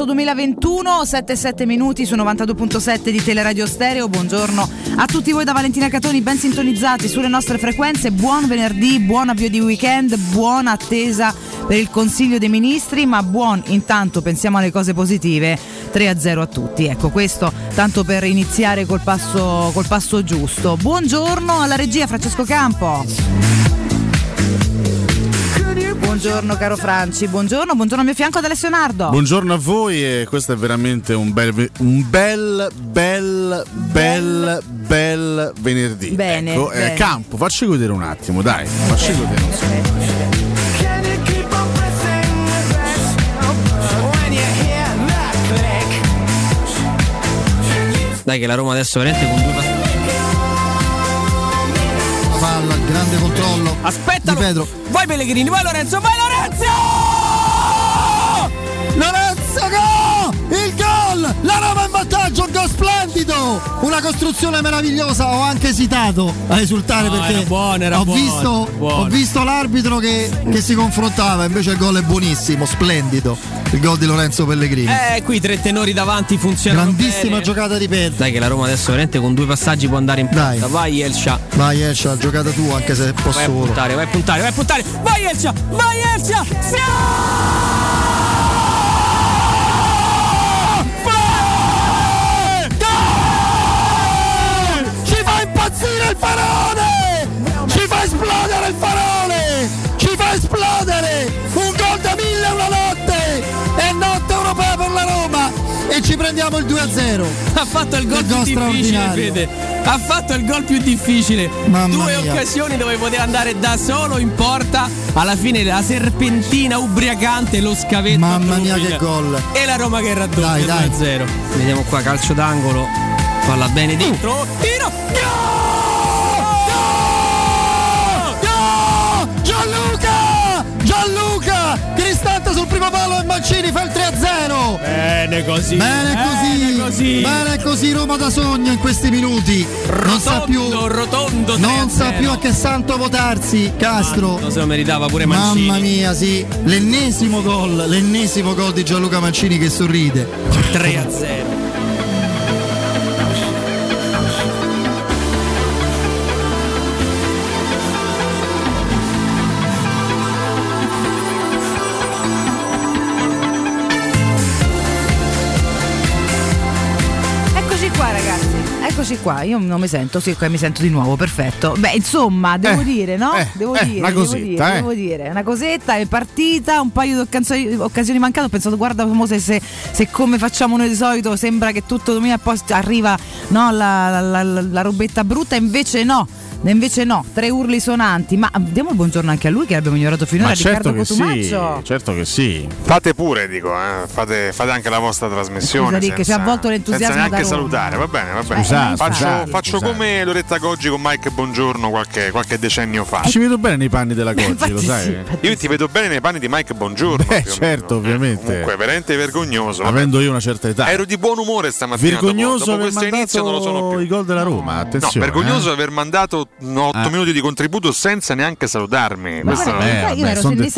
10 marzo 2021, 7-7 minuti su 92.7 di Teleradio Stereo. Buongiorno a tutti voi da Valentina Catoni, ben sintonizzati sulle nostre frequenze. Buon venerdì, buon avvio di weekend, buona attesa per il Consiglio dei Ministri, ma buon intanto pensiamo alle cose positive. 3-0 a tutti. Ecco, questo tanto per iniziare col passo, col passo giusto. Buongiorno alla regia Francesco Campo. Buongiorno caro Franci, buongiorno, buongiorno al mio fianco ad Alessio Nardo. Buongiorno a voi e questo è veramente un bel, un bel, bel, bel, bel venerdì. Bene, ecco, bene. Eh, Campo, facci godere un attimo, dai, facci godere un secondo. Dai che la Roma adesso veramente con due passaggi. Controllo. Aspettalo! Di Pedro. Vai Pellegrini, vai Lorenzo, vai Lorenzo! Lorenzo go! Il gol! La Roma in vantaggio, un gol splendido! Una costruzione meravigliosa, ho anche esitato a esultare No, perché era buono, era ho, buono, visto, buono. ho visto l'arbitro che, che si confrontava, invece il gol è buonissimo, splendido. Il gol di Lorenzo Pellegrini. Eh, qui tre tenori davanti funzionano Grandissima bene. giocata di Pedro. Dai che la Roma adesso veramente con due passaggi può andare in Dai. porta. Vai Elcia. Vai Escia, giocata tua anche se posso Vai a puntare, vai a puntare, vai a puntare. Vai Elcia! Vai Elcia! Ci fa impazzire il farone! Ci fa esplodere il farone! Ci fa esplodere! E ci prendiamo il 2-0. Ha fatto il gol Il più gol difficile, straordinario. Fede. Ha fatto il gol più difficile. Mamma Due mia. occasioni dove poteva andare da solo in porta. Alla fine la serpentina ubriacante, lo scavetto. a Mamma mia che gol! E la Roma che raddoppia Dai, dai. 2-0. Vediamo qua, calcio d'angolo. Palla bene dentro. Tiro! Gol! Gianluca! Gianluca! Cristante sul primo palo e Mancini fa il 3-0. Bene così. Bene così, così. bene così Roma da sogno in questi minuti. Non sa più, Rotondo, rotondo. non sa 3-0. più a che santo votarsi. Castro. Non se lo meritava pure Mancini. Mamma mia, sì, l'ennesimo gol, l'ennesimo gol di Gianluca Mancini che sorride. 3 eccoci qua, io non mi sento, sì, qua mi sento di nuovo, perfetto. Beh, insomma, devo Eh, dire, no? eh, devo eh, dire, una devo cosetta, dire, eh. devo dire, una cosetta, è partita, un paio di occasioni, occasioni mancate, ho pensato guarda se, se, se come facciamo noi di solito sembra che tutto domina e poi arriva no, la, la- la- la robetta brutta, invece no. Invece no, tre urli sonanti, ma diamo il buongiorno anche a lui che abbiamo ignorato finora, Ma Riccardo certo che sì, Cotumaccio. certo che sì. Fate pure, dico, eh. fate, fate anche la vostra trasmissione. Scusa, Rick, ci ha avvolto l'entusiasmo Senza neanche salutare, va bene, va bene. Eh, Scusate, faccio scusate, faccio scusate. come Loretta Goggi con Mike Buongiorno qualche, qualche decennio fa. Ci vedo bene nei panni della Goggi, Infatti lo sì, sai? infatti Io ti vedo bene nei panni di Mike Buongiorno. Beh, certo, meno. ovviamente. Comunque, veramente vergognoso. vabbè. Avendo io una certa età. Ero di buon umore stamattina. dopo- Vergognoso dopo, aver questo inizio non lo sono più. i gol della Roma, No, attenzione. vergognoso eh. aver mandato 8 Ah. minuti di contributo senza neanche salutarmi. Ma guarda, Eh, in realtà io vabbè, ero dettagli,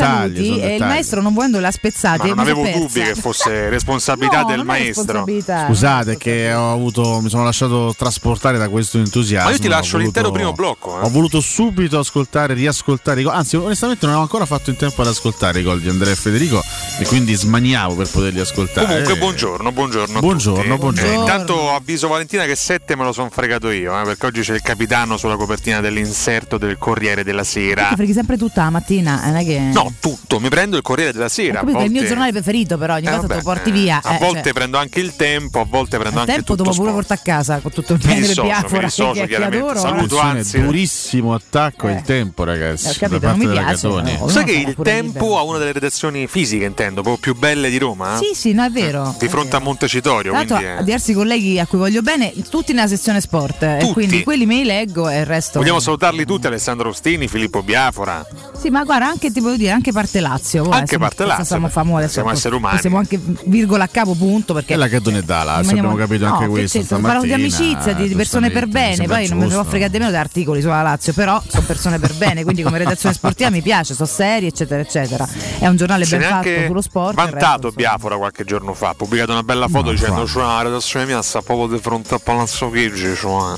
saluti e il maestro non volendo l'ha spezzati ma non avevo dubbi che fosse responsabilità No, del non è maestro. responsabilità. Scusate che ho avuto, mi sono lasciato trasportare da questo entusiasmo. Ma io ti lascio Ho l'intero voluto- primo blocco, eh. Ho voluto subito ascoltare, riascoltare i gol. Anzi, onestamente non avevo ancora fatto in tempo ad ascoltare i gol di Andrea e Federico e quindi smaniavo per poterli ascoltare. Comunque, Eh, buongiorno, buongiorno. a Buongiorno, tutti. buongiorno. Eh, intanto avviso Valentina che 7 me lo sono fregato io, eh, perché oggi c'è il capitano sulla copertina dell'inserto del Corriere della Sera. Ti freghi sempre tutta la mattina, eh, non è che. No, tutto, mi prendo il Corriere della Sera. a capito, è il mio volte- giornale preferito, però ogni Eh, volta te vabbè, lo porti eh, via. A eh, volte cioè, prendo anche il tempo, a volte prendo al anche tempo tutto dopo pure sport. porta a casa con tutto il biafora dissocio, che, che chiaramente. adoro. Saluto. anzi- durissimo attacco Eh. il tempo, ragazzi. Eh, ho da capito, non mi della piace, no. Sai che il tempo ha una delle redazioni fisiche, intendo, proprio più belle di Roma? Sì, sì, no, è vero. Di fronte a Montecitorio, diversi colleghi a cui voglio bene, tutti nella sezione sport. E quindi quelli me li leggo e il resto questo. Vogliamo salutarli tutti, Alessandro Ostini, Filippo Biafora. Sì, ma guarda, anche ti voglio dire, anche parte Lazio. Guarda, Anche parte Lazio, Siamo famosi, siamo esseri umani. Siamo anche virgola a capo punto perché È la Cadone da Lazio, rimaniamo- abbiamo capito no, anche che questo. c'entra? Parlano di amicizia, di, persone per mi bene, poi non me ne giusto. può fregare di meno da articoli sulla Lazio, però sono persone per bene, quindi come redazione sportiva mi piace, sono seri, eccetera, eccetera. È un giornale Se ben fatto sullo sport. vantato. Biafora qualche giorno fa, ha pubblicato una bella foto No, dicendo cioè, la redazione mia sta proprio di fronte a Palazzo Chigi. Cioè.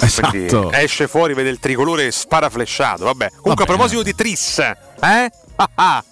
Esatto. esce fuori, vede il tricolore sparaflesciato. Vabbè, comunque Vabbè. a proposito di Tris, eh? Ah, ah.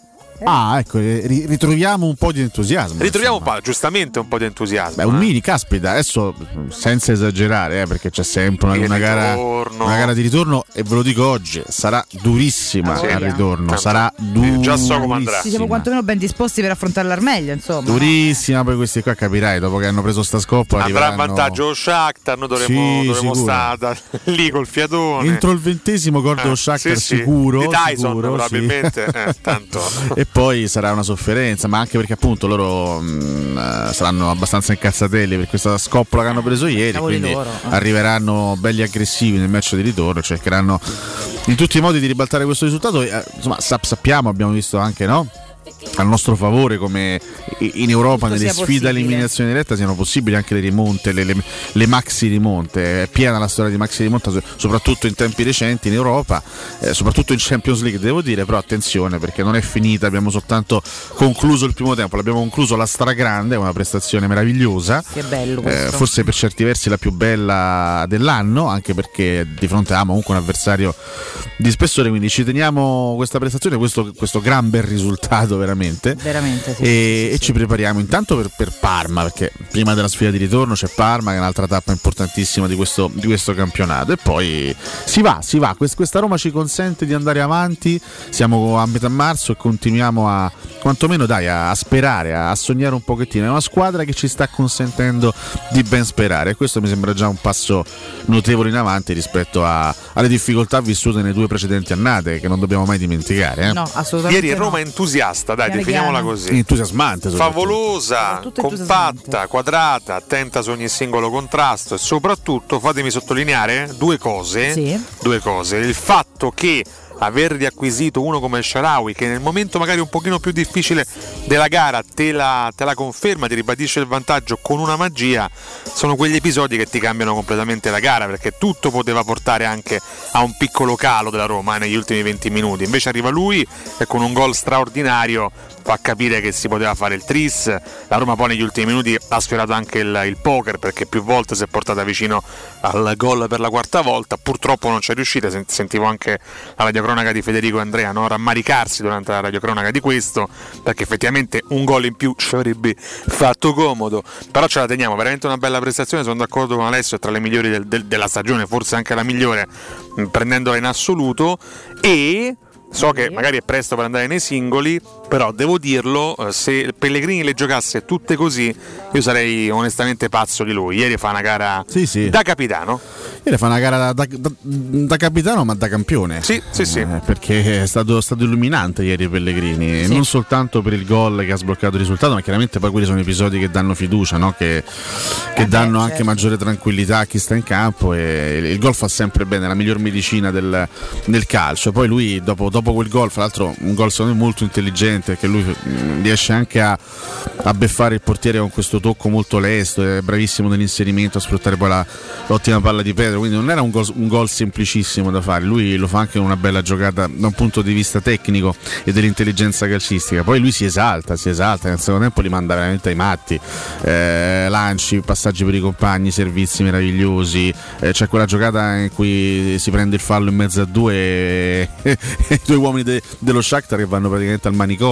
Ah, ecco, eh, ri- ritroviamo un po' di entusiasmo. Ritroviamo un insomma. po', giustamente un po' di entusiasmo. Beh, un eh. mini, caspita, adesso senza esagerare, eh, perché c'è sempre una, una gara, una gara di ritorno e ve lo dico oggi, sarà durissima Sì. al ritorno, Tanto, sarà sì, già so come andrà. Ci siamo quantomeno ben disposti per affrontarla al meglio, insomma. Durissima, poi questi qua capirai, dopo che hanno preso sta scoppa Andrà in arriveranno... vantaggio lo Shakhtar, noi dovremmo, Sì, dovremmo stare lì col fiatone. Entro il ventesimo gordo Eh, Shakhtar sì, sì. sicuro, Di Tyson sicuro, sì. probabilmente, eh, tanto. e poi sarà una sofferenza, ma anche perché appunto loro mh, eh, saranno abbastanza incazzatelli per questa scoppola che hanno preso ieri, quindi loro, eh. arriveranno belli aggressivi nel match di ritorno, cercheranno in tutti i modi di ribaltare questo risultato. e, eh, insomma, sap- sappiamo, abbiamo visto anche no? Al nostro favore come in Europa nelle sfide a eliminazione diretta siano possibili anche le rimonte, le, le- le maxi rimonte. È piena la storia di maxi rimonta, so- soprattutto in tempi recenti in Europa, eh, soprattutto in Champions League, devo dire, però attenzione perché non è finita, abbiamo soltanto concluso il primo tempo, l'abbiamo concluso la stragrande, una prestazione meravigliosa. Che bello Eh, forse per certi versi la più bella dell'anno, anche perché di fronte avevamo comunque un avversario di spessore, quindi ci teniamo questa prestazione, questo, questo gran bel risultato veramente. Veramente, sì, E, sì, e sì, ci prepariamo intanto per, per Parma, perché prima della sfida di ritorno c'è Parma, che è un'altra tappa importantissima di questo, di questo campionato. E poi si va, si va. Quest- questa Roma ci consente di andare avanti. Siamo a metà marzo e continuiamo a quantomeno dai, a, a sperare, a, a sognare un pochettino. È una squadra che ci sta consentendo di ben sperare. E questo mi sembra già un passo notevole in avanti rispetto a- alle difficoltà vissute nelle due precedenti annate, che non dobbiamo mai dimenticare. eh. No, assolutamente. Ieri no. Roma entusiasta, dai, Piano definiamola così. Entusiasmante, favolosa, compatta, quadrata, attenta su ogni singolo contrasto e soprattutto fatemi sottolineare due cose. Sì. Due cose. Il fatto che aver riacquisito uno come Sharawi che nel momento magari un pochino più difficile della gara te la, te la conferma, ti ribadisce il vantaggio con una magia, sono quegli episodi che ti cambiano completamente la gara perché tutto poteva portare anche a un piccolo calo della Roma eh, negli ultimi 20 minuti. Invece arriva lui e con un gol straordinario fa capire che si poteva fare il tris. La Roma poi negli ultimi minuti ha sfiorato anche il, il poker perché più volte si è portata vicino al gol per la quarta volta. Purtroppo non c'è riuscita. Sen- Sentivo anche la radiocronaca di Federico e Andrea no? rammaricarsi durante la radiocronaca di questo perché effettivamente un gol in più ci avrebbe fatto comodo. Però ce la teniamo, veramente una bella prestazione. Sono d'accordo con Alessio, è tra le migliori del- del- della stagione, forse anche la migliore, prendendola in assoluto. E So che magari è presto per andare nei singoli, però devo dirlo, eh, se Pellegrini le giocasse tutte così, io sarei onestamente pazzo di lui. Ieri fa una gara Sì, sì. da capitano. Ieri fa una gara da, da- da- capitano ma da campione. Sì, sì, sì. Eh, perché è stato, stato illuminante ieri Pellegrini, Sì. non soltanto per il gol che ha sbloccato il risultato, ma chiaramente poi quelli sono episodi che danno fiducia, no? che, che Eh danno anche certo. maggiore tranquillità a chi sta in campo e il, il gol fa sempre bene, è la miglior medicina del, del calcio. Poi lui dopo, dopo quel gol, fra l'altro un gol secondo me molto intelligente, che lui mh, riesce anche a, a beffare il portiere con questo tocco molto lesto, è bravissimo nell'inserimento, a sfruttare poi la- l'ottima palla di Pedro, quindi non era un gol, un gol semplicissimo da fare, lui lo fa anche con una bella giocata da un punto di vista tecnico e dell'intelligenza calcistica, poi lui si esalta, si esalta, nel secondo tempo li manda veramente ai matti, Eh, lanci, passaggi per i compagni, servizi meravigliosi, Eh, c'è quella giocata in cui si prende il fallo in mezzo a due e, e i due uomini de- dello Shakhtar che vanno praticamente al manicomio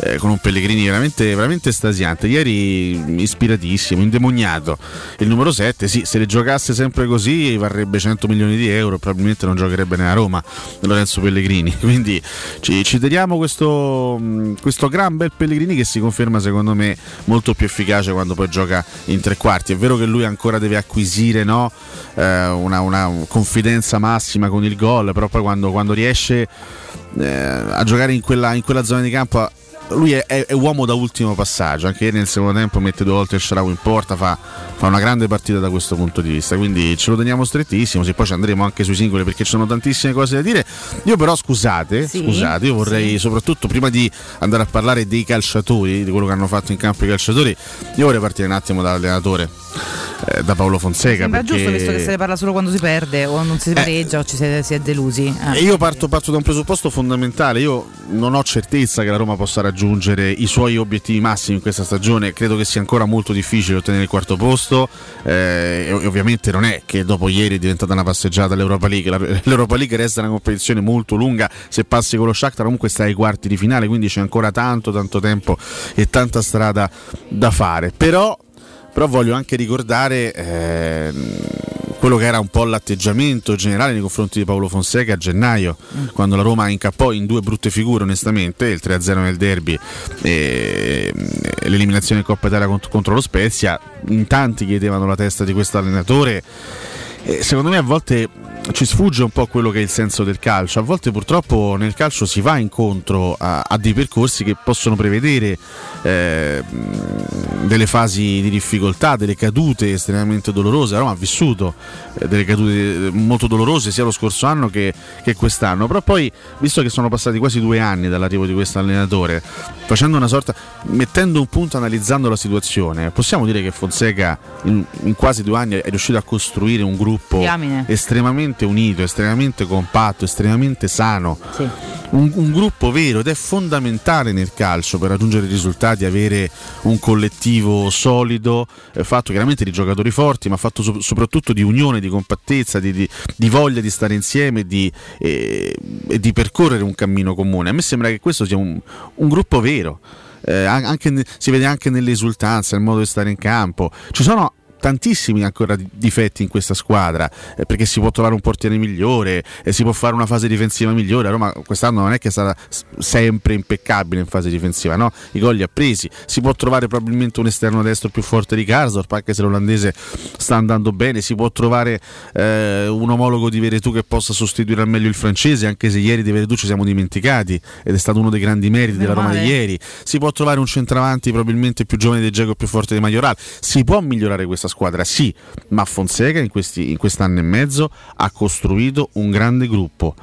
eh, con un Pellegrini veramente, veramente estasiante, ieri ispiratissimo, indemoniato, il numero 7, sì, se le giocasse sempre così varrebbe 100 milioni di euro, probabilmente non giocherebbe nella Roma Lorenzo Pellegrini, quindi ci, ci teniamo questo, mh, questo gran bel Pellegrini che si conferma secondo me molto più efficace quando poi gioca in tre quarti, è vero che lui ancora deve acquisire no, eh, una, una confidenza massima con il gol, però poi quando, quando riesce eh, a giocare in quella, in quella zona di campo lui è, è, è, uomo da ultimo passaggio, anche nel secondo tempo mette due volte il Sharawi in porta, fa, fa, una grande partita da questo punto di vista, quindi ce lo teniamo strettissimo, se poi ci andremo anche sui singoli perché ci sono tantissime cose da dire. Io però scusate, sì, scusate, io vorrei sì. soprattutto prima di andare a parlare dei calciatori, di quello che hanno fatto in campo i calciatori, io vorrei partire un attimo dall'allenatore eh, da Paolo Fonseca. Sembra perché... giusto visto che se ne parla solo quando si perde o non si eh. pareggia eh, o ci si è, si è delusi. Eh. Io parto, parto, da un presupposto fondamentale. Io non ho certezza che la Roma possa raggiungere i suoi obiettivi massimi in questa stagione. Credo che sia ancora molto difficile ottenere il quarto posto. Eh, e ovviamente non è che dopo ieri è diventata una passeggiata l'Europa League. L'Europa League resta una competizione molto lunga. Se passi con lo Shakhtar comunque stai ai quarti di finale, quindi c'è ancora tanto tanto tempo e tanta strada da fare. Però però voglio anche ricordare eh, quello che era un po' l'atteggiamento generale nei confronti di Paolo Fonseca a gennaio, mm. quando la Roma incappò in due brutte figure onestamente, il 3-0 nel derby e l'eliminazione in Coppa Italia contro, contro lo Spezia, in tanti chiedevano la testa di questo allenatore. E secondo me a volte ci sfugge un po' quello che è il senso del calcio. A volte purtroppo nel calcio si va incontro a, a dei percorsi che possono prevedere eh, delle fasi di difficoltà, delle cadute estremamente dolorose. Roma ha vissuto eh, delle cadute molto dolorose sia lo scorso anno che, che, quest'anno. Però poi, visto che sono passati quasi due anni dall'arrivo di questo allenatore, facendo una sorta, mettendo un punto, analizzando la situazione, possiamo dire che Fonseca in, in quasi due anni è riuscito a costruire un gruppo Diamine. estremamente estremamente unito, estremamente compatto, estremamente sano. Sì. Un, un, gruppo vero ed è fondamentale nel calcio per raggiungere i risultati avere un collettivo solido, eh, fatto chiaramente di giocatori forti, ma fatto so- soprattutto di unione, di compattezza, di, di, di voglia di stare insieme di, eh, e di percorrere un cammino comune. A me sembra che questo sia un, un gruppo vero. Eh, anche, si vede anche nell'esultanza, nel modo di stare in campo. Ci sono tantissimi ancora difetti in questa squadra, eh, perché si può trovare un portiere migliore, eh, si può fare una fase difensiva migliore. Roma quest'anno non è che è stata sempre impeccabile in fase difensiva, no? I gol li ha presi, si può trovare probabilmente un esterno destro più forte di Karsdorp, anche se l'olandese sta andando bene, si può trovare eh, un omologo di Veretù che possa sostituire al meglio il francese, anche se ieri di Veretù ci siamo dimenticati ed è stato uno dei grandi meriti della Roma di ieri. Si può trovare un centravanti probabilmente più giovane di Geco più forte di Majoral. Si può migliorare questa squadra, sì, ma Fonseca in, questi, in quest'anno e mezzo ha costruito un grande gruppo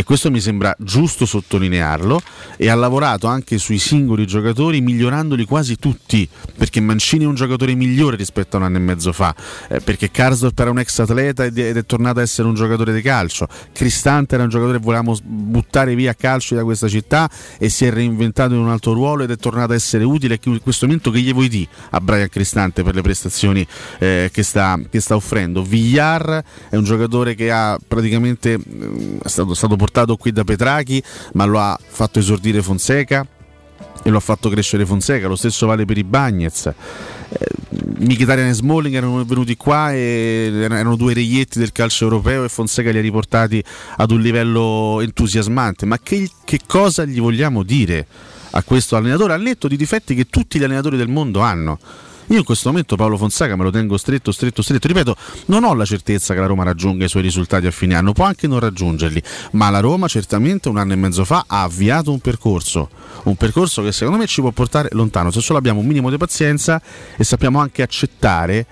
e questo mi sembra giusto sottolinearlo. E ha lavorato anche sui singoli giocatori migliorandoli quasi tutti perché Mancini è un giocatore migliore rispetto a un anno e mezzo fa. Eh, perché Karsdorp era un ex atleta ed è tornato a essere un giocatore di calcio. Cristante era un giocatore che volevamo buttare via calcio da questa città e si è reinventato in un altro ruolo ed è tornato a essere utile. In questo momento che gli vuoi dire a Brian Cristante per le prestazioni eh, che, sta, che, sta, offrendo? Villar è un giocatore che ha praticamente eh, è stato, stato portato portato qui da Petrachi, ma lo ha fatto esordire Fonseca e lo ha fatto crescere Fonseca, lo stesso vale per i Bagnets. Eh, Mkhitaryan e Smalling erano venuti qua e erano due reietti del calcio europeo e Fonseca li ha riportati ad un livello entusiasmante. Ma che, che cosa gli vogliamo dire a questo allenatore? Al netto di difetti che tutti gli allenatori del mondo hanno io in questo momento Paolo Fonseca me lo tengo stretto, stretto, stretto. Ripeto, non ho la certezza che la Roma raggiunga i suoi risultati a fine anno, può anche non raggiungerli, ma la Roma certamente un anno e mezzo fa ha avviato un percorso, un percorso che secondo me ci può portare lontano, se solo abbiamo un minimo di pazienza e sappiamo anche accettare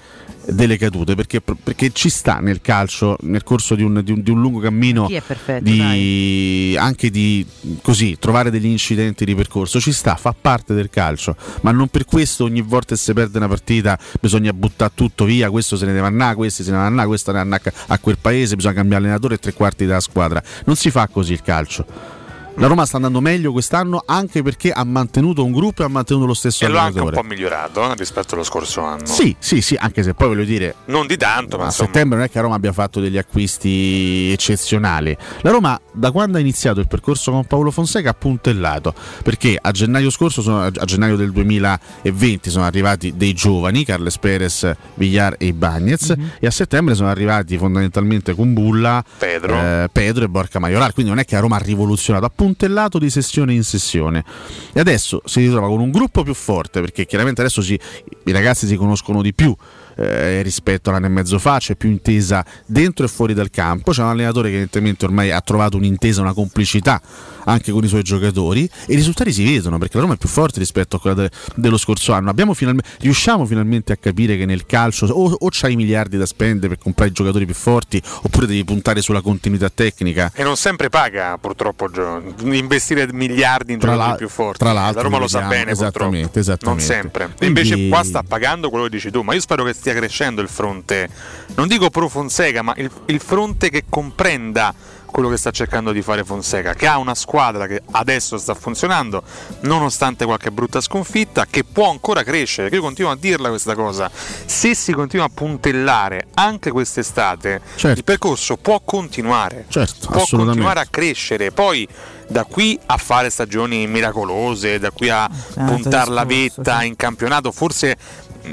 delle cadute perché, perché, ci sta nel calcio nel corso di un, di un, di un lungo cammino perfetto, di, anche di così, trovare degli incidenti di percorso ci sta, fa parte del calcio ma non per questo ogni volta che si perde una partita bisogna buttare tutto via questo se ne deve andare, questo se ne deve andare questo ne deve andare a quel paese bisogna cambiare allenatore e tre quarti della squadra. Non si fa così il calcio la Roma sta andando meglio quest'anno anche perché ha mantenuto un gruppo e ha mantenuto lo stesso e allenatore. E lo ha anche un po' migliorato eh, rispetto allo scorso anno. Sì, sì, sì, anche se poi voglio dire... Non di tanto, ma... A settembre non è che a Roma abbia fatto degli acquisti eccezionali. La Roma da quando ha iniziato il percorso con Paolo Fonseca ha puntellato, perché a gennaio scorso, sono, a gennaio del 2020 sono arrivati dei giovani, Carles Perez, Villar e Bagnez, mm-hmm. e a settembre sono arrivati fondamentalmente con Bulla, Pedro, eh, Pedro e Borca Maioral, quindi non è che a Roma ha rivoluzionato, ha puntellato di sessione in sessione. E adesso si ritrova con un gruppo più forte perché chiaramente adesso si, i ragazzi si conoscono di più eh, rispetto all'anno e mezzo fa, c'è più intesa dentro e fuori dal campo, c'è un allenatore che evidentemente ormai ha trovato un'intesa, una complicità anche con i suoi giocatori e i risultati si vedono perché la Roma è più forte rispetto a quella de- dello scorso anno. Finalmente, riusciamo finalmente a capire che nel calcio o, o c'hai miliardi da spendere per comprare i giocatori più forti oppure devi puntare sulla continuità tecnica. E non sempre paga purtroppo investire miliardi in tra giocatori più forti. Tra l'altro, la Roma lo sa bene esattamente, esattamente. Non sempre. Quindi... Invece qua sta pagando quello che dici tu, ma io spero che stia crescendo il fronte, non dico pro Fonseca, ma il, il fronte che comprenda quello che sta cercando di fare Fonseca, che ha una squadra che adesso sta funzionando, nonostante qualche brutta sconfitta, che può ancora crescere. Io continuo a dirla questa cosa. Se si continua a puntellare anche quest'estate, certo. il percorso può continuare. Certo, può continuare a crescere. Poi da qui a fare stagioni miracolose, da qui a ah, puntare la vetta in campionato, forse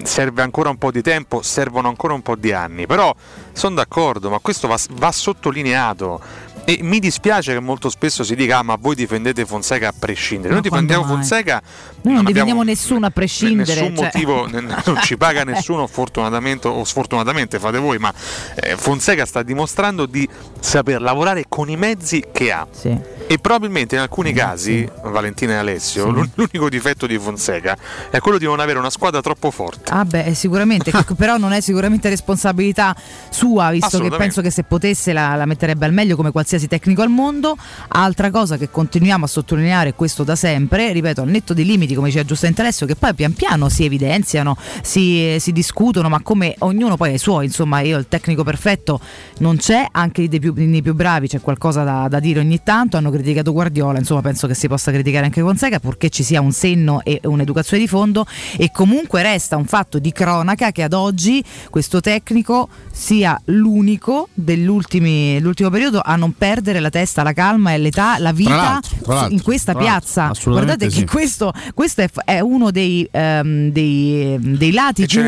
serve ancora un po' di tempo, servono ancora un po' di anni, però sono d'accordo, ma questo va, va sottolineato e mi dispiace che molto spesso si dica: ah, ma voi difendete Fonseca a prescindere. Noi difendiamo Fonseca. Noi non, non difendiamo nessuno a prescindere. Nessun cioè... motivo, non ci paga nessuno, fortunatamente o sfortunatamente fate voi, ma eh, Fonseca sta dimostrando di saper lavorare con i mezzi che ha. Sì. E probabilmente in alcuni casi, Valentina e Alessio, sì. l'unico difetto di Fonseca è quello di non avere una squadra troppo forte. Ah, beh, sicuramente, però non è sicuramente responsabilità sua, visto che penso che se potesse la, la metterebbe al meglio come qualsiasi tecnico al mondo. Altra cosa che continuiamo a sottolineare, questo da sempre, ripeto, al netto dei limiti, come diceva giustamente Alessio, che poi pian piano si evidenziano, si, si discutono, ma come ognuno poi ha i suoi, insomma, io il tecnico perfetto non c'è, anche nei più, nei più bravi c'è qualcosa da, da, dire ogni tanto. Hanno criticato Guardiola, insomma, penso che si possa criticare anche Fonseca, purché ci sia un senno e un'educazione di fondo. E comunque resta un fatto di cronaca che ad oggi questo tecnico sia l'unico dell'ultimo periodo a non perdere la testa, la calma e l'età, la vita tra l'altro, tra l'altro, in questa piazza. Guardate sì. che questo, questo è, è, uno dei, um, dei, dei lati più,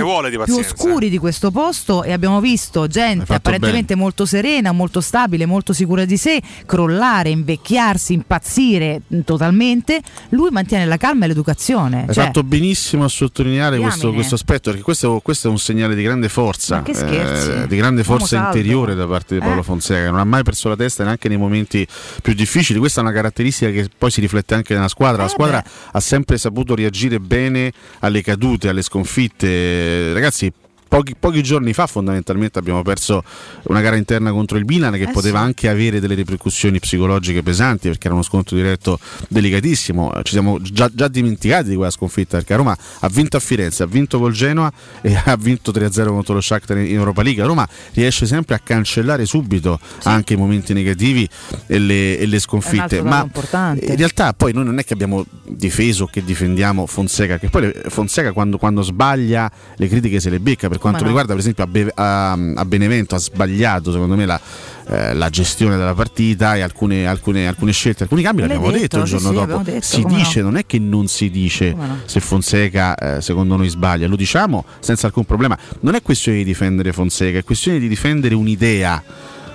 più, oscuri di questo posto e abbiamo visto gente apparentemente bene. molto serena, molto stabile, molto sicura di sé, crollare, invecchiarsi, impazzire totalmente. Lui mantiene la calma e l'educazione. Hai cioè, fatto benissimo a sottolineare questo, questo, aspetto perché questo, questo, è un segnale di grande forza, eh, di grande forza interiore da parte di Paolo eh? Fonseca. Non ha mai perso la testa neanche nei momenti più difficili. Questa è una caratteristica che poi si riflette anche nella squadra. La eh squadra ha sempre saputo reagire bene alle cadute, alle sconfitte. Ragazzi, Pochi, pochi, giorni fa fondamentalmente abbiamo perso una gara interna contro il Milan che eh poteva sì. anche avere delle ripercussioni psicologiche pesanti perché era uno scontro diretto delicatissimo. Ci siamo già, già dimenticati di quella sconfitta perché Roma ha vinto a Firenze, ha vinto col Genoa e ha vinto 3-0 contro lo Shakhtar in Europa League. Roma riesce sempre a cancellare subito sì. anche i momenti negativi e le, e le sconfitte. Ma importante. in realtà poi noi non è che abbiamo difeso che difendiamo Fonseca, che poi Fonseca quando, quando sbaglia le critiche se le becca per quanto no. riguarda per esempio a, Be- a, a, Benevento ha sbagliato secondo me la, eh, la gestione della partita e alcune, alcune, alcune scelte, alcuni cambi l'abbiamo detto, detto il giorno sì, dopo. Detto, si dice, no? non è che non si dice no? se Fonseca eh, secondo noi sbaglia, lo diciamo senza alcun problema. Non è questione di difendere Fonseca, è questione di difendere un'idea,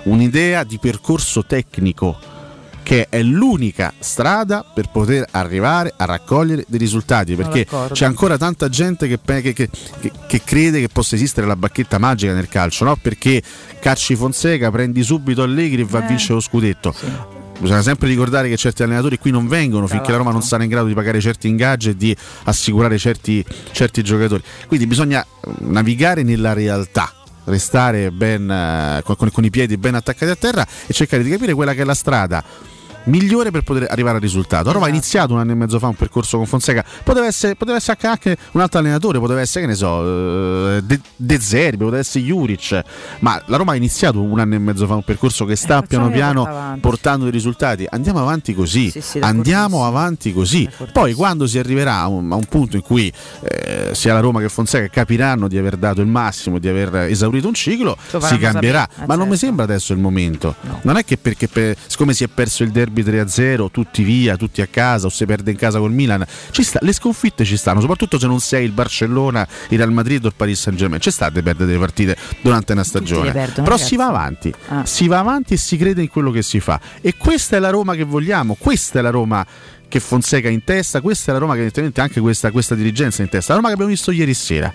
un'idea di percorso tecnico che è l'unica strada per poter arrivare a raccogliere dei risultati perché c'è ancora tanta gente che, che, che, che, crede che possa esistere la bacchetta magica nel calcio no? perché cacci Fonseca prendi subito Allegri e va eh, a vincere lo scudetto. Sì. bisogna sempre ricordare che certi allenatori qui non vengono finché la Roma non sarà in grado di pagare certi ingaggi e di assicurare certi, certi giocatori. Quindi bisogna navigare nella realtà restare ben, eh, con, con, i piedi ben attaccati a terra e cercare di capire quella che è la strada migliore per poter arrivare al risultato. Roma ha esatto. iniziato un anno e mezzo fa un percorso con Fonseca, poteva essere, poteva essere anche un altro allenatore, poteva essere, che ne so, eh, De, De Zerbi, poteva essere Juric, ma la Roma ha iniziato un anno e mezzo fa un percorso che sta eh, piano piano portando dei risultati. Andiamo avanti così, sì, sì, andiamo avanti così. Poi quando si arriverà a un, a un punto in cui eh, sia la Roma che Fonseca capiranno di aver dato il massimo, di aver esaurito un ciclo, si cambierà. Sapere. ma non mi certo. sembra adesso il momento. No. Non è che perché per, siccome si è perso il derby derby 3-0, tutti via, tutti a casa o si perde in casa col Milan. Sta, le sconfitte ci stanno, soprattutto se non sei il Barcellona, il Real Madrid o il Paris Saint Germain. C'è sta di perdere delle partite durante una stagione. Perdono, Però ragazzi. si va avanti, ah. si va avanti e si crede in quello che si fa. E questa è la Roma che vogliamo, questa è la Roma che Fonseca in testa, questa è la Roma che evidentemente anche questa, questa dirigenza in testa. La Roma che abbiamo visto ieri sera.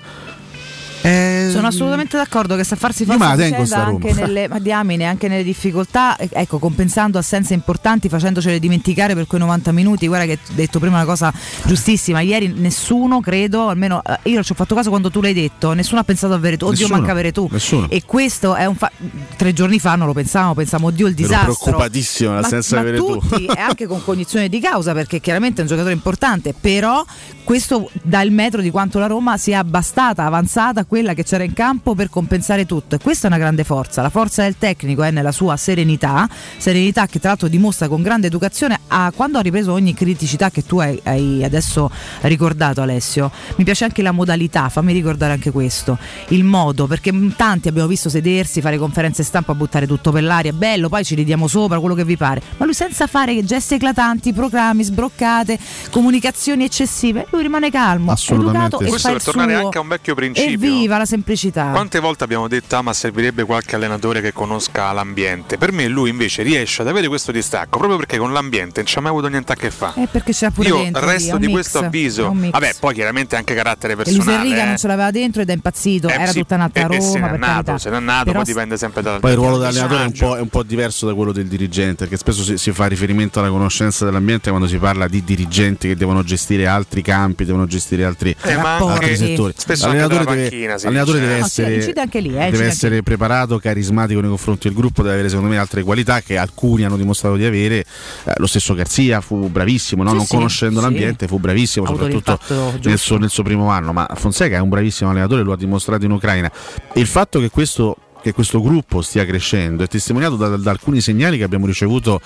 Eh, Sono assolutamente d'accordo che sa farsi sta anche nelle, ma diamine, anche nelle difficoltà, ecco, compensando assenze importanti, facendocele dimenticare per quei 90 minuti. Guarda che hai detto prima una cosa giustissima. Ieri nessuno, credo, almeno eh, io ci ho fatto caso quando tu l'hai detto, nessuno ha pensato a Veretù. Oddio, Nessuno, manca Veretù. nessuno. E questo è un fa- tre giorni fa non lo pensavamo, pensavamo, oddio, il Ero disastro. preoccupatissimo Ma- dell'assenza ma di Veretù. tutti, e anche con cognizione di causa, perché chiaramente è un giocatore importante, però questo dà il metro di quanto la Roma sia bastata, avanzata, quella che c'era in campo per compensare tutto. E questa è una grande forza. La forza del tecnico è nella sua serenità, serenità che tra l'altro dimostra con grande educazione a quando ha ripreso ogni criticità che tu hai, hai adesso ricordato Alessio. Mi piace anche la modalità, fammi ricordare anche questo, il modo, perché tanti abbiamo visto sedersi, fare conferenze stampa, buttare tutto per l'aria, bello, poi ci ridiamo sopra, quello che vi pare, ma lui senza fare gesti eclatanti, proclami, sbroccate, comunicazioni eccessive, lui rimane calmo, Assolutamente educato e Questo fa per tornare suo. anche a un vecchio principio. Evviva la semplicità. Quante volte abbiamo detto ah ma servirebbe qualche allenatore che conosca l'ambiente? Per me lui invece riesce ad avere questo distacco proprio perché con l'ambiente non ci ha mai avuto niente a che fare. Eh, perché c'è pure Io dentro, è resto un di mix, questo è avviso. Vabbè, poi chiaramente anche carattere E Luis personale. Enrica eh. non ce l'aveva dentro ed è impazzito, Eh, era sì, tutta un'altra e- e Roma. se n'è per nato, se n'è nato, Però poi dipende sempre dal Poi il ruolo dell'allenatore è un, personaggio. po', è un po' diverso da quello del dirigente, perché spesso si, si fa riferimento alla conoscenza dell'ambiente quando si parla di dirigenti che devono gestire altri campi, devono gestire altri, Eh, altri anche settori. spesso L'allenatore deve, si l'allenatore dice, deve. No, sì, essere, incide anche lì, eh, deve essere preparato, carismatico nei confronti del gruppo, deve avere secondo me altre qualità che alcuni hanno dimostrato di avere. Eh, lo stesso Garzia fu bravissimo, no? Sì, non sì, conoscendo sì. l'ambiente fu bravissimo, soprattutto nel suo, nel suo primo anno, ma Fonseca è un bravissimo allenatore, lo ha dimostrato in Ucraina. E il fatto che questo che questo gruppo stia crescendo. È testimoniato da, da alcuni segnali che abbiamo ricevuto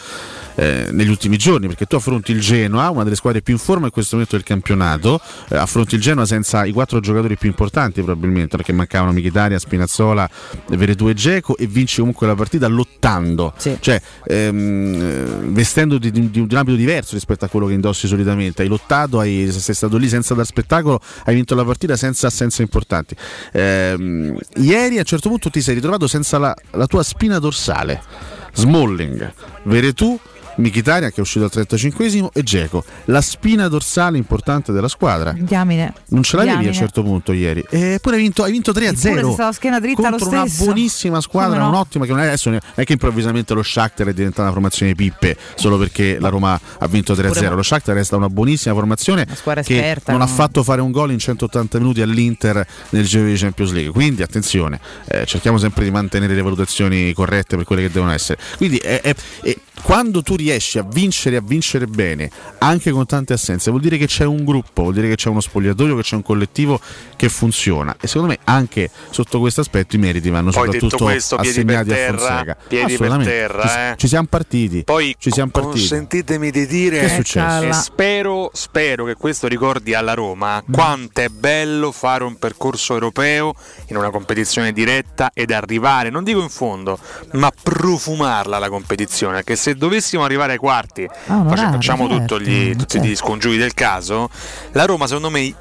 eh, negli ultimi giorni perché tu affronti il Genoa una delle squadre più in forma in questo momento del campionato. Eh, affronti il Genoa senza i quattro giocatori più importanti probabilmente perché mancavano Michitaria, Spinazzola, Veretù e Geco e vinci comunque la partita lottando. Sì. cioè ehm, eh, vestendo di, di- di un ambito diverso rispetto a quello che indossi solitamente. Hai lottato, hai, sei stato lì senza dar spettacolo hai vinto la partita senza assenze importanti. Ehm, ieri a un certo punto ti sei ritrovato senza la, la tua spina dorsale. Smalling, Veretù Michitaria che è uscito al 35esimo e Geco la spina dorsale importante della squadra Diamine. non ce l'avevi a un Diamine. certo punto ieri. Eppure hai vinto, hai vinto 3 a Eppure 0. sei stato a schiena dritta contro una buonissima squadra, no? un'ottima. Che non è, adesso non è che improvvisamente lo Shakhtar è diventata una formazione pippe solo perché la Roma ha vinto 3 a 0. Lo Shakhtar resta una buonissima formazione Una esperta, non ha no? fatto fare un gol in 180 minuti all'Inter nel giro di Champions League. Quindi attenzione, eh, cerchiamo sempre di mantenere le valutazioni corrette per quelle che devono essere. Quindi è- è- è- quando tu riesci a vincere e a vincere bene, anche con tante assenze, vuol dire che c'è un gruppo, vuol dire che c'è uno spogliatoio, che c'è un collettivo che funziona. E secondo me anche sotto questo aspetto i meriti vanno Poi soprattutto questo, piedi assegnati per a terra, Fonseca. piedi per terra, ci, eh. ci siamo partiti. Poi ci siamo partiti. consentitemi di dire Che è successo? E spero, spero che questo ricordi alla Roma Mm. quanto è bello fare un percorso europeo in una competizione diretta ed arrivare, non dico in fondo, ma profumarla la competizione. Perché se dovessimo arrivare ai quarti, Ah, facciamo certo, tutto gli- tutti gli scongiuri del caso, la Roma secondo me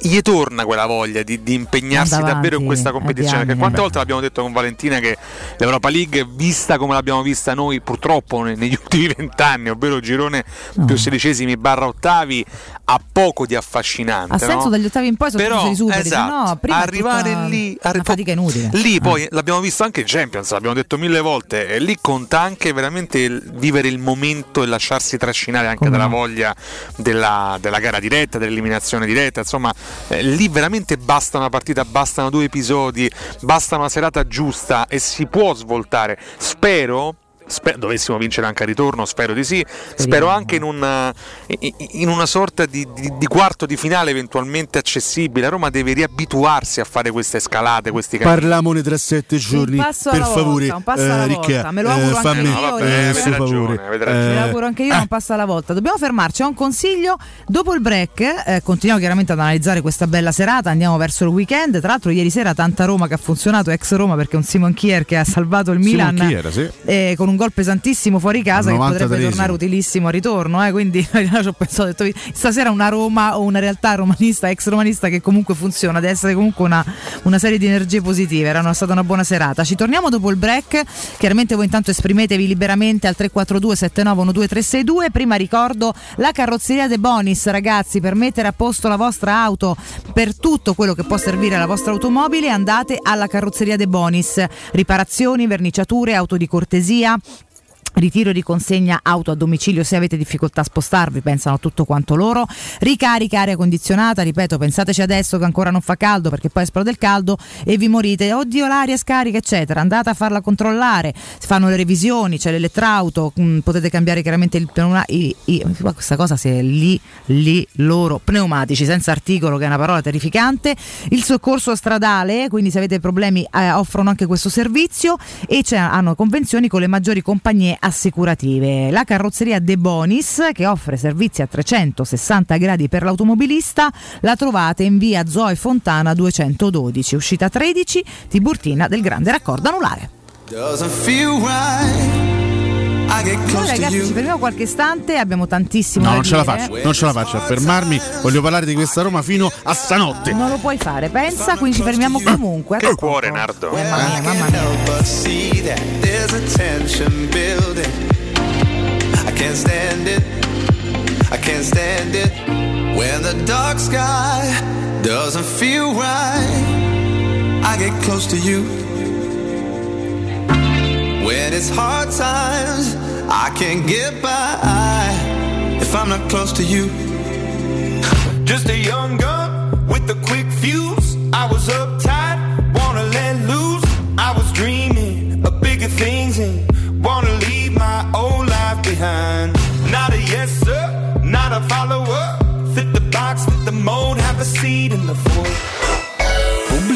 gli torna quella voglia di, di impegnarsi Manda davvero in avanti, questa competizione. Perché quante volte l'abbiamo detto con Valentina che l'Europa League, vista come l'abbiamo vista noi purtroppo ne- negli ultimi vent'anni, ovvero girone più sedicesimi barra ottavi, ha poco di affascinante. Ha senso no? dagli ottavi in poi sono Però, superi, esatto, no, prima arrivare lì, una arri- fatica inutile. Lì Ah. poi l'abbiamo visto anche in Champions, l'abbiamo detto mille volte, e lì conta anche veramente il- vivere il momento e lasciarsi trascinare anche Come dalla no. voglia della, della gara diretta, dell'eliminazione diretta, insomma, eh, lì veramente basta una partita, bastano due episodi, basta una serata giusta e si può svoltare. Spero. Spe- dovessimo vincere anche a ritorno, spero di sì. Spero anche in una, in- in una sorta di, di- di quarto di finale eventualmente accessibile. Roma deve riabituarsi a fare queste scalate, questi cammini. Parlamone tra sette giorni, per alla favore. volta, un passo alla eh. Ricca, Me lo auguro eh, anche io, No, vabbè, eh, ragione. Me Eh, l'auguro anche io, non passa alla volta. Dobbiamo fermarci, ho un consiglio. Dopo il break, eh, continuiamo chiaramente ad analizzare questa bella serata, andiamo verso il weekend. Tra l'altro, ieri sera tanta Roma che ha funzionato, ex Roma, perché un Simon Kier che ha salvato il Simon Milan Kier, sì. eh, con un un gol pesantissimo fuori casa che potrebbe 93esimo. tornare utilissimo a ritorno. Eh? Quindi ci ho pensato, ho detto, stasera una Roma o una realtà romanista, ex romanista che comunque funziona, deve essere comunque una, una serie di energie positive. Era una- stata una buona serata. Ci torniamo dopo il break. Chiaramente voi intanto esprimetevi liberamente al 342 7912 362. Prima ricordo la carrozzeria De Bonis, ragazzi, per mettere a posto la vostra auto per tutto quello che può servire alla vostra automobile, andate alla carrozzeria De Bonis. Riparazioni, verniciature, auto di cortesia. Ritiro di consegna auto a domicilio se avete difficoltà a spostarvi, pensano a tutto quanto loro. Ricarica aria condizionata, ripeto, pensateci adesso che ancora non fa caldo perché poi esplode il caldo e vi morite. Oddio, l'aria scarica, eccetera. Andate a farla controllare. Fanno le revisioni, c'è l'elettrauto, mh, potete cambiare chiaramente il pneumatico. Questa cosa se è lì, lì, loro, pneumatici, senza articolo, che è una parola terrificante. Il soccorso stradale, quindi se avete problemi eh, offrono anche questo servizio e hanno convenzioni con le maggiori compagnie assicurative. La carrozzeria De Bonis, che offre servizi a 360 gradi per l'automobilista, la trovate in via Zoe Fontana 212, uscita 13, Tiburtina del Grande Raccordo Anulare. Close to ragazzi ci fermiamo qualche istante, abbiamo tantissimo No, da non ce la dire. faccio, non ce la faccio a fermarmi. Voglio parlare di questa Roma fino a stanotte. Non lo puoi fare, pensa, quindi ci fermiamo comunque. Che cuore. Nardo. Eh, mamma mia, mamma mia. I can't stand it. I can't stand it. When the dark sky doesn't feel right, I get close to you. When it's hard times, I can't get by if I'm not close to you. Just a young gun with a quick fuse. I was uptight, wanna let loose. I was dreaming of bigger things and wanna leave my old life behind. Not a yes sir, not a follower. Fit the box, fit the mold, have a seat in the Ford.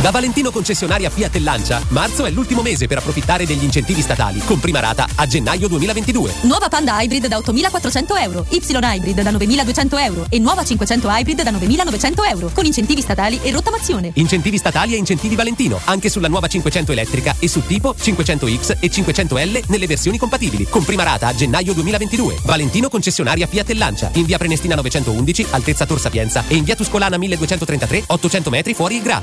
Da Valentino concessionaria Fiat e Lancia, marzo è l'ultimo mese per approfittare degli incentivi statali, con prima rata a gennaio 2022. Nuova Panda Hybrid da 8.400 euro, Y Hybrid da 9.200 euro e nuova 500 Hybrid da 9.900 euro, con incentivi statali e rottamazione. Incentivi statali e incentivi Valentino, anche sulla nuova 500 elettrica e su tipo 500X e 500L nelle versioni compatibili, con prima rata a gennaio 2022. Valentino concessionaria Fiat e Lancia, in via Prenestina 911, altezza Tor Sapienza e in via Tuscolana 1233, 800 metri fuori il Gra.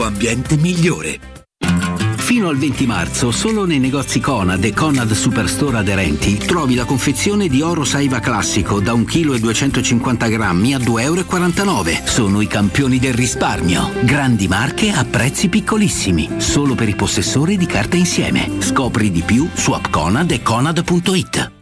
ambiente migliore. Fino al 20 marzo, solo nei negozi Conad e Conad Superstore aderenti, trovi la confezione di oro Saiva classico da 1,250 kg a 2,49 euro. Sono i campioni del risparmio. Grandi marche a prezzi piccolissimi. Solo per i possessori di carta insieme. Scopri di più su appconad e conad.it.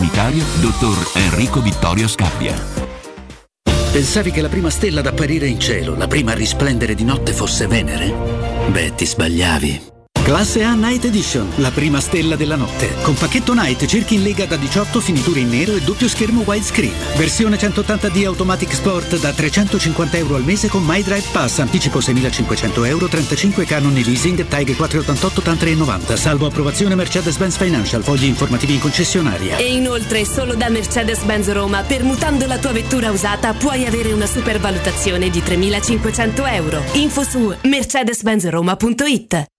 sanitario, dottor Enrico Vittorio Scabbia. Pensavi che la prima stella ad apparire in cielo, la prima a risplendere di notte fosse Venere? Beh, ti sbagliavi. Classe A Night Edition, la prima stella della notte. Con pacchetto Night cerchi in lega da 18 finiture in nero e doppio schermo widescreen. Versione 180D Automatic Sport da 350 euro al mese con My Drive Pass. Anticipo 6.500 euro, 35 canoni leasing, Tiger 488 TAN 390. Salvo approvazione Mercedes-Benz Financial. Fogli informativi in concessionaria. E inoltre, solo da Mercedes-Benz Roma, permutando la tua vettura usata, puoi avere una supervalutazione di 3.500 euro. Info su mercedes-benzroma.it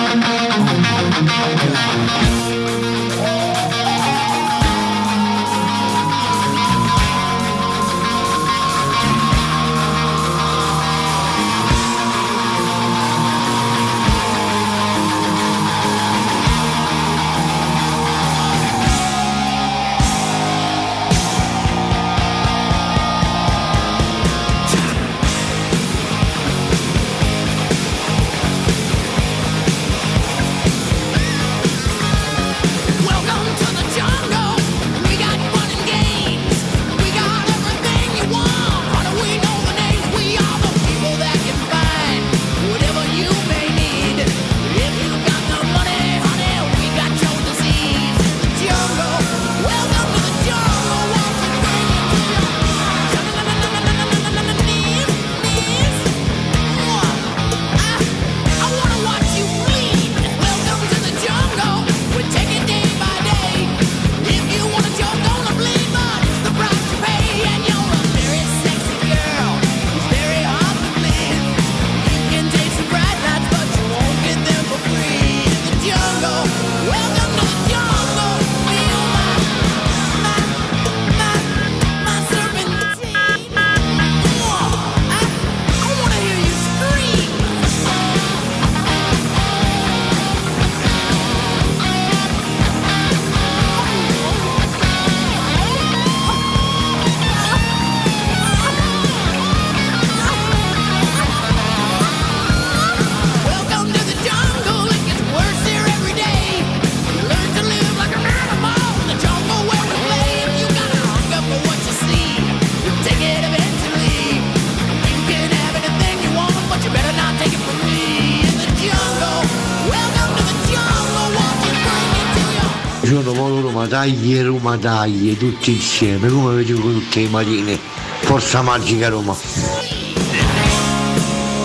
Dai Roma, dai, tutti insieme, come vi dico tutte le mattine. Forza magica Roma.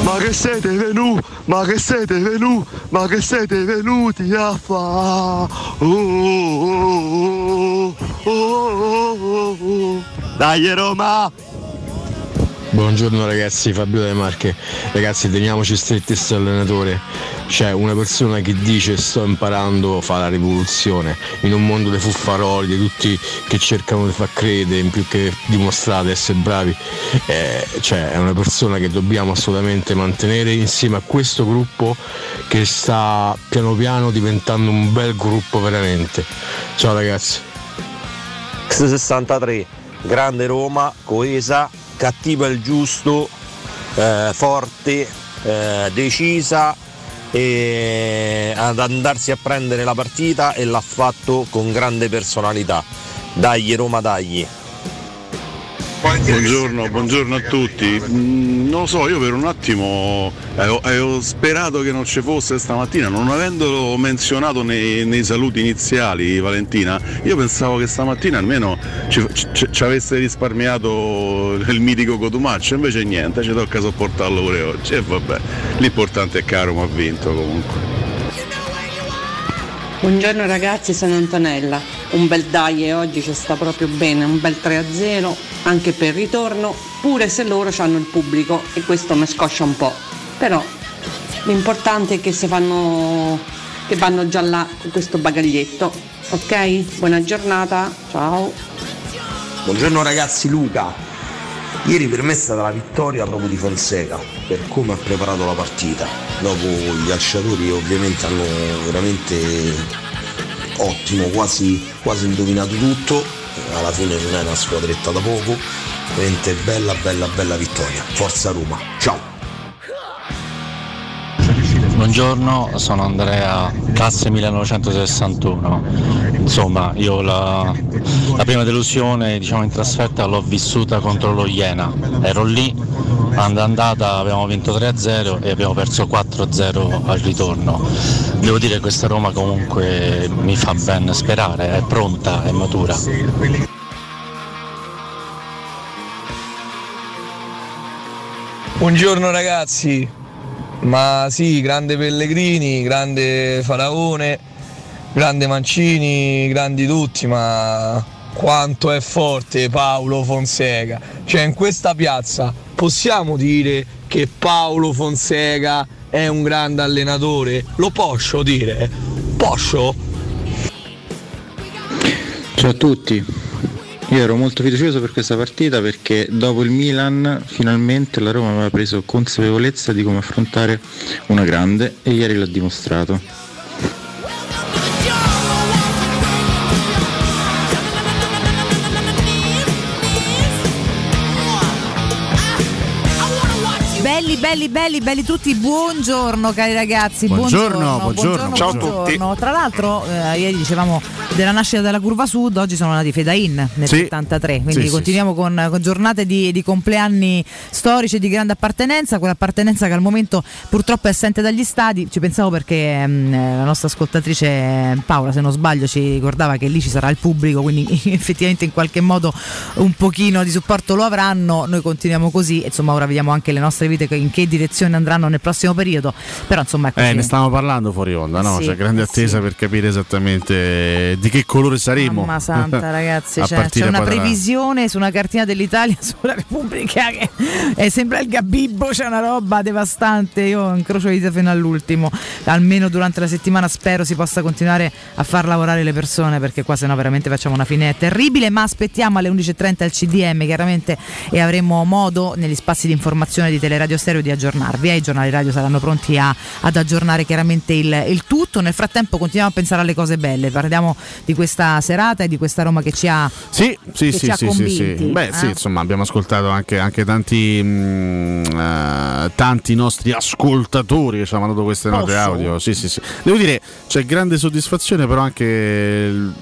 Ma che siete venuti? Ma che siete venuti? Ma che siete venuti a fa? Oh, oh, oh, oh, oh, oh. Dai Roma! Buongiorno ragazzi, Fabio De Marche. Ragazzi, teniamoci stretti sto allenatore. C'è una persona che dice sto imparando fa la rivoluzione. In un mondo dei fuffaroli, di tutti che cercano di far credere, in più che dimostrare di essere bravi. Eh, cioè, è una persona che dobbiamo assolutamente mantenere insieme a questo gruppo che sta piano piano diventando un bel gruppo veramente. Ciao ragazzi. X63, grande Roma, coesa, cattiva il giusto, eh, forte, eh, decisa e ad andarsi a prendere la partita e l'ha fatto con grande personalità. Dagli Roma, dagli. Buongiorno, buongiorno a tutti. Mm, non lo so, io per un attimo avevo, avevo sperato che non ci fosse stamattina, non avendolo menzionato nei, nei saluti iniziali, Valentina, io pensavo che stamattina almeno ci, ci- ci avesse risparmiato il mitico Cotumaccio, invece niente, ci tocca sopportarlo pure oggi. E vabbè, l'importante è che la Roma ha vinto comunque. Buongiorno ragazzi, sono Antonella. Un bel dai oggi ci sta proprio bene, un bel 3-0 anche per il ritorno, pure se loro hanno il pubblico e questo mi scoscia un po'. Però l'importante è che si fanno che vanno già là con questo bagaglietto. Ok? Buona giornata, ciao. Buongiorno ragazzi, Luca. Ieri per me è stata la vittoria proprio di Fonseca per come ha preparato la partita. Dopo gli calciatori ovviamente hanno veramente ottimo, quasi, quasi indovinato tutto. Alla fine non è una squadretta da poco. Veramente bella, bella, bella vittoria. Forza Roma. Ciao. Buongiorno, sono Andrea, classe 1961. Insomma, io la, la prima delusione diciamo, in trasferta l'ho vissuta contro lo Iena. Ero lì, and- andata abbiamo vinto 3-0 e abbiamo perso 4-0 al ritorno. Devo dire che questa Roma comunque mi fa ben sperare, è pronta, è matura. Buongiorno ragazzi, ma sì, grande Pellegrini, grande Faraone, grande Mancini, grandi tutti, ma quanto è forte Paolo Fonseca. Cioè in questa piazza possiamo dire che Paolo Fonseca è un grande allenatore? Lo posso dire? Posso? Ciao a tutti. Io ero molto fiducioso per questa partita perché dopo il Milan finalmente la Roma aveva preso consapevolezza di come affrontare una grande e ieri l'ha dimostrato. Belli, belli, belli, tutti, buongiorno cari ragazzi, Buongiorno, buongiorno, buongiorno, Ciao a buongiorno. Tra l'altro, eh, ieri dicevamo della nascita della curva sud, oggi sono nati Fedain nel Sì. 73, quindi Sì, sì, continuiamo Con, con giornate di, di compleanni storici e di grande appartenenza, quell'appartenenza che al momento purtroppo è assente dagli stadi, ci pensavo perché mm, eh, la nostra ascoltatrice eh, Paola, se non sbaglio, ci ricordava che lì ci sarà il pubblico, quindi effettivamente in qualche modo un pochino di supporto lo avranno, noi continuiamo così, insomma ora vediamo anche le nostre vite che- in che direzione andranno nel prossimo periodo, però insomma ecco Eh, sì. ne stavamo parlando fuori onda, no? Sì, C'è grande eh, attesa per capire esattamente di che colore saremo. Mamma santa ragazzi, cioè, c'è una previsione su una cartina dell'Italia sulla Repubblica che è, sembra il gabibbo, c'è una roba devastante, io incrocio le dita fino all'ultimo, almeno durante la settimana spero si possa continuare a far lavorare le persone perché qua sennò veramente facciamo una fine terribile, ma aspettiamo alle 11.30 il CDM chiaramente e avremo modo negli spazi di informazione di Teleradio Stereo di aggiornarvi, eh, i giornali radio saranno pronti a- ad aggiornare chiaramente il, il tutto, nel frattempo continuiamo a pensare alle cose belle, parliamo di questa serata e di questa Roma che ci ha Sì, sì, sì, sì, sì, sì. convinti, Beh, eh? sì, insomma, abbiamo ascoltato anche, anche tanti, mm, eh, tanti nostri ascoltatori che ci hanno mandato queste note Posso? audio. Sì, sì, sì. Devo dire, c'è grande soddisfazione, però anche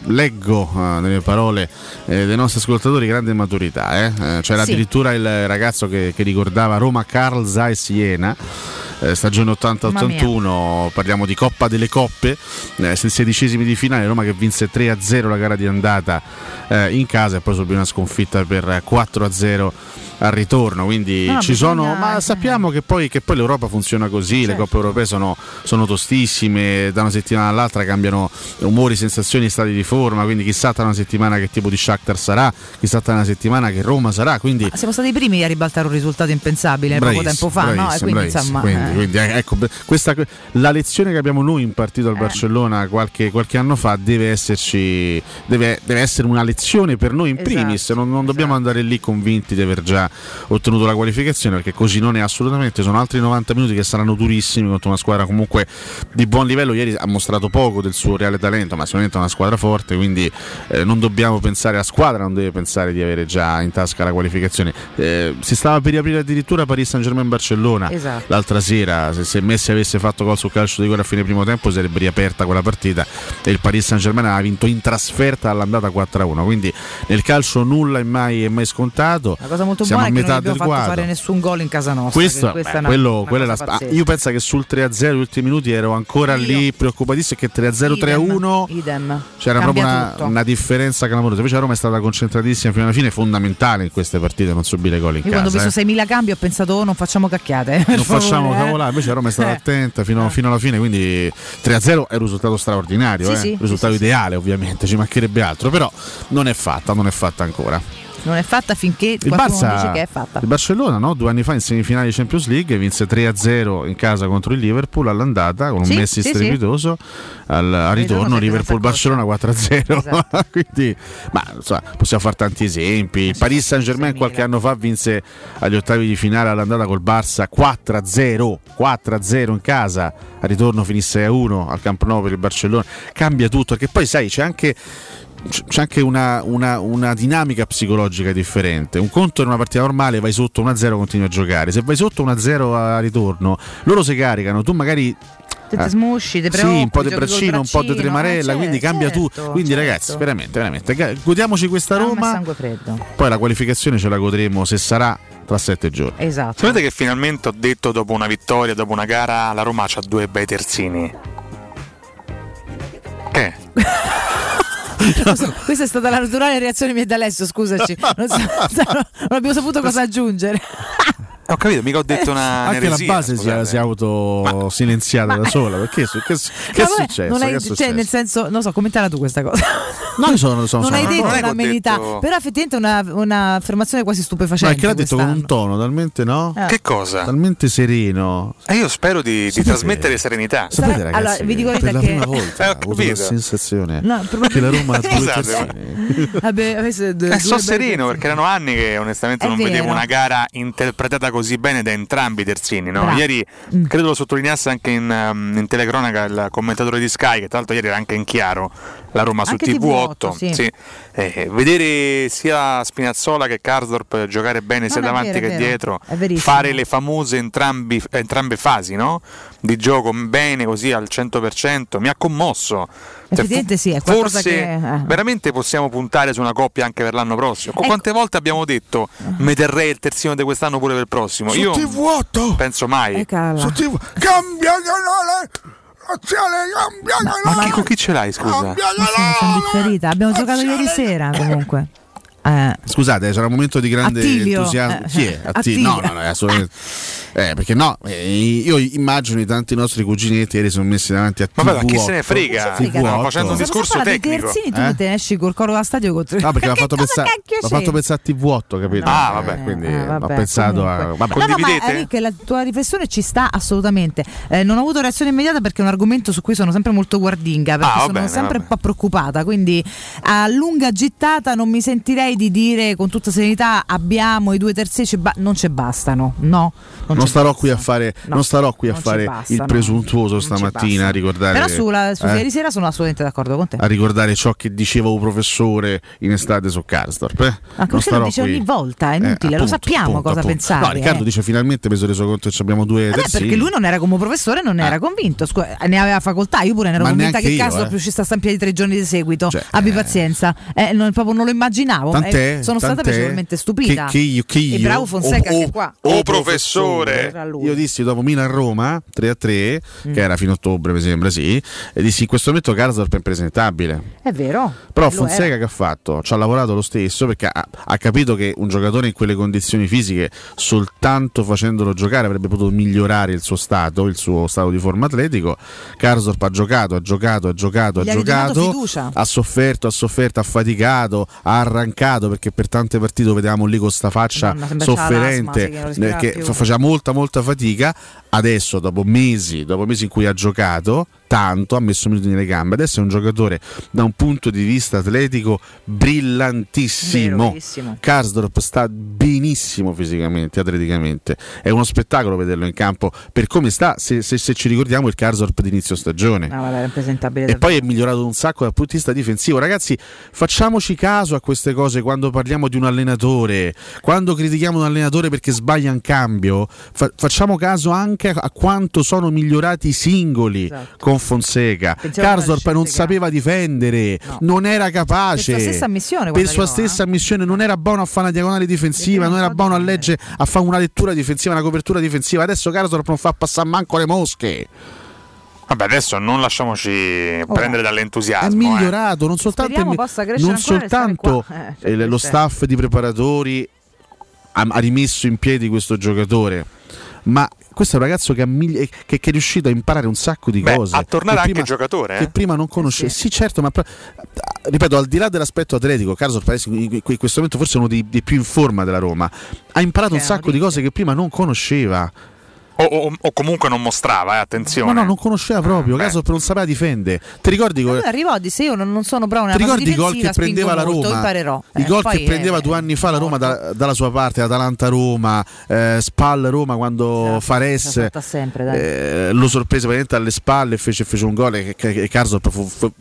leggo eh, nelle parole eh, dei nostri ascoltatori grande maturità. eh. Eh, c'era Sì. addirittura il ragazzo che, che ricordava Roma, Carl Zeiss Iena. eh, stagione 80-81, parliamo di Coppa delle Coppe, eh, sedicesimi di finale, Roma che vinse 3-0 la gara di andata eh, in casa e poi subì una sconfitta per 4-0 al ritorno, quindi No, ci sono, ma sappiamo che poi, che poi l'Europa funziona così, le Certo. coppe europee sono, sono tostissime, da una settimana all'altra cambiano umori, sensazioni, stati di forma, quindi chissà tra una settimana che tipo di Shakhtar sarà, chissà tra una settimana che Roma sarà, quindi Siamo stati i primi a ribaltare un risultato impensabile poco tempo fa, no? E quindi insomma. Quindi- eh. quindi, eh, ecco, questa- la lezione che abbiamo noi impartito al Barcellona qualche, qualche anno fa deve esserci deve, deve essere una lezione per noi in Esatto, primis non, non dobbiamo andare lì convinti di aver già ottenuto la qualificazione perché così non è assolutamente sono altri 90 minuti che saranno durissimi contro una squadra comunque di buon livello. Ieri ha mostrato poco del suo reale talento ma sicuramente è una squadra forte quindi eh, non dobbiamo pensare la squadra non deve pensare di avere già in tasca la qualificazione. Eh, si stava per riaprire addirittura Paris Saint Germain Barcellona Esatto. l'altra sera. Se, se Messi avesse fatto gol sul calcio di rigore a fine primo tempo sarebbe riaperta quella partita e il Paris Saint Germain aveva vinto in trasferta all'andata 4-1 quindi nel calcio nulla è mai, è mai scontato. La cosa molto siamo a non metà abbiamo del quadro fare nessun gol in casa nostra. questo, beh, è una- quello- una quella è la sp- ah, io penso che sul 3-0 gli ultimi minuti ero ancora lì preoccupatissimo che 3-0 3-1 Idem. c'era Cambia proprio una, una differenza clamorosa invece la Roma è stata concentratissima fino alla fine fondamentale in queste partite non subire gol in Io quando ho casa visto eh. 6.000 cambi ho pensato oh, non facciamo cacchiate. per non facciamo eh. cavolare invece la Roma è stata Eh. attenta fino, fino alla fine quindi 3-0 è un risultato straordinario Sì, eh. sì, risultato ideale ovviamente ci mancherebbe altro però non è fatta non è fatta ancora Non è fatta finché il qualcuno Barça, dice che è fatta. il Barcellona no? due anni fa in semifinale di Champions League vinse 3-0 in casa contro il Liverpool all'andata con un Sì, Messi sì, sì. strepitoso al, al ritorno Liverpool-Barcellona 4-0 Esatto. quindi ma insomma, possiamo fare tanti esempi il Paris Saint Germain qualche anno fa vinse agli ottavi di finale all'andata col Barça 4-0 4-0 in casa al ritorno finisse 6-1 al Camp Nou per il Barcellona cambia tutto perché poi sai c'è anche c'è anche una, una- una dinamica psicologica differente. Un conto in una partita normale vai sotto 1-0 continui a giocare. Se vai sotto 1-0 a ritorno, loro si caricano, tu magari Te te eh, smusci, te sì, preoccupi, un po' di braccino, un po' di tremarella, eh, quindi certo, cambia tutto. Quindi certo. ragazzi, veramente, veramente, godiamoci questa Roma. Poi la qualificazione ce la godremo se sarà tra sette giorni. Esatto. Sapete che finalmente ho detto dopo una vittoria, dopo una gara, la Roma ha due bei terzini. Che? Questa è stata la naturale reazione mia da Alessio, scusaci. Non, so- non abbiamo saputo cosa aggiungere. Ho capito, mica ho detto una Anche la base si è, si è autosilenziata da sola. Perché su- che, che Ma è successo? non hai- Che è cioè, successo? nel senso, non so, commentala tu questa cosa. No, io sono, sono, non sono hai detto d'accordo. un'amenità, però effettivamente è una, un'affermazione quasi No, stupefacente. è che l'ha detto con un tono talmente no? Eh. Che cosa? Talmente sereno. E io spero di, di trasmettere serenità. Sapete, ragazzi, allora, vi dico per la verità prima che- volta Eh, ho ho avuto la sensazione No, che la Roma ha due Scusate, terzini. Vabbè, Eh, so sereno perché erano anni che onestamente non vedevo una gara interpretata così bene da entrambi i terzini. no? Ieri Mm. credo lo sottolineasse anche in, um, in telecronaca il commentatore di Sky, che tra l'altro ieri era anche in chiaro la Roma su Anche TV8. TV8, sì. Eh, vedere sia Spinazzola che Karsdorp giocare bene sia No, no, è davanti vero, che dietro, fare le famose entrambi- entrambe fasi no? di gioco bene così al 100%, mi ha commosso. Cioè, fu- sì, è qualcosa forse che- eh. veramente possiamo puntare su una coppia anche per l'anno prossimo. Ecco. Quante volte abbiamo detto mi terrei il terzino di quest'anno pure per il prossimo? Su Io TV8 penso mai. Eh. Su TV Cambia canale Ma chi, con chi ce l'hai, scusa? Ma sono, sono differita. Abbiamo giocato ieri sera comunque. Eh, Scusate, c'era un momento di grande Attilio. entusiasmo. Eh, Chi è? Attilio? Attilio. No, no, no, è assolutamente. Eh, perché no, eh, io immagino i tanti nostri cuginetti ieri sono messi davanti a TV8. Vabbè, ma chi se ne frega? TV8. Stiamo facendo un discorso tecnico. terzini, tu Eh? te ne esci col coro da stadio contro No, perché l'ha fatto, pensare, l'ha fatto pensare a TV8, capito? Ah, Eh, vabbè. Quindi Eh, ho vabbè, pensato a. comunque. Vabbè. No, no, ma? Enrique, la tua riflessione ci sta assolutamente. Eh, non ho avuto reazione immediata perché è un argomento su cui sono sempre molto guardinga, perché Ah, sono bene, sempre un po' preoccupata. Quindi a lunga gittata non mi sentirei di dire con tutta serenità abbiamo i due terzini, ci ba- non ci bastano. No, Non, ci starò bastano. qui a fare, No, non starò qui a non ci fare il presuntuoso Non ci stamattina a ricordare. Però sulla, su eh, ieri sera sono assolutamente d'accordo con te. a ricordare ciò che diceva un professore in estate su Karsdorp. Eh? Non perché lo dice qui. ogni volta, è Eh, inutile, lo appunto, sappiamo appunto, cosa appunto. pensare. No, Riccardo eh. dice finalmente mi sono reso conto che abbiamo due Eh beh, terzini. perché lui non era come professore, non ne era convinto, scu- ne aveva facoltà. Io pure ne ero Ma convinta che io, Caso eh. a sta piedi tre giorni di seguito. Cioè, Abbi eh. pazienza, Eh, non, proprio non lo immaginavo. Tanto Tant'è, eh, sono stata tant'è piacevolmente stupita. Che, che io, che io, e bravo Fonseca o- che è qua. Oh professore! Io dissi dopo Milan-Roma 3 a 3, Mm. che era fino a ottobre, mi sembra, sì. E dissi in questo momento Karsdorp è impresentabile. È vero. Però Fonseca era. che ha fatto? Ci ha lavorato lo stesso perché ha, ha capito che un giocatore in quelle condizioni fisiche, soltanto facendolo giocare, avrebbe potuto migliorare il suo stato, il suo stato di forma atletico. Karsdorp ha giocato, ha giocato, ha giocato, Gli ha giocato, ha sofferto, ha sofferto, ha faticato, ha arrancato perché per tante partite lo vedevamo lì con sta faccia Madonna, sofferente, che eh, che faceva molta molta fatica. Adesso, dopo mesi, dopo mesi in cui ha giocato tanto, ha messo minuti nelle gambe. Adesso è un giocatore da un punto di vista atletico brillantissimo. Verissimo. Karsdorp sta benissimo fisicamente, atleticamente. È uno spettacolo vederlo in campo per come sta. Se, se- se ci ricordiamo il Karsdorp di inizio stagione. No, vabbè, è impresentabile. E poi è migliorato un sacco dal punto di vista difensivo. Ragazzi, facciamoci caso a queste cose quando parliamo di un allenatore, quando critichiamo un allenatore perché sbaglia un cambio. fa- facciamo caso anche a, a quanto sono migliorati i singoli Esatto. Con Fonseca. Alla non sapeva difendere, non era capace. Per sua stessa ammissione, Per sua eh. stessa ammissione, non era buono a fare una diagonale difensiva, non era buono a leggere, a fare una lettura difensiva, una copertura difensiva. Adesso Karsdorp non fa passare manco le mosche. Vabbè, adesso non lasciamoci prendere È dall'entusiasmo. eh. migliorato, non soltanto, Speriamo mi- possa crescere non soltanto. Eh, eh, lo questo è- staff di preparatori ha, ha rimesso in piedi questo giocatore, ma questo è un ragazzo che, ha migli- che- che è riuscito a imparare un sacco di Beh, cose. a tornare che anche prima- giocatore, eh? Che prima non conosceva. Sì. certo, ma pro- ripeto, al di là dell'aspetto atletico, Carlos Paesi in questo momento forse è uno dei, dei più in forma della Roma. Ha imparato un Che sacco di cose che prima non conosceva. O, o- o comunque non mostrava, eh, attenzione. No, no, non conosceva proprio. Karsdorp non sapeva difendere. Ti ricordi Lui come- arrivò e disse io non, non sono bravo nella Ti ricordi i gol che difensiva, spingo prendeva la molto, Roma? imparerò. I Eh, gol che prendeva eh, due anni fa la Roma da- dalla sua parte, Atalanta-Roma, eh, Spal-Roma quando Fares l'ha fatta sempre, eh, lo sorprese praticamente alle spalle e fece, fece un gol e, e, e Karsdorp fu, fu-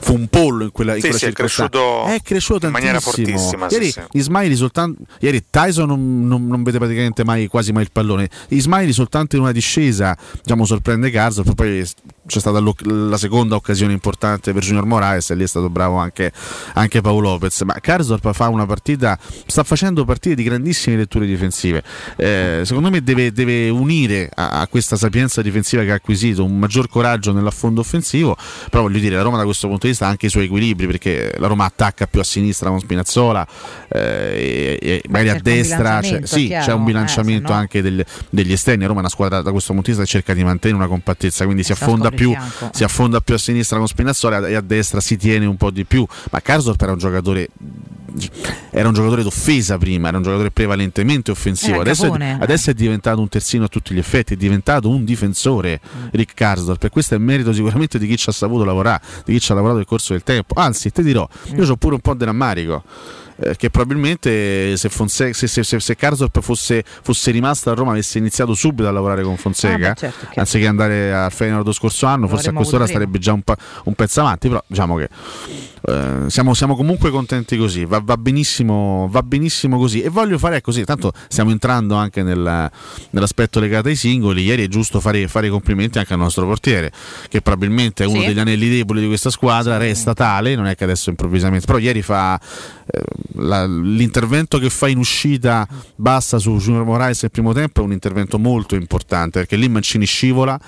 fu un pollo in quella, in Sì, quella sì, è cresciuto è cresciuto in maniera tantissimo. fortissima, Ieri sì. Ismaili soltanto ieri Tyson non, non- non vede praticamente mai quasi mai il pallone. Ismaili soltanto in una discesa. Diciamo, sorprende Karsdorp, poi c'è stata la seconda occasione importante per Junior Moraes e lì è stato bravo anche, anche Paolo Lopez. Ma Karsdorp fa una partita, sta facendo partite di grandissime letture difensive. Eh, secondo me deve, deve unire a, a questa sapienza difensiva che ha acquisito un maggior coraggio nell'affondo offensivo. Però voglio dire, la Roma da questo punto di vista ha anche i suoi equilibri perché la Roma attacca più a sinistra con Spinazzola eh, e, e magari a destra c'è, sì, chiaro, c'è un eh, bilanciamento se no- anche del- degli esterni. La Roma è una squadra da questo punto di vista che cerca di mantenere una compattezza, quindi si Sa affonda, più, si affonda più a sinistra con Spinazzola e a destra si tiene un po' di più. Ma Karsdorp era un giocatore era un giocatore d'offesa prima, era un giocatore prevalentemente offensivo. Adesso è, adesso è diventato un terzino a tutti gli effetti, è diventato un difensore Rick Karsdorp e questo è merito sicuramente di chi ci ha saputo lavorare, di chi ci ha lavorato nel corso del tempo. Anzi, ti dirò, io ho pure un po' di rammarico. Eh, Che probabilmente se, Fonse- se, se, se, fosse, fosse rimasto a Roma avesse iniziato subito a lavorare con Fonseca Ah, beh, certo, chiaro. anziché andare al Feyenoord lo scorso anno forse a quest'ora avuto starebbe già un, pa- un pezzo avanti però diciamo che eh, siamo, siamo comunque contenti così va, va benissimo, va benissimo così. E voglio fare così tanto stiamo entrando anche nel- nell'aspetto legato ai singoli. Ieri è giusto fare, fare i complimenti anche al nostro portiere che probabilmente è uno Sì. degli anelli deboli di questa squadra resta tale non è che adesso improvvisamente però ieri fa eh, la- l'intervento che fa in uscita bassa su Junior Moraes nel primo tempo è un intervento molto importante perché lì Mancini scivola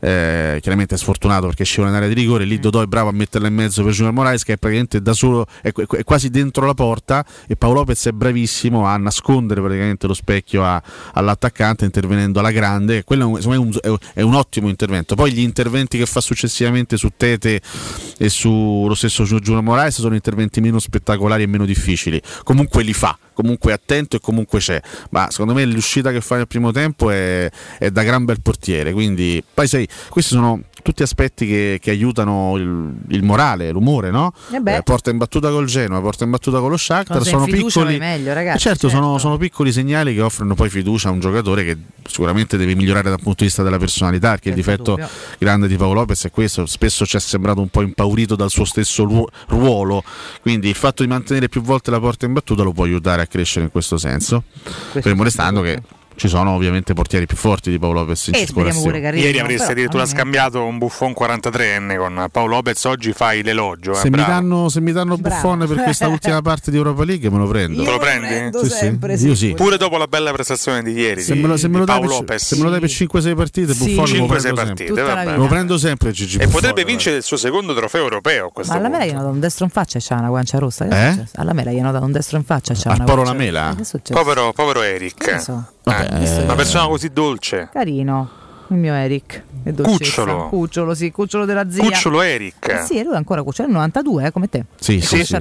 eh, chiaramente è sfortunato perché scivola in area di rigore lì Dodò è bravo a metterla in mezzo per Junior Moraes che è praticamente da solo è, è- quasi dentro la porta e Paolo Lopez è bravissimo a nascondere praticamente lo specchio a- all'attaccante intervenendo alla grande. Quello è un, è un- è un ottimo intervento. Poi gli interventi che fa successivamente su Tete e su lo stesso Junior Moraes sono interventi meno spettacolari e meno difficili. Comunque li fa comunque attento e comunque c'è. Ma secondo me l'uscita che fa nel primo tempo è, è da gran bel portiere quindi poi sai questi sono tutti aspetti che, che aiutano il, il morale, l'umore, no? Eh beh. porta in battuta col Genoa, porta in battuta con lo Shakhtar, sono piccoli, meglio, ragazzi, Eh certo, Sono, sono piccoli segnali che offrono poi fiducia a un giocatore che sicuramente deve migliorare dal punto di vista della personalità, perché il difetto dubbio. grande di Paolo Lopez è questo, spesso ci è sembrato un po' impaurito dal suo stesso ruo- ruolo, quindi il fatto di mantenere più volte la porta in battuta lo può aiutare a crescere in questo senso, fermo restando che ci sono ovviamente portieri più forti di Paolo Lopez in E speriamo circolazione. Ieri avresti però, addirittura almeno. scambiato un buffon 43enne con Paolo Lopez, oggi fai l'elogio. Eh, Se mi, danno, se mi danno Bravo. Buffon per questa ultima parte di Europa League me lo prendo. Te lo prendi? prendo sempre, Io sì. Pure dopo la bella prestazione di ieri Se di, me lo, se me lo dai Paolo per, Lopez. se me lo dai per 5-6 partite, Sì. Buffon lo 5-6 prendo partite, la vabbè. Lo prendo sempre Gigi E Buffon, potrebbe vincere il suo secondo trofeo europeo Ma alla punto. mela gli hanno dato un destro in faccia e c'ha una guancia rossa. Eh? Alla mela gli hanno dato un destro in faccia e c'ha una guancia Lamela? Che succede? Povero, povero Eric. Non so. Eh, una persona così dolce. Carino, il mio Eric. Cucciolo. Cucciolo, sì, cucciolo della zia. Cucciolo Eric. Eh sì, lui è ancora cucciolo, è il 92, eh, come te. Sì, sì, sì.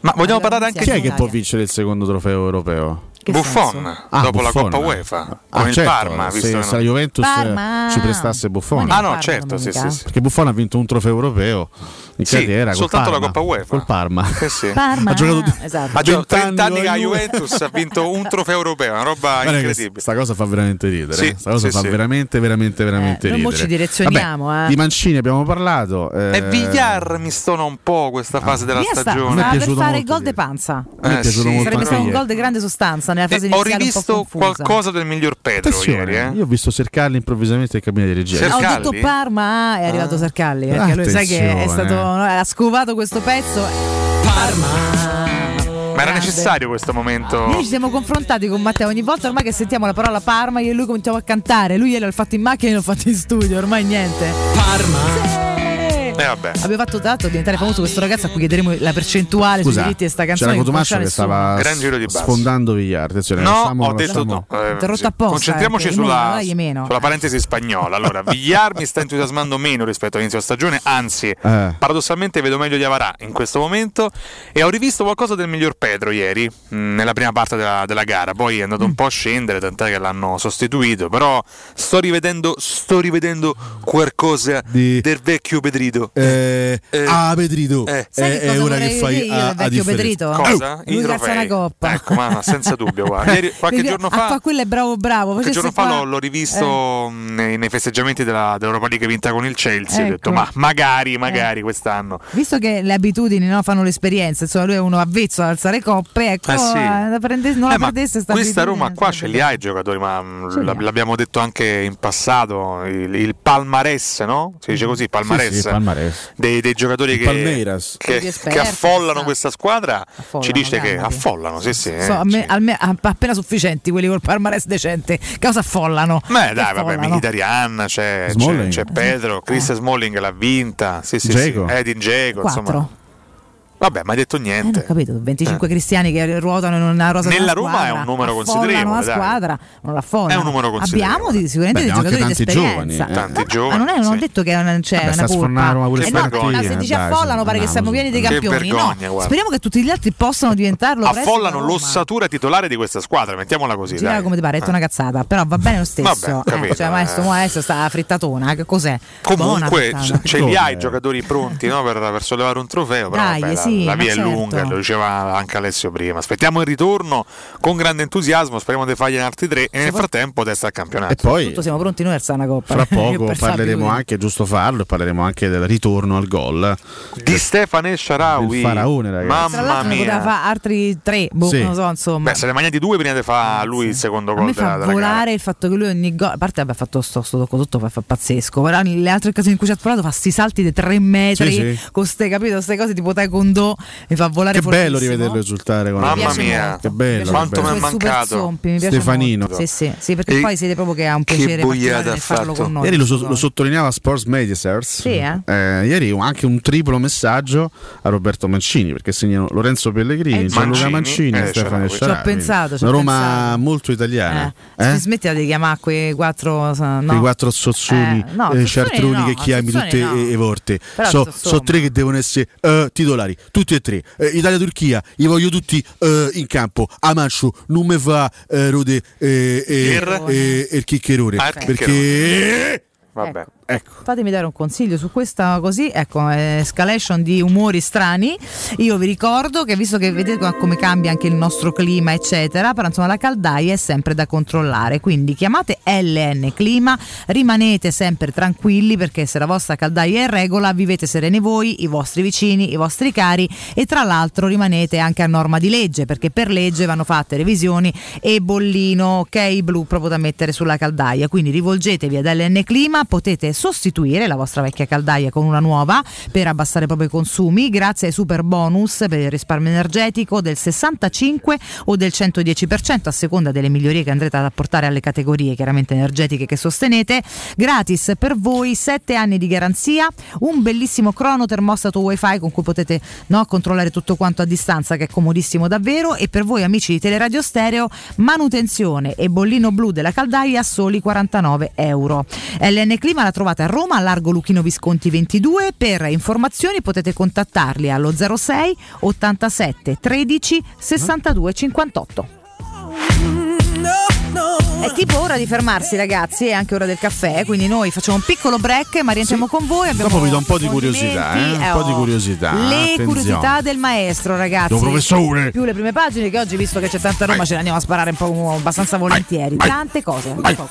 Ma vogliamo parlare anche Chi è di che può vincere il secondo trofeo europeo? Che Buffon? Ah, dopo Buffon. la Coppa UEFA Ah, con il certo, Parma. se, Visto che se la Juventus Parma. ci prestasse Buffon. Ah no, Parma certo, sì, sì, sì. Perché Buffon ha vinto un trofeo europeo in Sì, carriera col soltanto la Parma. Coppa UEFA. Col Parma. Eh sì. Parma. Ha giocato esatto. Ha giocato 30 anni la. Juventus ha vinto un trofeo europeo, una roba che incredibile. Sta cosa fa veramente ridere. Sì, eh. sta cosa sì, fa sì. veramente, veramente, veramente Eh, noi ridere. ci direzioniamo, Vabbè, eh. Di Mancini abbiamo parlato. eh, E Villar mi stona un po' questa fase della sta, stagione. A me è stava per fare il gol de panza. Eh, Sarebbe stato un gol di grande sostanza nella fase E ho iniziale po' rivisto qualcosa del miglior Pedro ieri. Eh? io ho visto Sercalli improvvisamente in cabina di regia. Ah, ho detto Parma, è arrivato Sercalli, perché lui sai che è stato no, ha scovato questo pezzo. Parma. Ma era necessario questo momento? Noi ci siamo confrontati con Matteo ogni volta ormai che sentiamo la parola Parma io e lui cominciamo a cantare. Lui ieri l'ha fatto in macchina e io l'ho fatto in studio, ormai niente. Parma. Eh vabbè. Abbiamo fatto tanto diventare famoso questo ragazzo a cui chiederemo la percentuale sui Scusa, diritti di sta c'era canzone. Cotumaccio che nessuno. stava Gran giro di basso. sfondando Villar. Attenzione, No, lasciamo- ho detto lasciamo- no. Eh, sì. apposta, Concentriamoci perché sulla, meno. sulla parentesi spagnola. Allora, Villar mi sta entusiasmando meno rispetto all'inizio della stagione, anzi, Eh. paradossalmente vedo meglio di Avarà in questo momento. E ho rivisto qualcosa del miglior Pedro ieri, mh, nella prima parte della, della gara. Poi è andato un po' a scendere, tant'è che l'hanno sostituito. Però sto rivedendo, sto rivedendo qualcosa Di- del vecchio Pedrito. Eh, Eh. ah, Pedrito, Eh. È, ora che fai io a, a. Pedrito? Cosa? Lui una coppa. Ecco, ma, ma senza dubbio. Guarda. Ieri- qualche giorno fa fa quello è bravo bravo. Qualche giorno fa qua- l'ho, l'ho rivisto mh, nei, nei festeggiamenti della, dell'Europa League vinta con il Chelsea. Ho Ecco. detto, ma magari, magari quest'anno. Visto che le abitudini no, fanno l'esperienza, insomma, lui è uno avvezzo ad alzare coppe, ecco, Eh sì. eh, da prende- non Eh, la sta questa Roma qua ce li ha i giocatori, ma ha. l'abbiamo detto anche in passato, il, il palmarès, no? Si dice così, palmarès, Sì, sì, palmarès. Dei, dei giocatori che, che, che affollano questa squadra, Affollano, ci dice che affollano, sì sì. eh, So, a me- a- appena sufficienti quelli col palmarès decente. Cosa affollano? Beh, dai, vabbè, affollano? Mkhitaryan, c'è, c'è, Smalling. c'è Pedro, Chris Smalling l'ha vinta, sì, sì, sì. Edin Dzeko, insomma. Vabbè, ma hai detto Eh, non niente. ho capito, 25 cristiani che ruotano in una rosa di Nella una Roma squadra, è un numero considerevole, la dai. squadra, non l'affollano. È un numero considerevole. Abbiamo di- sicuramente Beh, dei giocatori di tanti esperienza. giovani, eh. Tanti Ma giovani. non, è, non ho sì. detto che non c'è Vabbè, sta una colpa. pure Eh no, ma se eh, dici dai, affollano pare che siamo pieni di che campioni. no. vergogna. Speriamo che tutti gli altri possano diventarlo. Affollano l'ossatura titolare di questa squadra, mettiamola così. Dai. come ti pare, è Eh. una cazzata, però va bene lo stesso. Vabbè, eh, cioè, maestro, eh. adesso sta frittatona, che cos'è? Comunque ce, li hai i giocatori pronti no, per, per sollevare un trofeo, però Dai, vabbè, la- sì, la, via è certo. lunga, lo diceva anche Alessio prima. Aspettiamo il ritorno con grande entusiasmo, speriamo di fargli altri tre e nel frattempo testa al campionato. E poi Tutto siamo pronti noi a alzare una coppa. fra poco parleremo anche, è giusto farlo, parleremo anche del ritorno al gol. Di Stefane Sharawi, Il faraone, ragazzi. Mamma ne poteva mia. fare altri tre, boh, Sì. non so, insomma. Beh, se ne mangiati due prima di fare lui il secondo gol della, fa della gara. volare il fatto che lui ogni gol, a parte abbia fatto sto, sto tocco tutto, fa, fa pazzesco, però le altre occasioni in cui ci ha provato fa sti salti di tre metri, Sì, sì. con ste, capito, queste cose tipo taekwondo, mi fa volare Che bello rivederlo esultare con Mamma mia, molto. Che bello, quanto mi è mancato. zompi, mi Stefanino. molto. Sì, sì, sì, perché E- poi siete proprio che ha un piacere particolare nel farlo con noi. Ieri lo, so- lo sottolineava Sports Mediasers. Sì, eh? ieri anche un triplo messaggio a Roberto Mancini perché segnano Lorenzo Pellegrini, Eh, Gianluca Mancini, Mancini eh, e Stefano. Ci ho pensato, Una Roma pensato. molto italiana. Eh, eh? Smettila di chiamare quei quattro no. Quei quattro sozzoni, Eh, no, eh, no, che chiami tutte no. e, e vorte. Però So, insomma. so tre che devono essere eh, titolari, tutti e tre. Eh, Italia-Turchia, li voglio tutti eh, in campo. Amancio, non mi fa eh, rode eh, eh, eh, il chiccherone. Ah, il perché Vabbè. Ecco. Ecco. Fatemi dare un consiglio su questa così, ecco, escalation di umori strani. Io vi ricordo che visto che vedete come cambia anche il nostro clima, eccetera, però insomma la caldaia è sempre da controllare. Quindi chiamate LN Clima, rimanete sempre tranquilli perché se la vostra caldaia è in regola, vivete sereni voi, i vostri vicini, i vostri cari e tra l'altro rimanete anche a norma di legge perché per legge vanno fatte revisioni e bollino, ok, blu proprio da mettere sulla caldaia. Quindi rivolgetevi ad LN Clima, potete sostituire la vostra vecchia caldaia con una nuova per abbassare proprio i consumi grazie ai super bonus per il risparmio energetico del 65 o del 110% a seconda delle migliorie che andrete ad apportare alle categorie chiaramente energetiche che sostenete. Gratis per voi 7 anni di garanzia, un bellissimo crono termostato wifi con cui potete no, controllare tutto quanto a distanza che è comodissimo davvero e per voi amici di Teleradio Stereo manutenzione e bollino blu della caldaia a soli 49 euro. LN Clima la trovate a Roma, a Largo Luchino Visconti 22. Per informazioni potete contattarli allo 06 87 13 62 58. È tipo ora di fermarsi ragazzi, è anche ora del caffè, quindi noi facciamo un piccolo break ma rientriamo con voi. Abbiamo Dopo vi do un po' di curiosità, eh? un po' di oh. curiosità. Le attenzione. curiosità del maestro ragazzi. Del professore. Più le prime pagine che oggi visto che c'è tanta Roma ce ne andiamo a sparare un po' abbastanza volentieri. Tante cose. tante cose.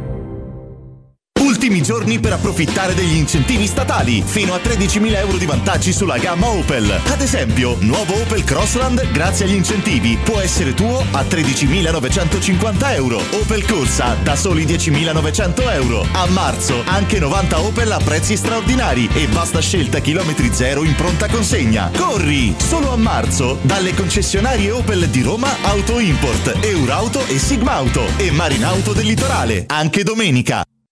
Ultimi giorni per approfittare degli incentivi statali. Fino a 13.000 euro di vantaggi sulla gamma Opel. Ad esempio, nuovo Opel Crossland, grazie agli incentivi, può essere tuo a 13.950 euro. Opel Corsa da soli 10.900 euro. A marzo, anche 90 Opel a prezzi straordinari e vasta scelta chilometri zero in pronta consegna. Corri! Solo a marzo, dalle concessionarie Opel di Roma, Auto Import, Eurauto e Sigmauto e Marinauto del Litorale. Anche domenica.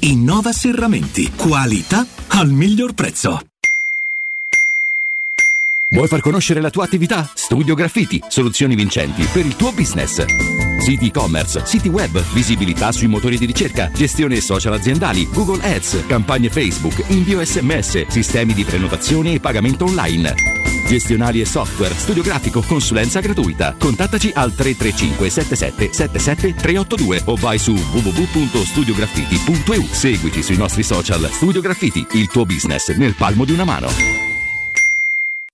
Innova Serramenti. Qualità al miglior prezzo. Vuoi far conoscere la tua attività? Studio Graffiti, soluzioni vincenti per il tuo business. Siti e-commerce, siti web, visibilità sui motori di ricerca, gestione social aziendali, Google Ads, campagne Facebook, invio sms, sistemi di prenotazione e pagamento online. Gestionali e software, studio grafico, consulenza gratuita. Contattaci al 335 77 77 382 o vai su www.studiograffiti.eu. Seguici sui nostri social. Studio Graffiti, il tuo business nel palmo di una mano.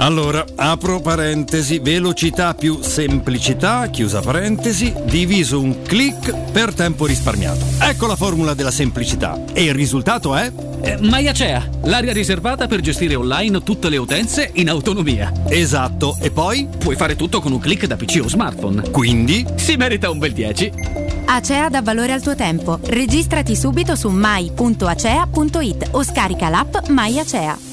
Allora, apro parentesi, velocità più semplicità, chiusa parentesi, diviso un clic per tempo risparmiato. Ecco la formula della semplicità. E il risultato è? Eh, Maiacea, l'area riservata per gestire online tutte le utenze in autonomia. Esatto, e poi? Puoi fare tutto con un clic da PC o smartphone. Quindi? Si merita un bel 10. Acea dà valore al tuo tempo. Registrati subito su mai.acea.it o scarica l'app Mai Acea.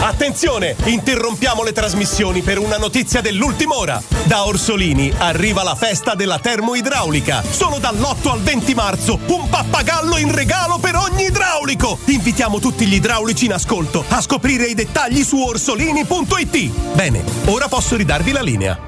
Attenzione! Interrompiamo le trasmissioni per una notizia dell'ultima ora. Da Orsolini arriva la festa della termoidraulica. Solo dall'8 al 20 marzo un pappagallo in regalo per ogni idraulico. Invitiamo tutti gli idraulici in ascolto a scoprire i dettagli su orsolini.it. Bene, ora posso ridarvi la linea.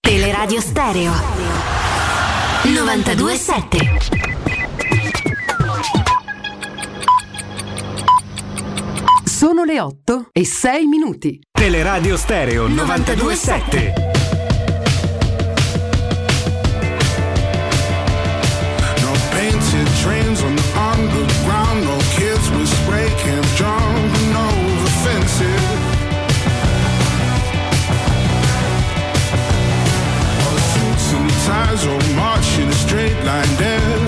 Teleradio Stereo 927 Sono le 8 e 6 minuti. Teleradio Stereo 927. In a straight line, deafening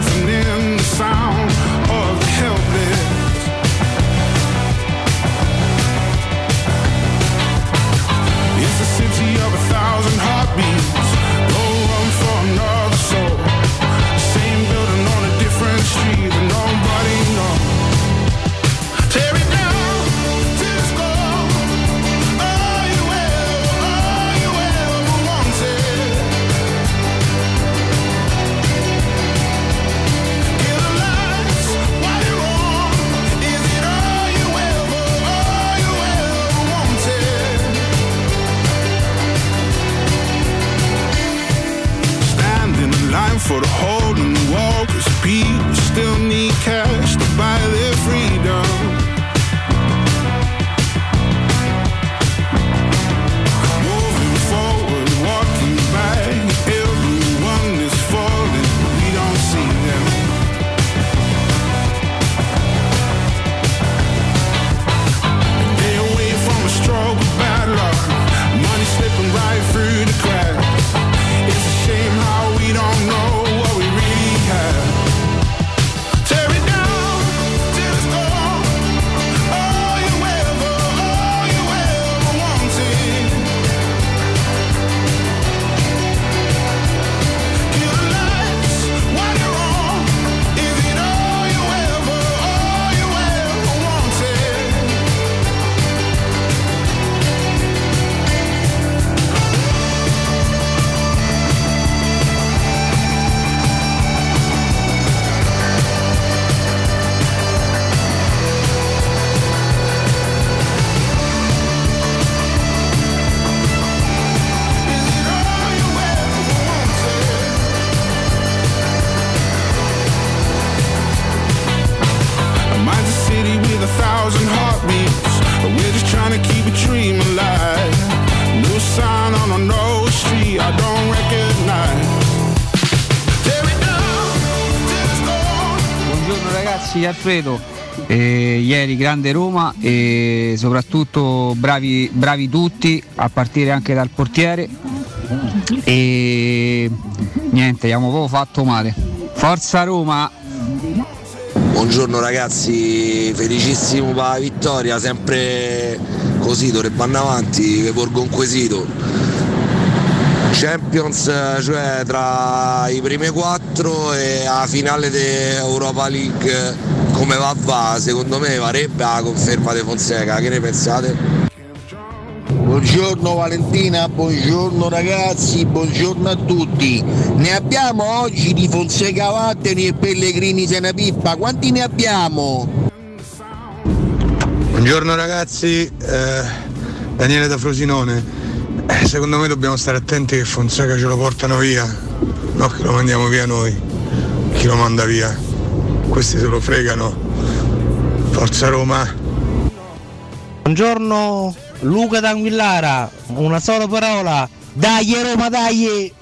Alfredo. Eh, ieri grande Roma e soprattutto bravi, bravi tutti, a partire anche dal portiere. E niente, abbiamo proprio fatto male. Forza Roma! Buongiorno ragazzi, felicissimo per la vittoria, sempre così dovrebbe andare avanti, vi porgo un quesito. Champions, cioè tra i primi quattro e la finale di Europa League come va va, secondo me varrebbe la conferma di Fonseca, che ne pensate? Buongiorno Valentina, buongiorno ragazzi, buongiorno a tutti. Ne abbiamo oggi di Fonseca Vatteni e Pellegrini Senapippa, quanti ne abbiamo? Buongiorno ragazzi, eh, Daniele da Frosinone. Eh, secondo me dobbiamo stare attenti che Fonseca ce lo portano via, no che lo mandiamo via noi. Chi lo manda via? Questi se lo fregano. Forza Roma. Buongiorno Luca d'Anguillara, una sola parola. Dai Roma, dai!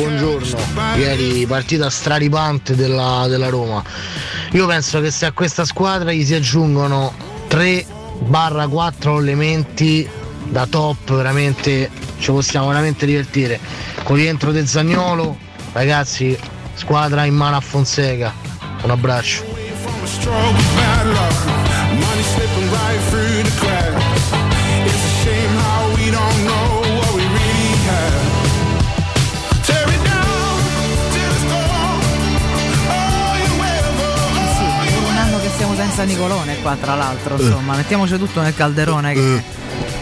Buongiorno, ieri partita straripante della, della Roma. Io penso che se a questa squadra gli si aggiungono 3-4 elementi da top, veramente ci possiamo veramente divertire. Con rientro del Zagnolo, ragazzi, squadra in mano a Fonseca. Un abbraccio. Senza Nicolone qua tra l'altro insomma mettiamoci tutto nel calderone che,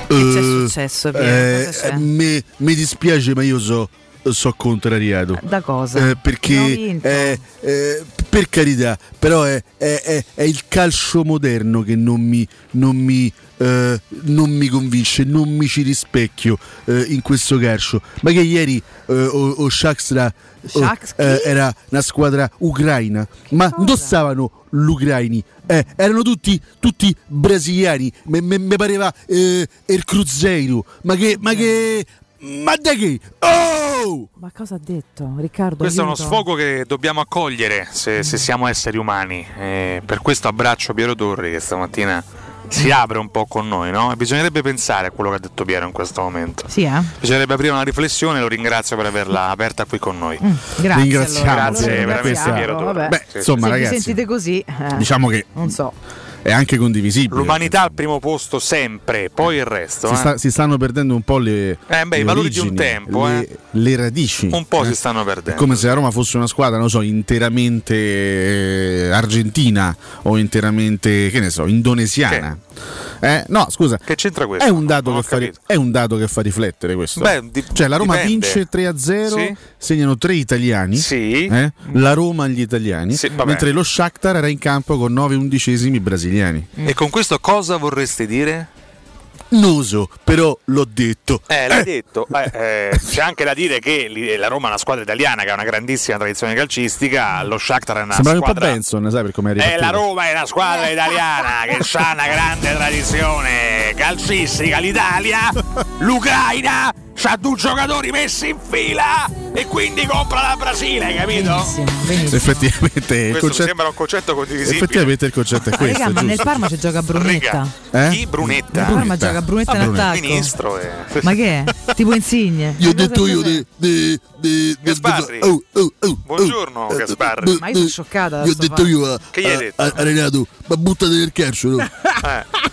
che c'è successo Piero? Eh, eh, me- mi dispiace, ma io so, so contrariato. da cosa? Eh, perché vinto. eh, eh, per carità, però è, è- è- è il calcio moderno che non mi, non mi, eh, non mi convince, non mi ci rispecchio eh, in questo calcio. Ma che ieri eh, o, o Shakhtar, o, Shaks chi? eh, era una squadra ucraina, ma non stavano l'ucraini, eh, erano tutti, tutti brasiliani. Mi pareva eh, il Cruzeiro, ma che, ma che, ma da che? Oh! ma cosa ha detto Riccardo Questo è uno aiuto. sfogo che dobbiamo accogliere se, se siamo esseri umani. Eh, per questo abbraccio Piero Torri che stamattina si apre un po' con noi, no? E bisognerebbe pensare a quello che ha detto Piero in questo momento. sì eh? Bisognerebbe aprire una riflessione, lo ringrazio per averla aperta qui con noi. Mm, grazie Ringraziamo, allora. Grazie, veramente Piero vabbè. Beh, Sì, insomma, se vi ragazzi, sentite così eh, diciamo che non so è anche condivisibile. L'umanità al primo posto sempre, poi il resto. Si, eh. sta- si stanno perdendo un po' le, Eh, beh, i le valori di un origini, tempo, le, eh. le radici. Un po' eh. si stanno È perdendo. come se la Roma fosse una squadra, non so, interamente eh, argentina o interamente, che ne so, indonesiana. Eh, no, scusa. Che c'entra questo? È un, dato che fa, è un dato che fa riflettere questo. Beh, di- cioè la Roma dipende. vince 3-0, Sì. segnano tre italiani. Sì. eh? La Roma gli italiani. Sì, mentre lo Shakhtar era in campo con 9 undicesimi brasiliani. E con questo cosa vorresti dire? Noso, però l'ho detto. Eh, l'hai detto. Eh, eh, c'è anche da dire che la Roma è una squadra italiana che ha una grandissima tradizione calcistica. Lo Shakhtar è una Sembrava un po' squadra. Benson, sai per come è Eh, la Roma è una squadra italiana che ha una grande tradizione calcistica. L'Italia, l'Ucraina, ha due giocatori messi in fila e quindi compra la Brasile, hai capito? Effettivamente il Questo mi concetto, sembra un concetto condivisibile. effettivamente il concetto è questo. raga, ma giusto? nel Parma ci gioca Brunetta Eh? Chi? Brunetta. Nel Parma gioca Brunetta in Ah, Brunetta. attacco Ministro. eh. ma che è? tipo insigne Gli ho detto io di, Gasparri. Oh, oh, oh, Buongiorno, oh, Gasparri. eh, Ma io sono eh, scioccata Gli ho detto io a, Che gli hai detto? a- a Renato, ma buttati nel carcere. no?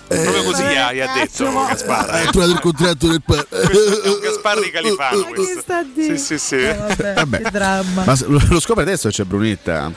Eh, proprio così gli ha, gli ha detto Gasparri. Hai trovato il contratto del par. Questo è un Gasparri Califano. che questo. sta a dire? Sì, sì, sì. Eh, vabbè, Vabbè. che dramma Ma lo, scopre adesso che c'è Brunetta.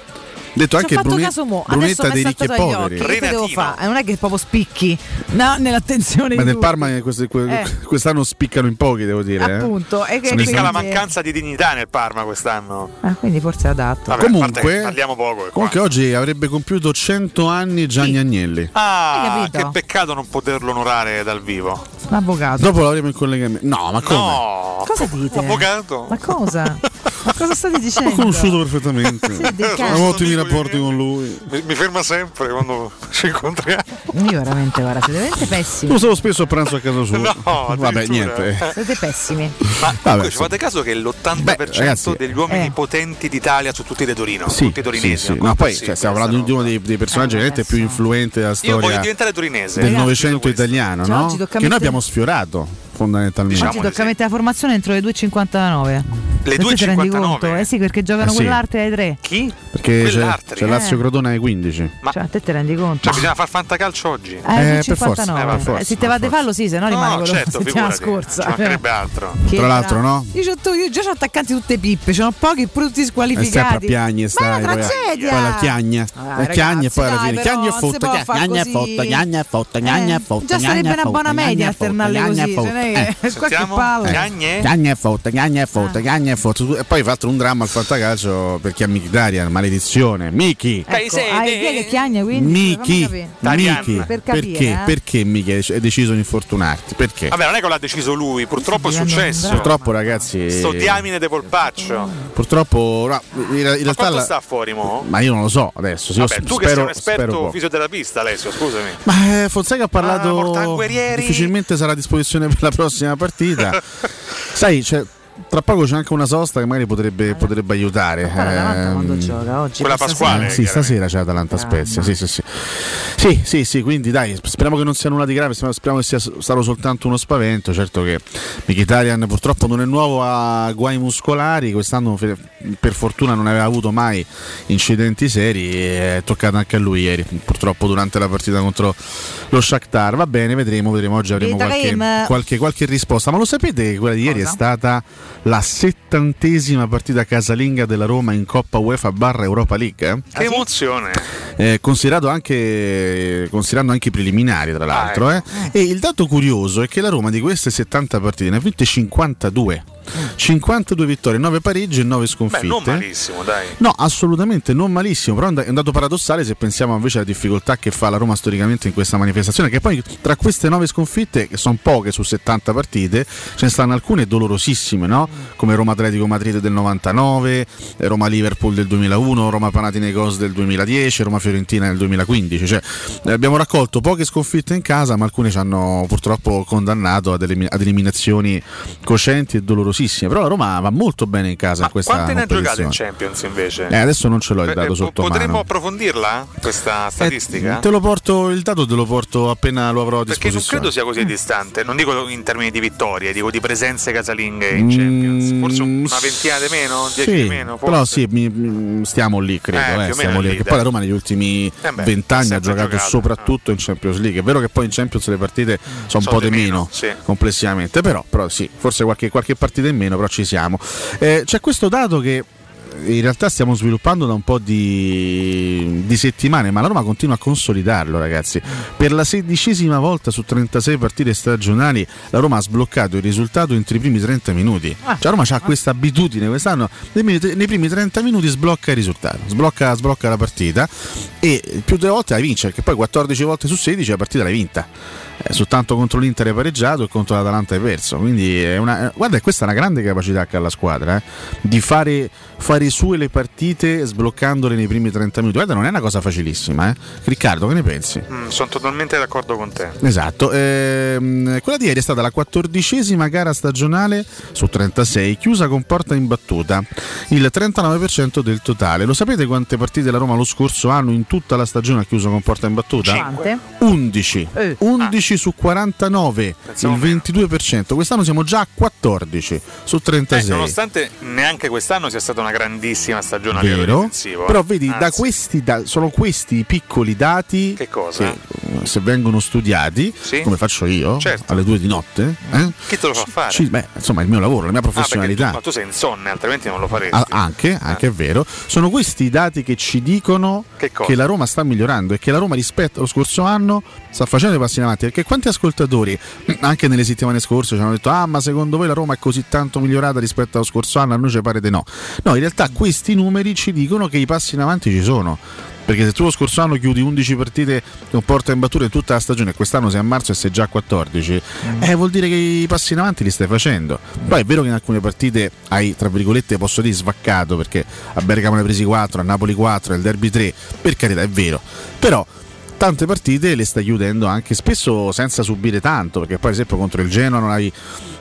Detto anche fatto Brune- caso mo, Brunetta dei ricchi e occhi. poveri. Che devo fare? Eh, Non è che proprio spicchi no, nell'attenzione Ma di nel tutti. Parma eh, queste- que- Eh. quest'anno spiccano in pochi, devo dire. eh. Appunto, e che Spicca la mancanza di dignità nel Parma quest'anno. Ah, quindi forse è adatto. Vabbè, Comunque, parliamo poco. comunque oggi avrebbe compiuto 100 anni Gianni Agnelli. Ah, che peccato non poterlo onorare dal vivo. L'avvocato. Dopo l'avremo in collegamento. No, ma come? No, Cosa dite? avvocato. Ma cosa? Ma cosa state dicendo? L'ho conosciuto perfettamente. Sì. Ho ottimi rapporti con lui. Mi, mi ferma sempre quando ci incontriamo. Io veramente, guarda, siete veramente pessimi. Lo stavo spesso a pranzo a casa sua. No, Vabbè, niente. Siete pessimi. Ma comunque ci fate caso che l'80% ragazzi- degli uomini Eh. potenti d'Italia sono tutti di Torino, Sì, tutti torinesi. sì, sì. No, poi cioè, stiamo parlando di uno dei, dei personaggi veramente più influenti della Io voglio storia diventare torinese. del Novecento italiano, Cioè, no? Che noi abbiamo sfiorato fondamentalmente. Oggi tocca mettere la formazione entro le 2.59. Le Perché ti rendi 2.59? conto? Eh sì, perché giocano Eh sì. quell'arte ai tre. Chi? Perché c'è, Quell'altri, c'è eh. Lazio Crotone ai 15. Ma- Cioè, a te ti rendi conto? Cioè, bisogna far fantacalcio oggi. Eh, Eh, per 59. forza, eh, per forza, Eh, se te va di fallo, sì, se no No, rimane quello certo, settimana scorsa. Ci mancherebbe altro. Che Tra l'altro, no? Io, c'ho- io già ho attaccanti tutte pippe, ce n'ho pochi, pure tutti E sempre a squalificati. piagne Ma stai. è una poi- tragedia! Poi la chiagna. Ah, la chiagna e poi alla fine. Chiagna e fotta, chiagna e fotta, chiagna e fotta, chiagna e Eh, fotta. già sarebbe chiagna e una buona media chiagna e alternarle fotta, chiagna e così, è Eh. che- qualche Sentiamo? palle. Cagne? Cagna e fotta, cagna e fotta, cagna e fotta. E poi fa l'altro un dramma al fantacalcio per chi ha Mkhitaryan, maledizione. Miki. Ecco, ah, è che quindi? Miki. Miki, Per perché? eh. Perché Miki è deciso di infortunarti? Perché? Vabbè, non è che l'ha deciso lui, purtroppo è successo. Purtroppo, ragazzi. Sto diamine de polpaccio. Purtroppo, no, in, realtà. la- sta fuori mo? Ma io non lo so adesso. io Vabbè, s- tu che sei spero, un esperto fisioterapista, Alessio, scusami. Ma eh, Fonseca ha parlato. mortanguerieri. difficilmente sarà a disposizione per la prossima partita. Sai, c'è- tra poco c'è anche una sosta che magari potrebbe, potrebbe aiutare. L'Atalanta quando Ehm, gioca oggi? Quella Pasquale. sì, stasera c'è Atalanta Spezia. Sì, sì, sì. Sì, sì, sì, quindi dai, speriamo che non sia nulla di grave, speriamo, che sia stato soltanto uno spavento. Certo che Mkhitaryan purtroppo non è nuovo a guai muscolari, quest'anno per fortuna non aveva avuto mai incidenti seri e è toccato anche a lui ieri, purtroppo durante la partita contro lo Shakhtar. Va bene, vedremo, vedremo, oggi avremo qualche, qualche, qualche risposta. Ma lo sapete che quella di ieri è Cosa? stata la settantesima partita casalinga della Roma in Coppa UEFA barra Europa League? eh? Che emozione. Eh, considerato anche, considerando anche i preliminari, tra l'altro. eh. E il dato curioso è che la Roma di queste 70 partite ne ha vinte 52. 52 vittorie, 9 pareggi e 9 Beh, sconfitte. non malissimo, dai. No, assolutamente non malissimo, però è un dato paradossale se pensiamo invece alla difficoltà che fa la Roma storicamente in questa manifestazione, che poi tra queste 9 sconfitte, che sono poche su 70 partite, ce ne stanno alcune dolorosissime, no? Come Roma Atletico Madrid del 99, eh, Roma Liverpool del 2001, Roma Panathinaikos del 2010, Roma Fiorentina del 2015, cioè eh, abbiamo raccolto poche sconfitte in casa, ma alcune ci hanno purtroppo condannato ad eliminazioni coscienti e dolorosissime, però la Roma va molto bene in casa in questa Quante ne ha giocate in. Champions invece? Eh, adesso non ce l'ho il Eh, dato eh, sotto Potremmo mano. approfondirla questa statistica? Eh, te lo porto il dato te lo porto appena lo avrò a Perché non credo sia così distante, non dico in termini di vittorie, dico di presenze casalinghe in Champions. Forse una ventina di meno, dieci Mm, Sì, di meno, forse. però sì, mi- stiamo lì, credo. Eh, eh, meno stiamo lì. lì, poi la Roma negli ultimi Eh beh, vent'anni ha giocato giocato, soprattutto in Champions League. È vero che poi in Champions le partite sono un po' di meno, sì. complessivamente, però, però sì, forse qualche, qualche partita meno, però ci siamo. Eh, c'è questo dato che in realtà stiamo sviluppando da un po' di, di settimane, ma la Roma continua a consolidarlo, ragazzi. Per la sedicesima volta su 36 partite stagionali, la Roma ha sbloccato il risultato entro i primi 30 minuti. Cioè, la Roma ha questa abitudine quest'anno, nei, primi- nei primi 30 minuti sblocca il risultato, sblocca, sblocca la partita e più delle volte la vince, perché poi 14 volte su 16 la partita l'hai vinta. Eh, soltanto contro l'Inter hai pareggiato e contro l'Atalanta hai perso. Quindi è una, guarda, questa è una grande capacità che ha la squadra eh, di fare, fare sue le partite sbloccandole nei primi 30 minuti. Guarda, non è una cosa facilissima. Eh. Riccardo, che ne pensi? Mm, sono totalmente d'accordo con te. Esatto, ehm, quella di ieri è stata la quattordicesima gara stagionale su 36, chiusa con porta imbattuta, il 39% del totale. Lo sapete quante partite la Roma lo scorso anno in tutta la stagione ha chiuso con porta imbattuta? Quante? 11, Eh. 11 su 49, il 22%. Quest'anno siamo già a 14 su Eh, 36. nonostante neanche quest'anno sia stata una grandissima stagione Vero? difensivo. Però eh. vedi, da questi, da- sono questi piccoli dati Che cosa? che, se vengono studiati, Sì. come faccio io, Certo. alle due di notte, eh, Chi te lo fa fare? ci- beh, insomma, il mio lavoro, la mia Ah, professionalità. tu, ma tu sei insonne, altrimenti non lo faresti. Ah, anche, anche è vero, sono questi i dati che ci dicono Che che la Roma sta migliorando e che la Roma rispetto allo scorso anno sta facendo i passi in avanti. Perché quanti ascoltatori anche nelle settimane scorse ci hanno detto: Ah, ma secondo voi la Roma è così tanto migliorata rispetto allo scorso anno? A noi ci pare di no. No, in realtà questi numeri ci dicono che i passi in avanti ci sono. Perché se tu lo scorso anno chiudi 11 partite con porta in battuta in tutta la stagione e quest'anno sei a marzo e sei già a 14, eh, vuol dire che i passi in avanti li stai facendo. Poi è vero che in alcune partite hai, tra virgolette, posso dire svaccato, perché a Bergamo ne hai presi 4, a Napoli 4, al Derby 3, per carità è vero. Però tante partite le sta chiudendo anche spesso senza subire tanto, perché poi ad esempio contro il Genoa non hai,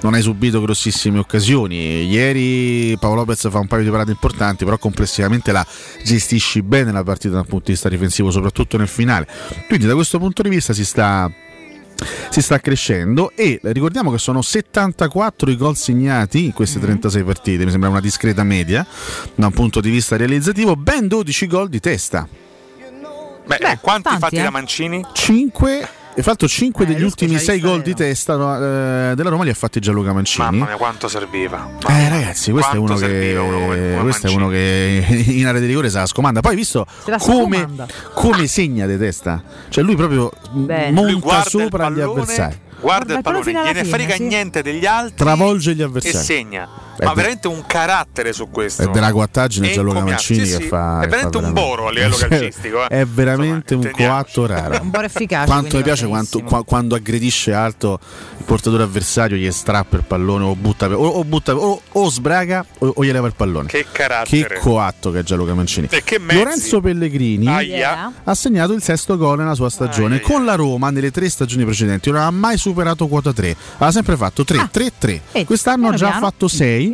non hai subito grossissime occasioni. Ieri Paolo Lopez fa un paio di parate importanti, però complessivamente la gestisci bene la partita dal punto di vista difensivo, soprattutto nel finale. Quindi da questo punto di vista si sta si sta crescendo e ricordiamo che sono 74 i gol segnati in queste 36 partite, mi sembra una discreta media da un punto di vista realizzativo, ben 12 gol di testa. Beh, quanti tanti, fatti eh. da Mancini? 5 e fatto 5 degli lo ultimi 6 specialista gol di testa no, eh, della Roma li ha fatti Gianluca Mancini. Mamma mia, quanto serviva. Eh ragazzi, questo è uno che, uno come- come questo è uno che in area di rigore se la scomanda. Poi hai visto come, come segna di testa, cioè lui proprio Bene. monta Lui sopra gli pallone, avversari, Guarda il Guarda il pallone alla gliene frega sì. niente degli altri travolge gli e avversari. segna. Ma veramente un carattere su questo. È della guattaggine E Gianluca. Mancini Sì, che sì, fa. È che veramente fa un boro a livello Cioè, calcistico. eh. È veramente un coatto raro. Un po' efficace. Quanto mi piace quanto- qua- quando aggredisce alto il portatore avversario, gli strappa il pallone o butta o, o butta o, o sbraga o, o gli leva il pallone. Che carattere. Che coatto che è Gianluca Mancini. E che. Lorenzo Pellegrini Aia. ha segnato il sesto gol nella sua stagione. Con la Roma, nelle tre stagioni precedenti, non ha mai superato quota 3. Ha sempre fatto 3, 3, 3. Vedi, Quest'anno ha già piano. fatto 6.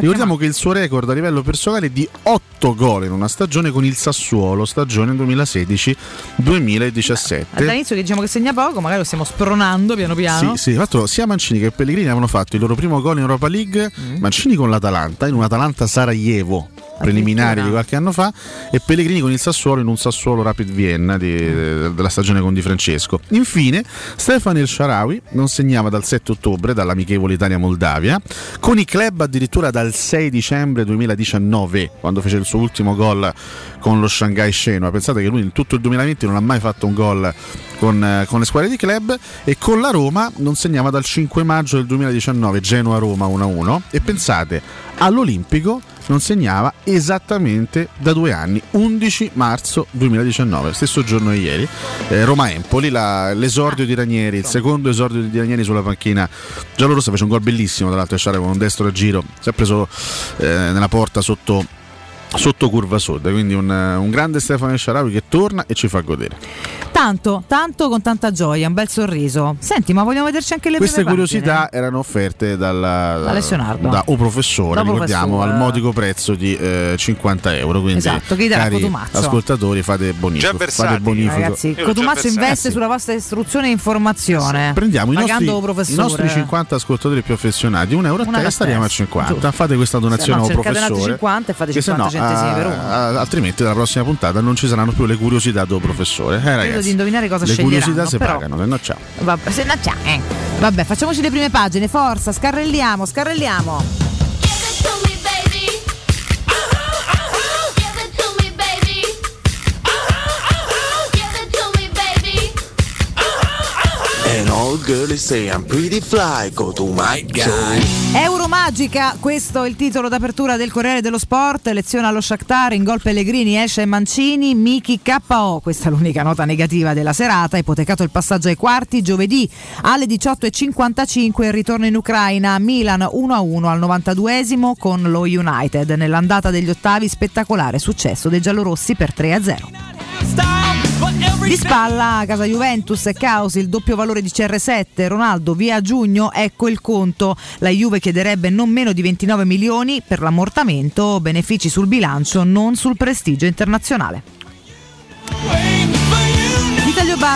Ricordiamo che il suo record a livello personale è di 8 gol in una stagione con il Sassuolo, stagione 2016-2017. Dall'inizio che diciamo che segna poco, magari lo stiamo spronando piano piano. Sì, sì, l'altro sia Mancini che Pellegrini avevano fatto il loro primo gol in Europa League, Mm. Mancini con l'Atalanta, in un Atalanta Sarajevo preliminari di qualche anno fa e Pellegrini con il Sassuolo in un Sassuolo Rapid Vienna di- della stagione con Di Francesco. Infine Stefano El Sharawi non segnava dal 7 ottobre dall'amichevole Italia-Moldavia, con i club addirittura dal 6 dicembre 2019 quando fece il suo ultimo gol con lo Shanghai Shenhua. Pensate che lui in tutto il 2020 non ha mai fatto un gol con, eh, con le squadre di club e con la Roma non segnava dal 5 maggio del 2019 Genoa-Roma 1-1 e pensate all'Olimpico non segnava esattamente da due anni 11 marzo 2019 stesso giorno di ieri. Eh, Roma-Empoli la- l'esordio di Ranieri il secondo esordio di Ranieri sulla panchina giallorossa fece un gol bellissimo tra l'altro con un destro a giro si è preso eh, nella porta sotto sotto curva sud quindi un, un grande Stefano Sciarawi che torna e ci fa godere Tanto, tanto con tanta gioia, un bel sorriso. Senti, ma vogliamo vederci anche le Queste prime curiosità pagine? erano offerte dalla, Da Alessio Nardo. da O Professore, Da ricordiamo, Professore. al modico prezzo di eh, 50 euro. Quindi, Esatto, che darà cari ascoltatori, fate bonifico. Fate bonifico. Ragazzi, Cotumaccio investe sulla vostra istruzione e informazione. Prendiamo i nostri, i nostri 50 ascoltatori più affezionati, un euro a Una testa, a arriviamo a testa, 50. giusto. Fate questa donazione Se no, altro professore. 50 e fate che se 50 no, centesimi per uno. ah, altrimenti dalla prossima puntata non ci saranno più le curiosità del professore. Eh, ragazzi, di indovinare cosa le sceglieranno, curiosità si però- pagano, se no ciao. Vabbè, se no c'è, eh. Vabbè, facciamoci le prime pagine, forza, scarrelliamo, scarrelliamo. All girls say I'm pretty fly, go to my guy. Euromagica, questo è il titolo d'apertura del Corriere dello Sport, lezione allo Shakhtar, in gol Pellegrini, esce Mancini, Miki KO, questa è l'unica nota negativa della serata, ipotecato il passaggio ai quarti, giovedì alle 18.55 il ritorno in Ucraina, Milan 1-1 al 92esimo con lo United, nell'andata degli ottavi spettacolare successo dei giallorossi per 3-0. Di spalla a casa Juventus, caos il doppio valore di CR7, Ronaldo via giugno, ecco il conto. La Juve chiederebbe non meno di 29 milioni per l'ammortamento, benefici sul bilancio, non sul prestigio internazionale.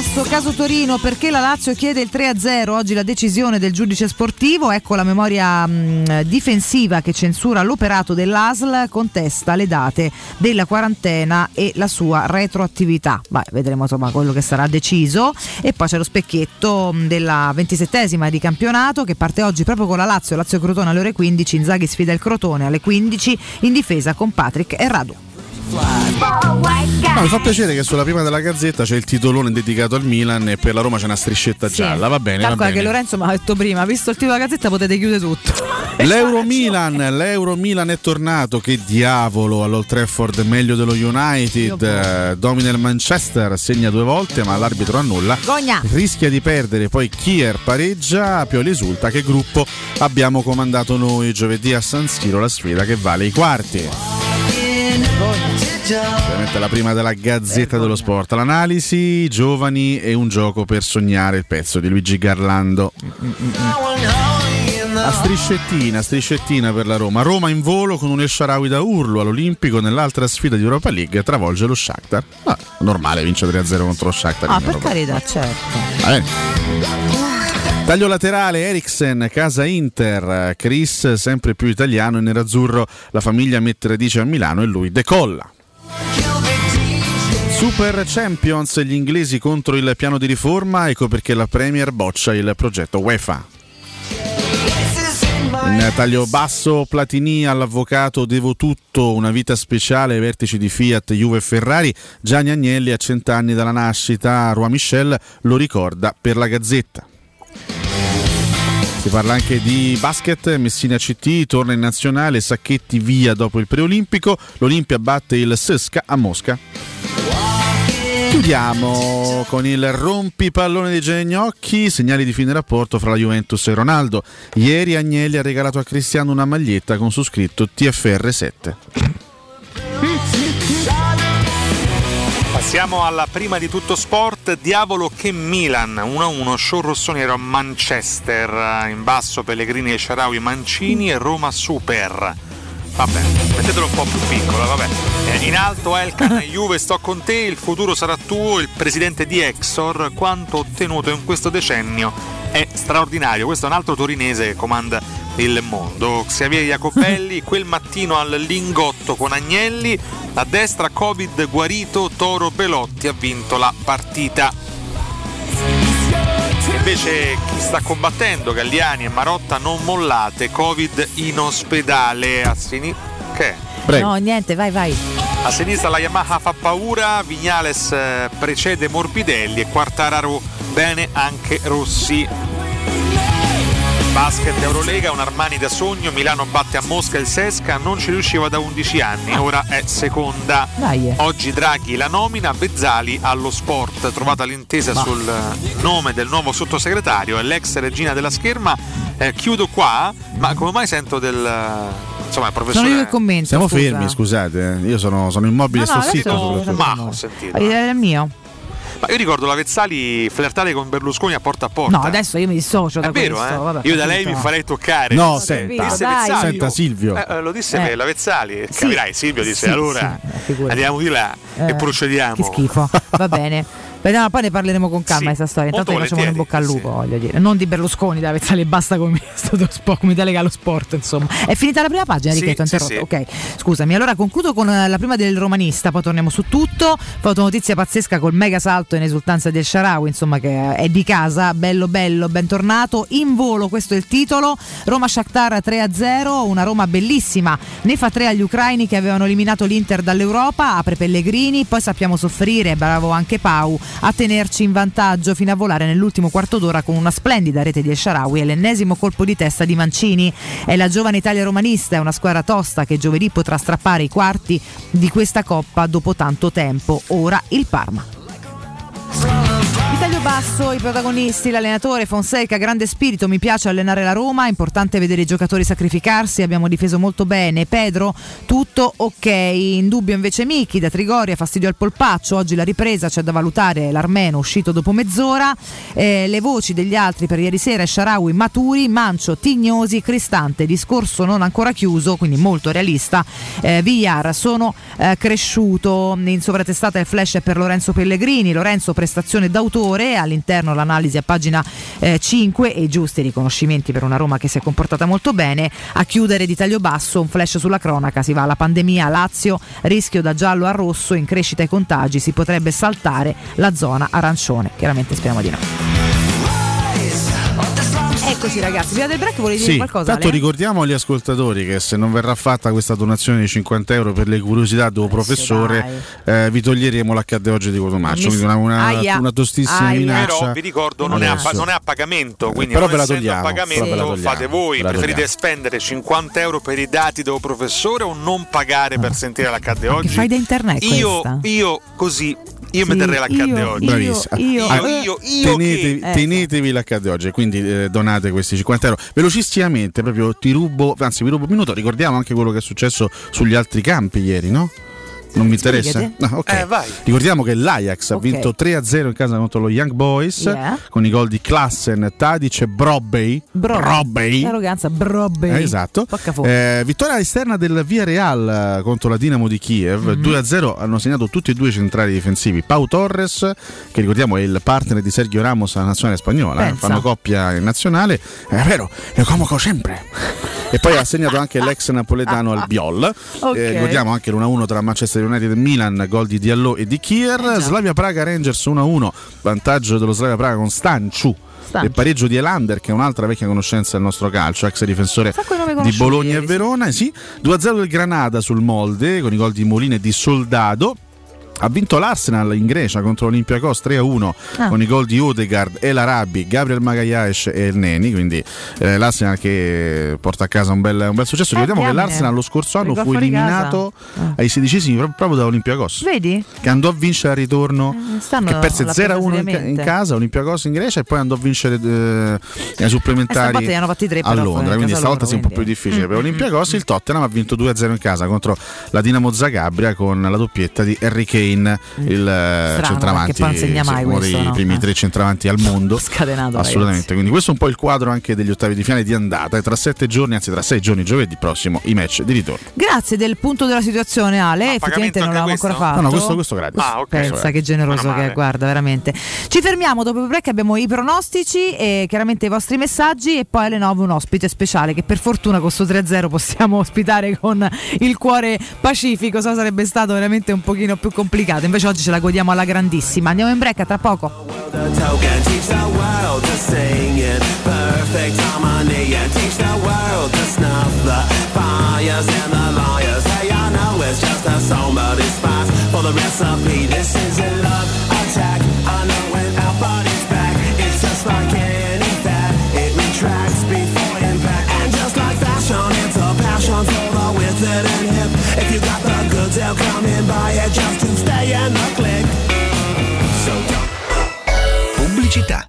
Basso, caso Torino, perché la Lazio chiede il 3-0, oggi la decisione del giudice sportivo, ecco la memoria mh, difensiva che censura l'operato dell'ASL, contesta le date della quarantena e la sua retroattività. Beh, vedremo insomma quello che sarà deciso. E poi c'è lo specchietto mh, della ventisettesima di campionato che parte oggi proprio con la Lazio, Lazio Crotone alle ore 15, Inzaghi sfida il Crotone alle 15 in difesa con Patrick e Radu. No, mi fa piacere che sulla prima della gazzetta c'è il titolone dedicato al Milan e per la Roma c'è una striscetta gialla. Va bene, va Calcola bene. che Lorenzo mi ha detto prima, visto il titolo della gazzetta potete chiudere tutto. L'Euro Milan, l'Euro Milan è tornato, che diavolo all'Old Trafford meglio dello United, eh, domina il Manchester, segna due volte ma l'arbitro annulla, Gogna. rischia di perdere, poi Kier pareggia, Pioli esulta, che gruppo abbiamo comandato noi giovedì a San Siro, la sfida che vale i quarti. Ovviamente la prima della Gazzetta dello Sport. L'analisi, giovani e un gioco per sognare il pezzo di Luigi Garlando. La striscettina, striscettina per la Roma. Roma in volo con un El Sharawi da urlo all'Olimpico nell'altra sfida di Europa League travolge lo Shakhtar. Ah, normale vince 3-0 contro lo Shakhtar. Ah, per Europa. carità, certo. Bene. Taglio laterale, Eriksen, casa Inter, Chris sempre più italiano e nerazzurro, la famiglia mette radice a Milano e lui decolla. Super Champions, gli inglesi contro il piano di riforma, ecco perché la Premier boccia il progetto UEFA. In taglio basso, Platini all'avvocato Devo tutto, una vita speciale ai vertici di Fiat, Juve e Ferrari. Gianni Agnelli a cent'anni dalla nascita, Roi Michel lo ricorda per la Gazzetta. Si parla anche di basket, Messina CT torna in nazionale, Sacchetti via dopo il preolimpico, l'Olimpia batte il Sesca a Mosca. Chiudiamo con il rompipallone di Gegnocchi, segnali di fine rapporto fra la Juventus e Ronaldo. Ieri Agnelli ha regalato a Cristiano una maglietta con su scritto TFR7. Passiamo alla prima di tutto sport, Diavolo che Milan, 1-1, show rossonero a Manchester, in basso Pellegrini e Sharawi Mancini e Roma Super. Vabbè, mettetelo un po' più piccolo, vabbè. Eh, in alto Elkan, Juve sto con te, il futuro sarà tuo, il presidente di Exor, quanto ottenuto in questo decennio è straordinario. Questo è un altro torinese che comanda il mondo. Xavier Jacopelli, quel mattino al Lingotto con Agnelli, a destra Covid guarito, Toro Belotti ha vinto la partita. Invece chi sta combattendo, Galliani e Marotta non mollate, Covid in ospedale a sinistra. Che? è? No, niente, vai, vai. A sinistra la Yamaha fa paura, Vignales eh, precede Morbidelli e Quartararo bene anche Rossi. Basket Eurolega, un Armani da sogno, Milano batte a Mosca il Sesca, non ci riusciva da 11 anni, ora è seconda. Dai. Oggi Draghi la nomina, Bezzali allo sport, trovata l'intesa Bah. sul nome del nuovo sottosegretario, è l'ex regina della scherma. Eh, chiudo qua, ma come mai sento del... insomma il professore... Sono io che commento. Siamo scusa. fermi, scusate, eh. io sono, sono immobile No, no, sto zitto. Ma ho sentito. È il mio. Ma io ricordo la Vezzali flirtare con Berlusconi a porta a porta. No, adesso io mi dissocio da È vero, questo. eh? vabbè, io da lei capito. mi farei toccare. No, Disse- senta. disse Dai. Vezzali. Senta, Silvio. Eh, eh, lo disse Eh. la Vezzali. Sì. Capirai, Silvio disse Sì, allora sì, andiamo di là e Eh, procediamo. Che schifo. Va bene. Beh, no, poi ne parleremo con calma Sì, questa storia. Intanto facciamo un in bocca al lupo, voglio dire. Non di Berlusconi, da Vezzali, basta come stato sport, come delega allo sport, insomma. È finita la prima pagina, Sì, Richetto, sì, interrotto. Ok, scusami. Allora concludo con eh, la prima del romanista, poi torniamo su tutto. Fotonotizia pazzesca col mega salto in esultanza del Sharawi, insomma, che è di casa. Bello, bello, bentornato. In volo, questo è il titolo. Roma Shakhtar 3-0, una Roma bellissima. Ne fa 3 agli ucraini che avevano eliminato l'Inter dall'Europa, apre Pellegrini, poi sappiamo soffrire, bravo anche Pau, a tenerci in vantaggio fino a volare nell'ultimo quarto d'ora con una splendida rete di El Sharawi e l'ennesimo colpo di testa di Mancini. È la giovane Italia romanista, è una squadra tosta che giovedì potrà strappare i quarti di questa coppa dopo tanto tempo. Ora il Parma. Basso, i protagonisti, l'allenatore Fonseca, grande spirito, mi piace allenare la Roma, è importante vedere i giocatori sacrificarsi, abbiamo difeso molto bene. Pedro, tutto ok. In dubbio invece Miki da Trigoria, fastidio al polpaccio, oggi la ripresa c'è da valutare l'armeno uscito dopo mezz'ora. Eh, le voci degli altri per ieri sera, Sharawi, Maturi, Mancio, Tignosi, Cristante, discorso non ancora chiuso, quindi molto realista. Eh, Villar, sono eh, cresciuto in sovratestata il flash per Lorenzo Pellegrini, Lorenzo prestazione d'autore, all'interno l'analisi a pagina eh, 5 e i giusti riconoscimenti per una Roma che si è comportata molto bene, a chiudere di taglio basso un flash sulla cronaca, si va alla pandemia, Lazio, rischio da giallo a rosso, in crescita i contagi, si potrebbe saltare la zona arancione, chiaramente speriamo di no. Eccoci ragazzi, prima del break volevi dire Sì, qualcosa? tanto Ale? ricordiamo agli ascoltatori che se non verrà fatta questa donazione di 50 euro per le curiosità del professore, eh, vi toglieremo l'HD oggi di Cotomaccio. Quindi una, una, Aia. una tostissima Aia. minaccia. Però vi ricordo non è, a, non è a pagamento, quindi però non ve la togliamo, a però ve la pagamento togliamo, fate voi, preferite togliamo. spendere 50 euro per i dati del professore o non pagare per sentire l'HD oggi? fai da internet io, io così, io Sì, mi terrei l'HD io- oggi. Bravissimo. io- Ah, io- io- io tenetevi, che- tenetevi l'HD oggi, quindi eh, donate questi 50 euro. Velocissimamente, proprio ti rubo, anzi vi rubo un minuto, ricordiamo anche quello che è successo sugli altri campi ieri, no? Non mi interessa? Spiegati. Ah, ok. Eh. Ricordiamo che l'Ajax ha Ok. vinto 3-0 in casa contro lo Young Boys Yeah. con i gol di Klassen, Tadic e Brobbey. Bro- Brobbey. Arroganza, brobbe. Eh, esatto. Eh, vittoria esterna del Via Real eh, contro la Dinamo di Kiev. Mhm. 2-0 hanno segnato tutti e due i centrali difensivi. Pau Torres, che ricordiamo è il partner di Sergio Ramos alla nazionale spagnola, eh, Pensa. fanno coppia in nazionale. È vero, è come sempre. E poi ha segnato anche l'ex napoletano Albiol. Ok. Eh, ricordiamo anche l'1-1 tra Manchester United e Milan, gol di Diallo e di Kier. Slavia Praga Rangers 1-1, vantaggio dello Slavia Praga con Stanciu. E pareggio di Elander, che è un'altra vecchia conoscenza del nostro calcio, ex difensore di Bologna e ieri, sì. Verona. eh Sì. 2-0 del Granada sul Molde con i gol di Molina e di Soldado. Ha vinto l'Arsenal in Grecia contro l'Olympiakos 3-1 Ah. con i gol di Odegaard, El Arabi, Gabriel Magayash e il Neni. Quindi eh, l'Arsenal che porta a casa un bel, un bel successo. Ricordiamo che diamine. l'Arsenal lo scorso anno fu eliminato. Ah. ai sedicesimi pro- proprio da Olympiakos Vedi? che andò a vincere al ritorno stanno che perse l'ha 0-1 in, in casa Olympiacos in Grecia e poi andò a vincere eh, ai Eh, supplementari tre, a Londra in quindi stavolta loro, sì un po' più difficile per Mm, Olympiacos il Tottenham ha vinto 2-0 in casa contro la Dinamo Zagabria con la doppietta di Harry Kane il eh, Strano, centravanti segna mai uno questo, dei no? primi Eh. tre centravanti al mondo Scatenato, assolutamente quindi questo è un po' il quadro anche degli ottavi di finale di andata e tra sette giorni anzi tra sei giorni giovedì prossimo i match di ritorno Grazie del punto della situazione, Ale. Effettivamente non l'avevamo ancora fatto. No, no, questo- questo gratis. Ah, ok. Pensa che generoso che è, guarda, veramente. Ci fermiamo dopo il break, abbiamo i pronostici e chiaramente i vostri messaggi e poi alle 9 un ospite speciale che per fortuna con sto 3-0 possiamo ospitare con il cuore pacifico, se no sarebbe stato veramente un pochino più complicato. Invece oggi ce la godiamo alla grandissima. Andiamo in break a tra poco. token, Pubblicità.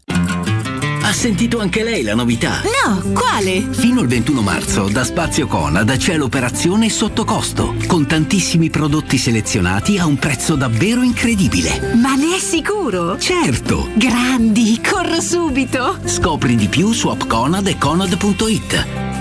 Ha sentito anche lei la novità? No, quale? Fino al 21 marzo da Spazio Conad c'è l'operazione sotto costo, con tantissimi prodotti selezionati a un prezzo davvero incredibile. Ma ne è sicuro? Certo! Grandi, corro subito! Scopri di più su appconad e conad.it.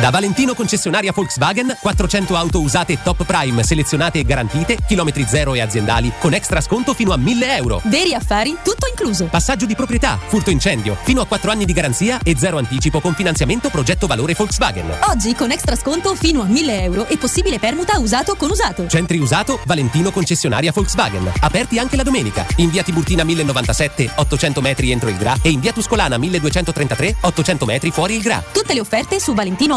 Da Valentino concessionaria Volkswagen, 400 auto usate top prime, selezionate e garantite, chilometri zero e aziendali, con extra sconto fino a 1000 euro. Veri affari, tutto incluso. Passaggio di proprietà, furto incendio, fino a 4 anni di garanzia e zero anticipo con finanziamento progetto valore Volkswagen. Oggi con extra sconto fino a 1000 euro e possibile permuta usato con usato. Centri usato, Valentino concessionaria Volkswagen. Aperti anche la domenica. In via Tiburtina 1097, 800 metri entro il Gra e in via Tuscolana 1233, 800 metri fuori il Gra. Tutte le offerte su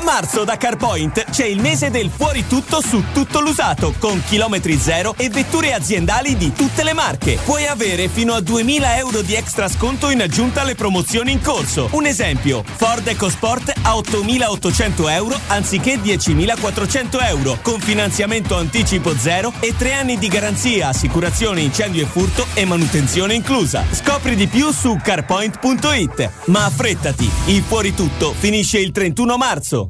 A marzo da CarPoint c'è il mese del fuori tutto su tutto l'usato, con chilometri zero e vetture aziendali di tutte le marche. Puoi avere fino a 2000 euro di extra sconto in aggiunta alle promozioni in corso. Un esempio, Ford EcoSport a 8800 euro anziché 10.400 euro, con finanziamento anticipo zero e tre anni di garanzia, assicurazione incendio e furto e manutenzione inclusa. Scopri di più su carpoint.it. Ma affrettati, il fuori tutto finisce il 31 marzo.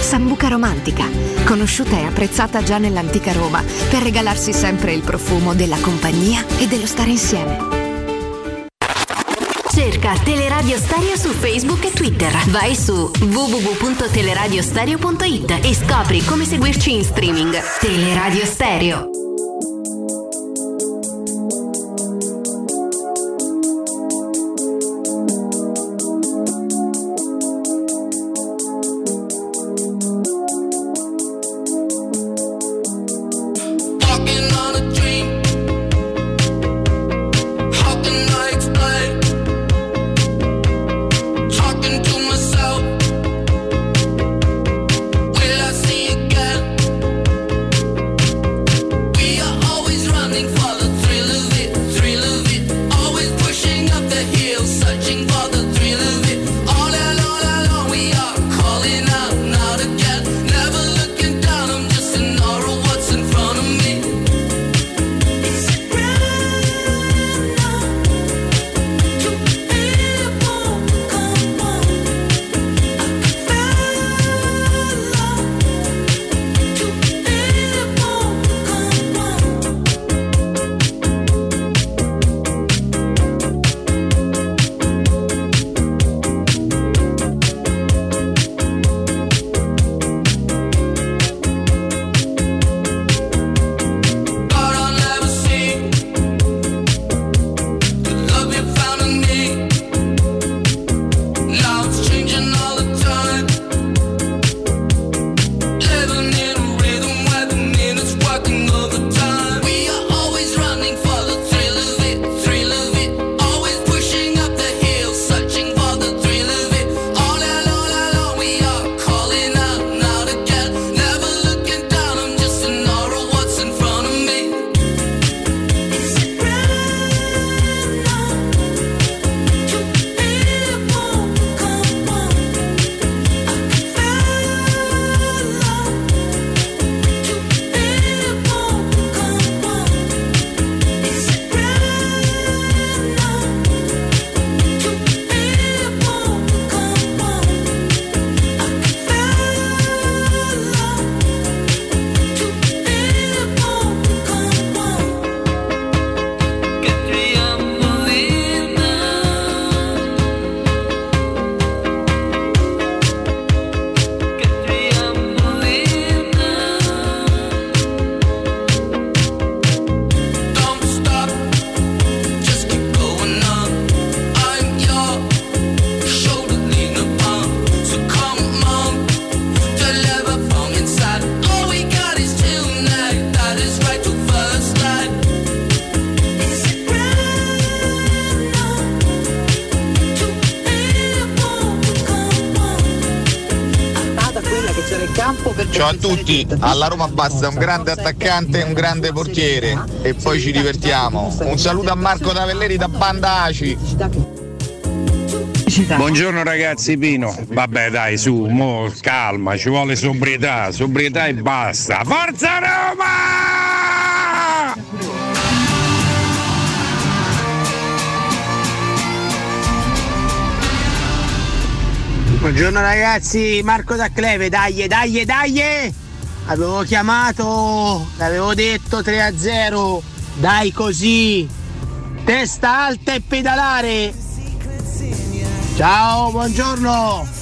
Sambuca romantica, conosciuta e apprezzata già nell'antica Roma per regalarsi sempre il profumo della compagnia e dello stare insieme. Cerca Teleradio Stereo su Facebook e Twitter. Vai su www.teleradiostereo.it e scopri come seguirci in streaming. Teleradio Stereo. Tutti, alla Roma basta un grande attaccante e un grande portiere e poi ci divertiamo. Un saluto a Marco Tavelleri da Banda Aci. Buongiorno ragazzi Pino. Vabbè dai su, mo calma, ci vuole sobrietà, sobrietà e basta. Forza Roma! Buongiorno ragazzi, Marco da Cleve, dai, dai, dai! Avevo chiamato, l'avevo detto 3 a 0, dai così, testa alta e pedalare. Ciao, buongiorno.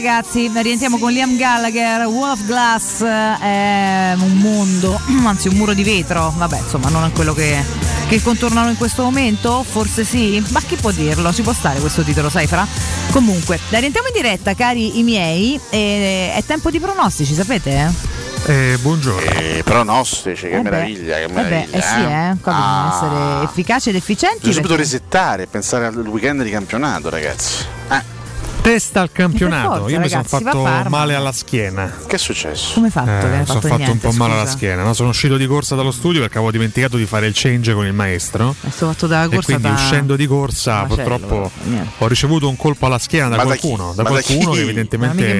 Ragazzi, rientriamo con Liam Gallagher, Wall of Glass è un mondo, anzi un muro di vetro, vabbè insomma non è quello che, che contornano in questo momento, forse sì, ma chi può dirlo? Ci può stare questo titolo, sai Fra? Comunque, rientriamo in diretta cari i miei, e è tempo di pronostici, sapete? Eh, buongiorno. pronostici, che Eh meraviglia, che eh meraviglia. eh sì, eh, qua bisogna Ah. essere efficaci ed efficienti. Bisogna subito resettare e pensare al weekend di campionato, ragazzi. Eh. Testa al campionato. Forza, Io mi sono fatto male alla schiena. Che è successo? Come hai fatto? Eh, mi sono fatto, niente, un po' male alla scusa? schiena. no? Sono uscito di corsa dallo studio perché avevo dimenticato di fare il change con il maestro. Hai fatto dalla E corsa quindi da- uscendo di corsa, macello, purtroppo niente. ho ricevuto un colpo alla schiena da Ma qualcuno. Da da qualcuno che evidentemente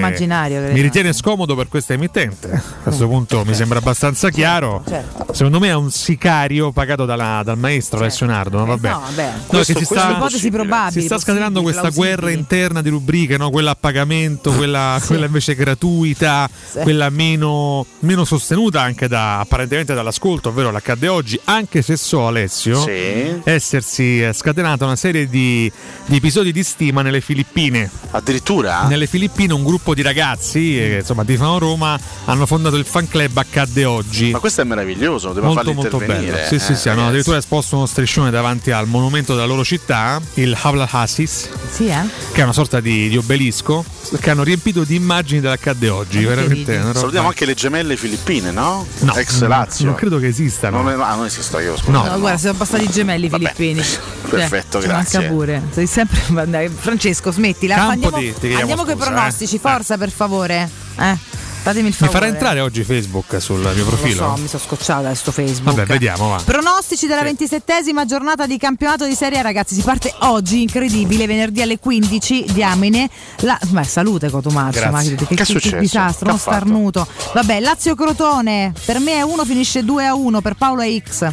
mi ritiene scomodo per questa emittente. A questo punto mi sembra abbastanza chiaro. certo. Secondo me è un sicario pagato dalla- dal maestro Alessio Nardo. Ma vabbè. Eh, No, vabbè. No, Questo- si queste sta, ipotesi probabili, si sta scatenando questa guerra interna di rubriche, no? quella a pagamento, quella, quella invece gratuita, Sì. quella meno, meno sostenuta anche da, apparentemente dall'ascolto, ovvero l'accade oggi, anche se so Alessio Sì. essersi eh, scatenata una serie di, di episodi di stima nelle Filippine. Addirittura? Nelle Filippine un gruppo di ragazzi, eh, insomma, di Fano Roma, hanno fondato il fan club Accadde Oggi. Ma questo è meraviglioso, dobbiamo Molto farli molto bello. intervenire. Sì, sì, eh, sì, hanno ragazzi. addirittura esposto uno striscione davanti al monumento della loro città, il Havla Hasis, Sì, eh? che è una sorta di, di obelisco, che hanno riempito di immagini dell'accadde oggi. Veramente Salutiamo anche le gemelle filippine, no? No, Ex Lazio. Non credo che esistano. Non, è- ah, non esistono io, scusa. No. No, guarda, siamo passati gemelli filippini. perfetto, ci grazie. manca pure. Sei sempre Francesco, smettila. Campo andiamo di- andiamo con i pronostici, eh. forza per favore. Eh, fatemi il Mi favore. farà entrare oggi Facebook sul mio Non lo profilo? so, mi sono scocciata da sto Facebook. Vabbè, vediamo, va. Pronostici della ventisettesima giornata di campionato di Serie A, ragazzi. Si parte oggi, incredibile, venerdì alle 15, diamine. La... Ma salute Cotomaccio, ma che, Che che- che disastro, uno starnuto. Vabbè, Lazio Crotone, per me è 1, finisce 2 a 1, per Paolo è X.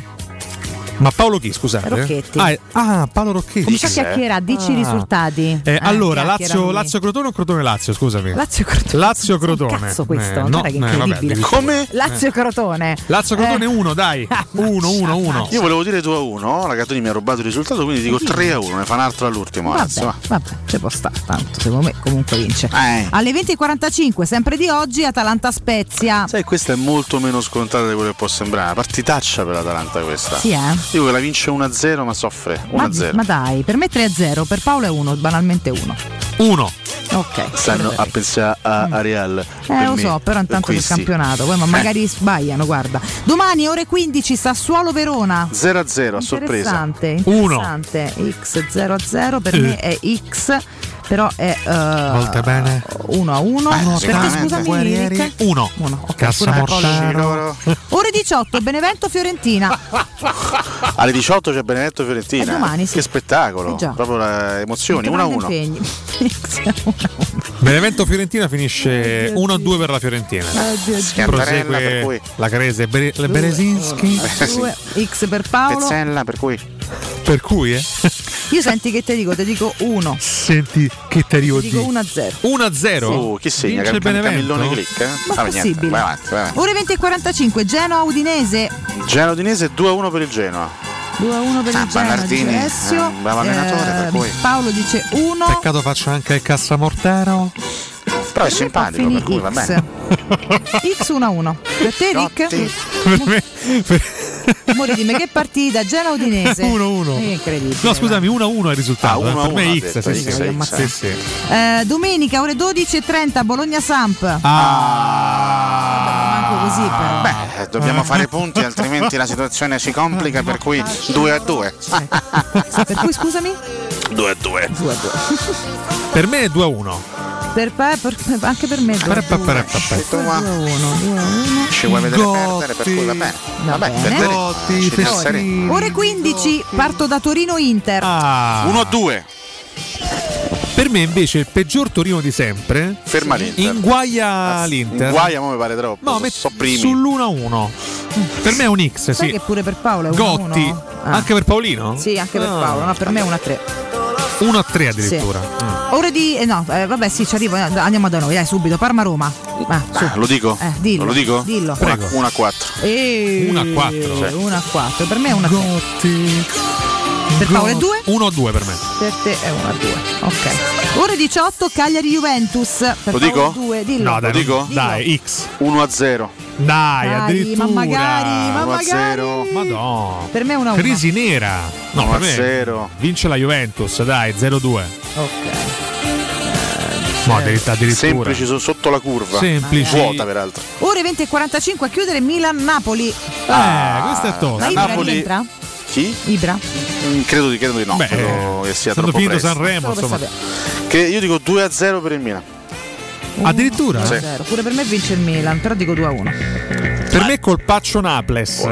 Ma Paolo chi, scusate? Rocchetti. Ah, è- ah, Paolo Rocchetti. Comincia a chiacchierare, dici i Ah. risultati. Eh, allora, chiacchiera Lazio. Lazio Crotone o Crotone Lazio? Scusami. Lazio Crotone. Lazio Crotone. Cazzo questo, Eh, no, che eh, vabbè, incredibile. devi- Come? Lazio Crotone. Lazio Crotone Eh. 1, dai. 1, 1, 1. Io volevo dire 2 a 1, la Gatoni mi ha rubato il risultato, quindi dico 3 a 1, ne fa un altro all'ultimo. Vabbè, va. vabbè, ci può stare tanto, secondo me comunque vince. Eh. Alle 20.45, sempre di oggi, Atalanta Spezia. Sai, questa è molto meno scontata di quello che può sembrare. Partitaccia per l'Atalanta questa. Sì, eh? Dico che la vince 1-0, ma soffre. 1-0. Ma, ma dai, per me 3-0, per Paolo è 1, banalmente 1. 1. Ok. Stanno a pensare a, a Real. Eh, lo so, però intanto del campionato, poi ma magari sbagliano, guarda. Domani ore 15 Sassuolo Verona. 0-0 a sorpresa. Interessante, interessante. X 0-0 per me è X, però è Volte bene. 1 a 1. Ah, per te sicuramente. scusami. Rick? 1. 1. Ok, Cassa. Mortaro. Ore 18 Benevento Fiorentina. Alle 18 c'è Benedetto Fiorentina. Domani, sì. Che spettacolo. Eh. Proprio le emozioni. Domani 1-1. impegni. Benevento Fiorentina finisce 1-2 per la Fiorentina. Oddio. Schiantarella, per Prosegue cui. la Crese Bere- le Berezinski. Eh, sì. Due, X per Paolo. Pezzella, per cui. Per cui, eh. Io senti che te dico, te dico 1. Senti che te Ti di dico 1 a 0. 1 0. Oh, chi segna? Vince Cam-? Camillone Click? Eh? Ma niente, possibile. vai avanti, vai avanti. Ore 20 e 45 Genoa Udinese. Genoa Udinese 2-1 per il Genoa. 2 a 1 per Ah, il Genoa. Bernardini, dice Alessio. per cui. Paolo dice 1. Peccato faccia anche il Cassamortero. Però è simpatico, per cui va bene. X 1 a 1. Per te Rick? Per me, per, Amore, dimmi che partita? Genoa Udinese. 1-1. È incredibile. No, scusami, 1-1 è il risultato. Ah, eh. 1-1 per me è X, detto, sì, sì, sì, sì. Eh, domenica ore 12.30 Bologna Samp. Ah. Manco così però. Beh, eh, dobbiamo fare punti, altrimenti la situazione si complica, per cui 2 a 2. Per cui scusami? 2 a 2. Per me è 2-1. Per, per- per- anche per me. Ci vuoi vedere perdere, per cui va bene. Vabbè, perdere. ci essere. Ore 15 parto da Torino Inter. Ah. 1 a 2. Per me invece il peggior Torino di sempre Ferma l'Inter. inguaia l'Inter. Guaia, mo mi pare troppo. No, so, met- so primi. sull'1-1. Per me è un X, Sai sì. che pure per Paolo è 1 Gotti. Anche per Paolino? Sì, anche per Ah. Paolo, no, per me è 1 a 3. 1 a 3 addirittura. Mm. Ore di. eh, no, eh, vabbè, sì, ci arrivo. eh, Andiamo da noi, dai, subito. Parma-Roma. Va, su. Lo dico? Eh, dillo. Lo dico? Dillo. 1 a 4. E... 1 a 4. 1 a 4. Per me è 1 a 3. Per Paolo è 2? 1 a 2 per me. Per te è 1 a 2. Ok. Ore 18 Cagliari Juventus. Per Lo Paolo dico? 2, dillo. No, dai, Lo dico? Dillo. Dai, X. 1 a 0. Dai, Dai, addirittura. ma magari, ma 1 a magari. 0. Madonna. Per me è 1 a 1. Crisi nera. No, 1 per a me 0. vince la Juventus, dai, 0-2. Ok. No, addirittura. addirittura. Semplici so- sotto la curva. Semplici. Vuota peraltro. Ore 20 e 45 a chiudere Milan-Napoli. Eh, questo è Ma tosto. Ibra Napoli- rientra? Chi? Ibra? Mm, Credo di, credo di no. Beh, credo che sia troppo finito presto. Sanremo, insomma. Che io dico 2 a 0 per il Milan. Addirittura? Uno a Sì. Pure per me vince il Milan, però dico 2 a 1. Per me colpaccio Naples.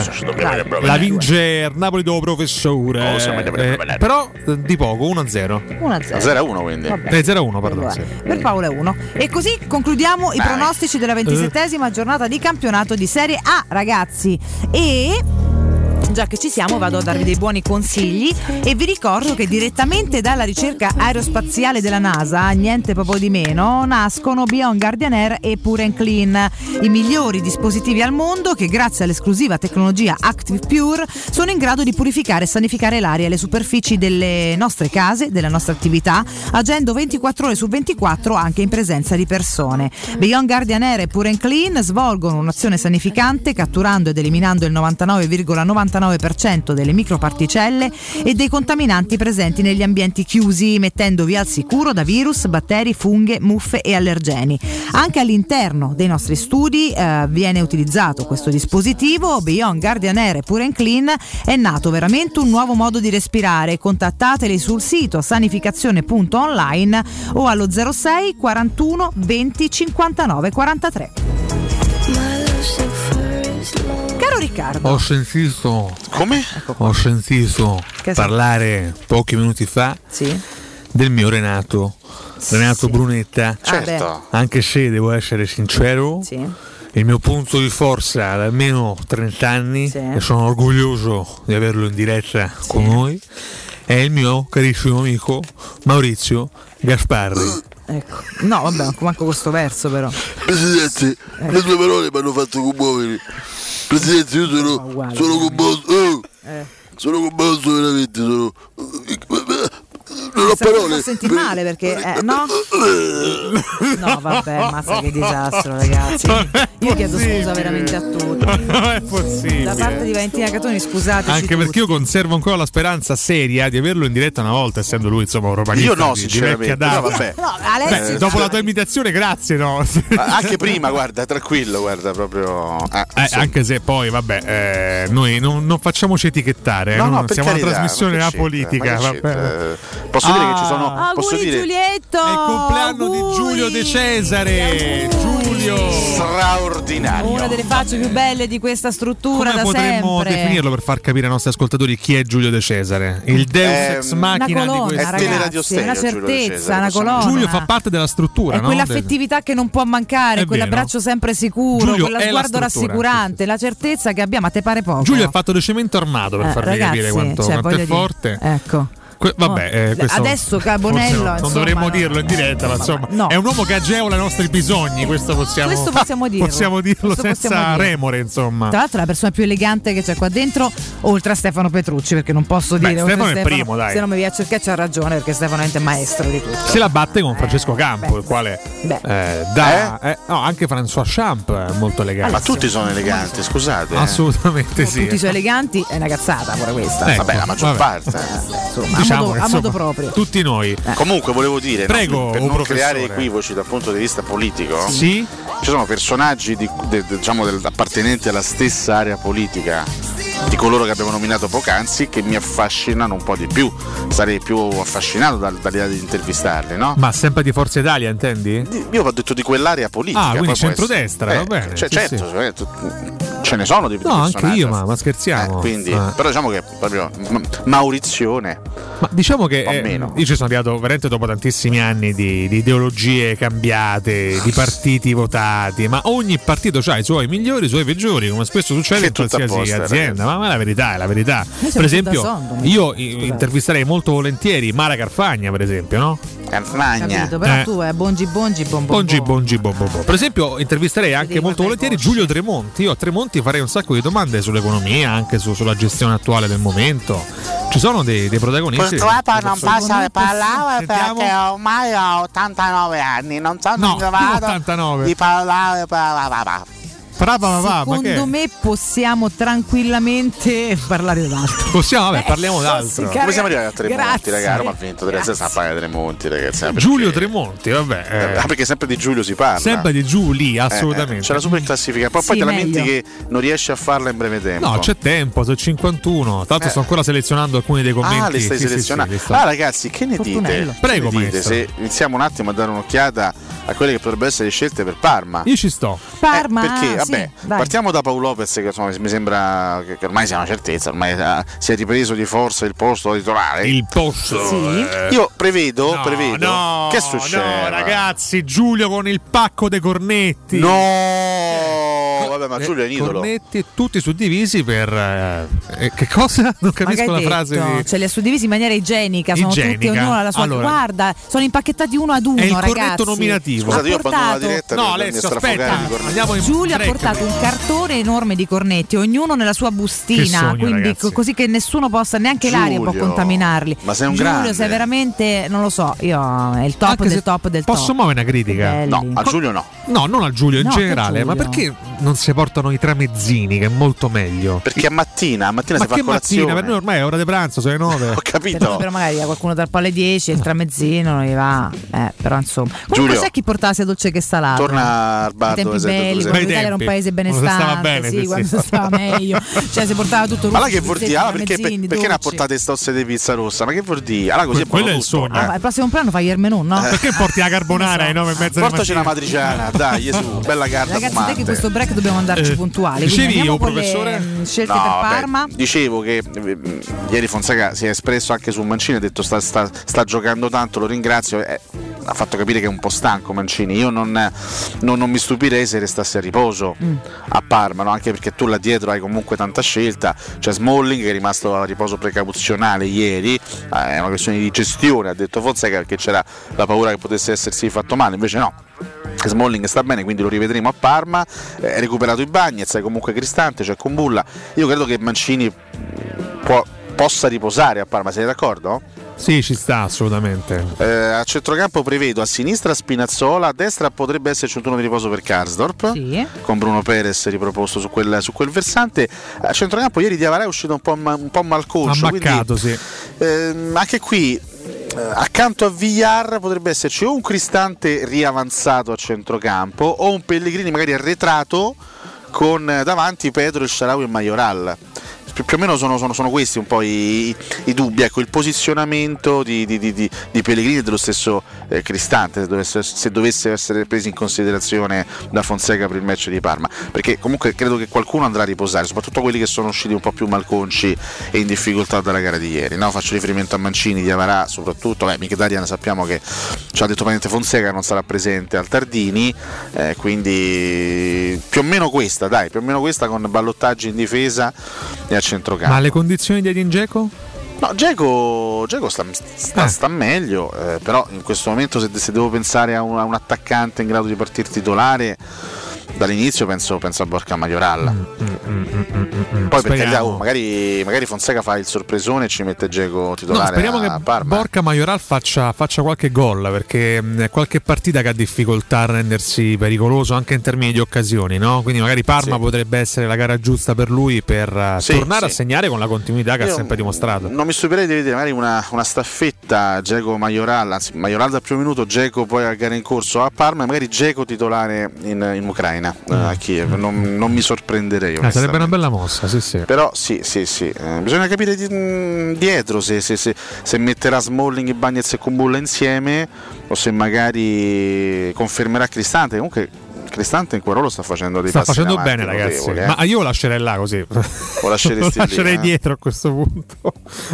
La vince il Napoli dopo professore. Eh, però eh, di poco, 1-0. 1 a 0. 0 a 1 quindi. Vabbè. Eh, 0-1, pardon. sì. Per Paolo è 1. E così concludiamo i Dai. pronostici della ventisettesima giornata di campionato di Serie A, ragazzi. E. Già che ci siamo, vado a darvi dei buoni consigli e vi ricordo che direttamente dalla ricerca aerospaziale della NASA, niente proprio di meno, nascono Beyond Guardian Air e Pure Clean, i migliori dispositivi al mondo che grazie all'esclusiva tecnologia Active Pure sono in grado di purificare e sanificare l'aria e le superfici delle nostre case, della nostra attività, agendo 24 ore su 24 anche in presenza di persone. Beyond Guardian Air e Pure Clean svolgono un'azione sanificante catturando ed eliminando il 99,99% delle microparticelle e dei contaminanti presenti negli ambienti chiusi, mettendovi al sicuro da virus, batteri, funghe, muffe e allergeni. Anche all'interno dei nostri studi eh, viene utilizzato questo dispositivo. Beyond Guardian Air e Pure and Clean è nato veramente un nuovo modo di respirare. Contattateli sul sito sanificazione.online o allo 06 41 20 59 43. Riccardo, Ho sentito. Come? Ho sentito Che parlare pochi minuti fa sì. del mio Renato. Renato Brunetta. Certo. Anche se devo essere sincero, Sì. il mio punto di forza da almeno 30 anni, Sì. e sono orgoglioso di averlo in diretta con noi, è il mio carissimo amico Maurizio Gasparri. Ecco. No, vabbè, manco questo verso però. Presidente, le tue parole mi hanno fatto commuovere. Presidente, io sono, sono commosso. oh, Sono commosso veramente, sono. Non ho Se non parole. senti male perché eh, no? No, vabbè, mazza che disastro, ragazzi. Io chiedo scusa veramente a tutti. Non è possibile. Da parte di Valentina Catoni, scusateci. Anche perché io conservo ancora la speranza seria di averlo in diretta una volta, essendo lui insomma un romanista Io no, di, di sinceramente, data. però vabbè. No, Alessio, Beh, dopo la tua imitazione, grazie, no. Ah, Anche prima, guarda, tranquillo, guarda, proprio. ah, Eh, anche se poi, vabbè, eh, noi non, non facciamoci etichettare, No, eh, no, siamo carità, una trasmissione ma a che c'entra, politica. ma che vabbè. c'entra? Posso dire che ci sono. Posso Auguri dire Giulietto! È il compleanno di Giulio De Cesare. Giulio. straordinario. Una delle facce più belle di questa struttura Come da potremmo sempre. definirlo per far capire ai nostri ascoltatori chi è Giulio De Cesare? Il Deus Ehm, ex machina una colonna, di questo. È Teleradio ragazzi, una Stereo, Giulio De certezza, Cesare, una colonna. Giulio fa parte della struttura, È no? quell'affettività che non può mancare, È quell'abbraccio sempre sicuro, Giulio quello è la sguardo rassicurante, la certezza che abbiamo. A te pare poco? Giulio è fatto di cemento armato per Eh, farvi ragazzi, capire quanto, cioè, quanto è dire, forte. Ecco. Que- vabbè, eh, questo Adesso no, non insomma, dovremmo no. dirlo in diretta, ma insomma, no. è un uomo che agevola i nostri bisogni. Questo possiamo, Questo possiamo dirlo. possiamo dirlo Questo senza possiamo dire. remore, insomma. Tra l'altro è la persona più elegante che c'è qua dentro, oltre a Stefano Petrucci, perché non posso Beh, dire Stefano è il primo, dai. Se non mi viene a cercare c'ha ragione, perché Stefano è maestro di tutto. Se la batte con Francesco Campo, il quale Beh. eh, dà. eh, no, anche François Champ è molto elegante. Ma tutti sono eleganti, scusate. eh. Assolutamente sì. Tutti sono eleganti, è una cazzata pure questa. Ecco, Vabbè, la maggior vabbè. parte. eh. Insomma, Diciamo a modo, a modo proprio. Tutti noi. Comunque volevo dire, no, Prego, per oh, non professore. creare equivoci dal punto di vista politico, Sì. ci sono personaggi di- de- de- diciamo, del- appartenenti alla stessa area politica di coloro che abbiamo nominato poc'anzi che mi affascinano un po' di più. Sarei più affascinato dal- dall'idea di intervistarli, no? Ma sempre di Forza Italia, intendi? Io ho detto di quell'area politica. Ah, quindi centrodestra, essere- va bene, cioè, sì, certo, sì. certo, ce ne sono di di No, anche io, ma, ma scherziamo. Eh, quindi, Eh. però diciamo che proprio ma- Maurizione. Ma diciamo che eh, io ci sono arrivato veramente dopo tantissimi anni di, di ideologie cambiate, di partiti votati, ma ogni partito ha i suoi migliori, i suoi peggiori, come spesso succede Che in qualsiasi posto, azienda. Ma, ma è la verità, è la verità. Per esempio, sul da sonno, io i- intervisterei molto volentieri Mara Carfagna, per esempio, no? Capito, però Eh. tu è bongi bongi bom bom Bongi, bongi, bo, bo, bo. Per esempio, intervisterei anche molto volentieri Giulio Tremonti. Io a Tremonti farei un sacco di domande sull'economia, anche su- sulla gestione attuale del momento. Ci sono dei, dei protagonisti. Purtroppo non posso parlare Sentiamo. perché ormai ho 89 anni, non sono No, in grado 89. di parlare per Brava, va, ma che? Secondo me possiamo tranquillamente parlare d'altro. Possiamo, vabbè, Eh, parliamo sì, d'altro. Come siamo arrivati a Tremonti, Grazie. ragazzi? Roma ha vinto 3 a 6 a pagare Tremonti, ragazzi. eh, perché- Giulio Tremonti, vabbè. eh, Ah, perché sempre di Giulio si parla. sempre di Giulì, Eh, assolutamente. c'è la super classifica, poi, Sì, poi te lamenti meglio. che non riesci a farla in breve tempo. No, c'è tempo, sono 51. Tra l'altro Eh. sto ancora selezionando alcuni dei commenti. Ah, le stai Sì, sì, selezionando. sì, li sto- Ah, ragazzi, che ne Fortunello. dite? Prego, Che ne dite se iniziamo un attimo a dare un'occhiata a quelle che potrebbero essere le scelte per Parma? Io ci sto. Parma, Eh, perché, sì, vabbè, dai. partiamo da Paolo Lopez, che insomma, mi sembra che, ormai sia una certezza, ormai ah, si è ripreso di forza il posto titolare. Il posto. Sì. eh. Io prevedo, No, prevedo. no, che succede? No, ragazzi, Giulio con il pacco dei cornetti. No, vabbè, ma Eh, Giulio è un idolo. Cornetti tutti suddivisi per. eh, eh, che cosa? Non capisco la hai frase detto? di. Ce li ha suddivisi in maniera igienica, sono Igienica. tutti ognuno alla sua Allora. guarda, sono impacchettati uno ad uno, È il ragazzi. corretto nominativo. Scusate, io Ha abbandono la portato- diretta No, Alessio, aspetta. Andiamo in Giulio ha break. portato un cartone enorme di cornetti, ognuno nella sua Che bustina, sogno, quindi ragazzi. co- così che nessuno possa, neanche l'aria può Giulio, contaminarli. ma sei un Giulio, grande. sei veramente, non lo so, io è il top Anche del top del Posso top. muovere una critica? No, a Giulio no. No, non a Giulio in generale, ma Giulio? perché non si portano i tramezzini, che è molto meglio? Perché a mattina, a mattina Ma si fa che colazione. mattina? Per noi ormai è ora di pranzo, sono le 9. Ho Per capito. noi però magari a qualcuno tra alle 10 e il tramezzino non gli va. Eh, però insomma. Comunque Giulio, sai chi portava sia dolce che salato? Torna al bar I tempi belli, quando l'Italia era un paese benestante, stava bene, sì, quando sì. si stava meglio. Cioè si portava tutto Ma là che vuol dire? Ah, perché, perché ne ha portate stosse di pizza rossa? Ma che vuol dire? Allora così è Que- quello è il tutto, sogno. eh. Ah, il prossimo plano fai il menù, no? Perché porti la carbonara alle 9 e mezza di Portaci una matriciana, dai, Gesù, bella carta Ragazzi, te che questo break dobbiamo andarci Eh, puntuali. dicevi io, professore? mm, scelte No, per Parma. dicevo che eh, ieri Fonseca si è espresso anche su Mancini, ha detto sta, sta- sta giocando tanto, lo ringrazio. eh, ha fatto capire che è un po' stanco Mancini. Io non, non- non mi stupirei se restassi a riposo Mm. a Parma, no? anche perché tu là dietro hai comunque tanta scelta. C'è Smalling che è rimasto a riposo precauzionale ieri, eh, è una questione di gestione, ha detto Fonseca perché c'era la paura che potesse essersi fatto male, invece no. Smalling sta bene, quindi lo rivedremo a Parma. Eh, È recuperato i Bagnets, è comunque Cristante, c'è Combulla. Io credo che Mancini può- possa riposare a Parma, sei d'accordo? Sì, ci sta assolutamente. Eh, a centrocampo prevedo a sinistra Spinazzola, a destra potrebbe esserci un turno di riposo per Karsdorp Sì. con Bruno Perez riproposto su quel, su quel versante. A centrocampo ieri Diavara è uscito un po', ma- un po' malconcio, Ammaccato, quindi, sì. ehm, anche qui eh, accanto a Villar potrebbe esserci o un Cristante riavanzato a centrocampo o un Pellegrini magari arretrato con eh, davanti Pedro, il Sharawi e il Majoral. Più più o meno sono, sono- sono questi un po' i, i- i dubbi, ecco, il posizionamento di, di- di- di- Pellegrini e dello stesso eh, Cristante se dovesse, se dovesse essere preso in considerazione da Fonseca per il match di Parma, perché comunque credo che qualcuno andrà a riposare, soprattutto quelli che sono usciti un po' più malconci e in difficoltà dalla gara di ieri. no? Faccio riferimento a Mancini, di Avarà soprattutto, beh, Mkhitaryan sappiamo che ci ha detto praticamente Fonseca non sarà presente al Tardini, eh, quindi più o meno questa, dai, più o meno questa con ballottaggi in difesa e a centrocampo. Ma le condizioni di Edin Dzeko? No, Geco, sta, sta- sta meglio, eh, però in questo momento se, se devo pensare a un, a un attaccante in grado di partire titolare, dall'inizio penso, penso a Borca Majoral. Poi per carità, oh, magari, magari Fonseca fa il sorpresone e ci mette Geco No, titolare speriamo a che Parma. Borca Majoral faccia, faccia qualche gol perché è qualche partita che ha difficoltà a rendersi pericoloso anche in termini di occasioni, no? quindi magari Parma Sì. potrebbe essere la gara giusta per lui per eh, Sì, tornare sì. a segnare con la continuità che ha Io sempre dimostrato. Non mi stupirei di vedere magari una, una staffetta Geco Majoral, anzi Majoral dal primo minuto, Geco poi a gara in corso a Parma e magari Geco titolare in, in Ucraina, eh, a Kiev. Non, non mi sorprenderei. Eh, sarebbe una bella mossa, sì sì. Però sì, sì, sì. eh, bisogna capire di- mh, dietro se, se- se- se metterà Smalling, Bagnez e Kumbulla insieme o se magari confermerà Cristante. Comunque Cristante in quel ruolo sta facendo dei Sta passi facendo bene, ragazzi. eh. Ma io lo lascerei là così. Lo lasceresti lo lì, lascerei eh? dietro a questo punto.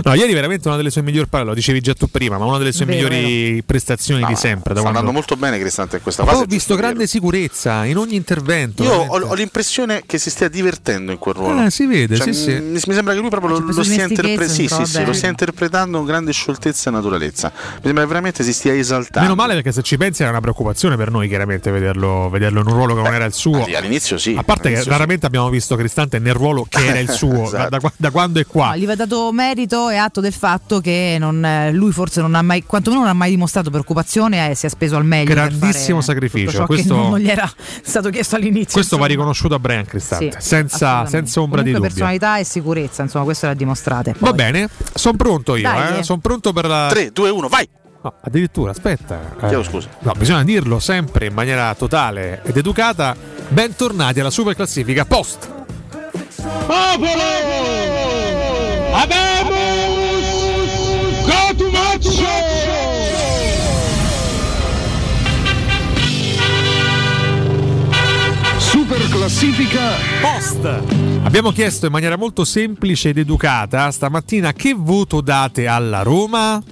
No, ieri veramente una delle sue migliori parole, lo dicevi già tu prima, ma una delle sue Vero, migliori prestazioni di sempre. Sta quando... andando molto bene Cristante in questa Ma fase. ho visto grande sicurezza in ogni intervento. Io ho, ho l'impressione che si stia divertendo in quel ruolo. Eh, si vede, Cioè, sì, sì. m- Mi sembra che lui proprio lo, lo stia, interpre- sì, trova sì, sì, lo stia interpretando con grande scioltezza e naturalezza. Mi sembra che veramente si stia esaltando. Meno male perché se ci pensi era una preoccupazione per noi chiaramente vederlo, vederlo in un ruolo che non era il suo. All'inizio sì. A parte che raramente abbiamo visto Cristante nel ruolo che era il suo, Esatto. da, da da quando è qua. No, gli va dato merito e atto del fatto che non, eh, lui forse non ha mai, quantomeno non ha mai dimostrato preoccupazione e si è speso al meglio. per Grandissimo fare sacrificio, tutto ciò questo- che non, gli era stato chiesto all'inizio. Questo va insomma. riconosciuto a Brian Cristante, Sì, senza, senza ombra di Comunque dubbio. personalità e sicurezza, insomma, questo l'ha dimostrate. Va bene, sono pronto io, eh. eh. sono pronto per la... 3, 2, 1, vai! No, addirittura, aspetta. Chiedo scusa. No, bisogna dirlo sempre in maniera totale ed educata. Bentornati alla super classifica post. Popolo! Abemus Cotumaccio! Super classifica post. Abbiamo chiesto in maniera molto semplice ed educata stamattina che voto date alla Roma.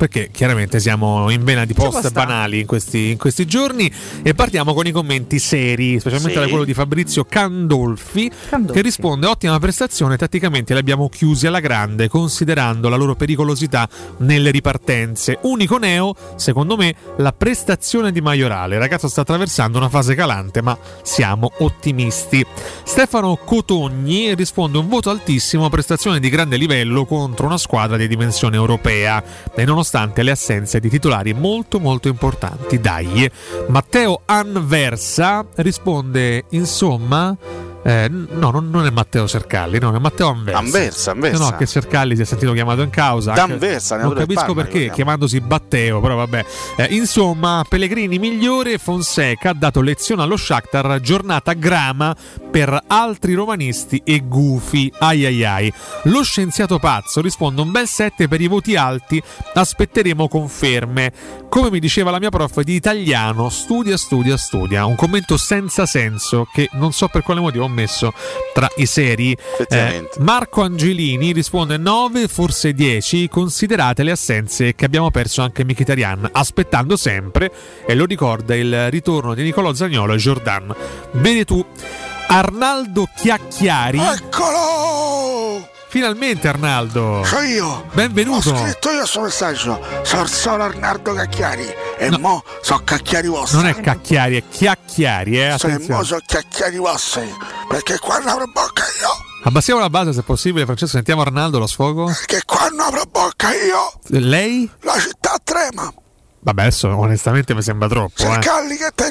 Perché chiaramente siamo in vena di post banali in questi, in questi giorni e partiamo con i commenti seri, specialmente Sì. da quello di Fabrizio Candolfi, Candolfi. che risponde ottima prestazione, tatticamente li abbiamo chiusi alla grande considerando la loro pericolosità nelle ripartenze. Unico neo, secondo me, la prestazione di Maiorale. Il ragazzo sta attraversando una fase calante, ma siamo ottimisti. Stefano Cotogni risponde un voto altissimo, prestazione di grande livello contro una squadra di dimensione europea e nonostante le assenze di titolari molto molto importanti. Dai. Matteo Anversa risponde insomma eh, no, non, non è Matteo Cercalli, no, è Matteo Anversa. Anversa, Anversa. No, no, che Cercalli si è sentito chiamato in causa. D'Anversa, Non capisco Parma, perché, chiamandosi Batteo, però vabbè. Eh, insomma, Pellegrini migliore, Fonseca ha dato lezione allo Shakhtar, giornata grama per altri romanisti e gufi. Ai ai ai. Lo scienziato pazzo risponde un bel 7 per i voti alti, aspetteremo conferme. Come mi diceva la mia prof di italiano, studia, studia, studia. Un commento senza senso che non so per quale motivo messo tra i seri. Eh, Marco Angelini risponde 9, forse 10, considerate le assenze che abbiamo perso anche Mkhitaryan, aspettando sempre, e lo ricorda il ritorno di Nicolò Zagnolo e Jordan. Vedi tu, Arnaldo Chiacchiari. Eccolo! Finalmente Arnaldo. Sono io! Benvenuto. Ho scritto io questo messaggio. Sono solo Arnaldo Cacchiari. E mo so Cacchiari vostri. Non è Cacchiari, è Chiacchiari, eh, Se mo attenzione. so Cacchiari vostri. Perché qua non avrò bocca io. Abbassiamo la base se possibile, Francesco, sentiamo Arnaldo lo sfogo. Perché qua non avrò bocca io. Lei? La città trema. Vabbè, adesso onestamente mi sembra troppo. Eh. Cercalli che te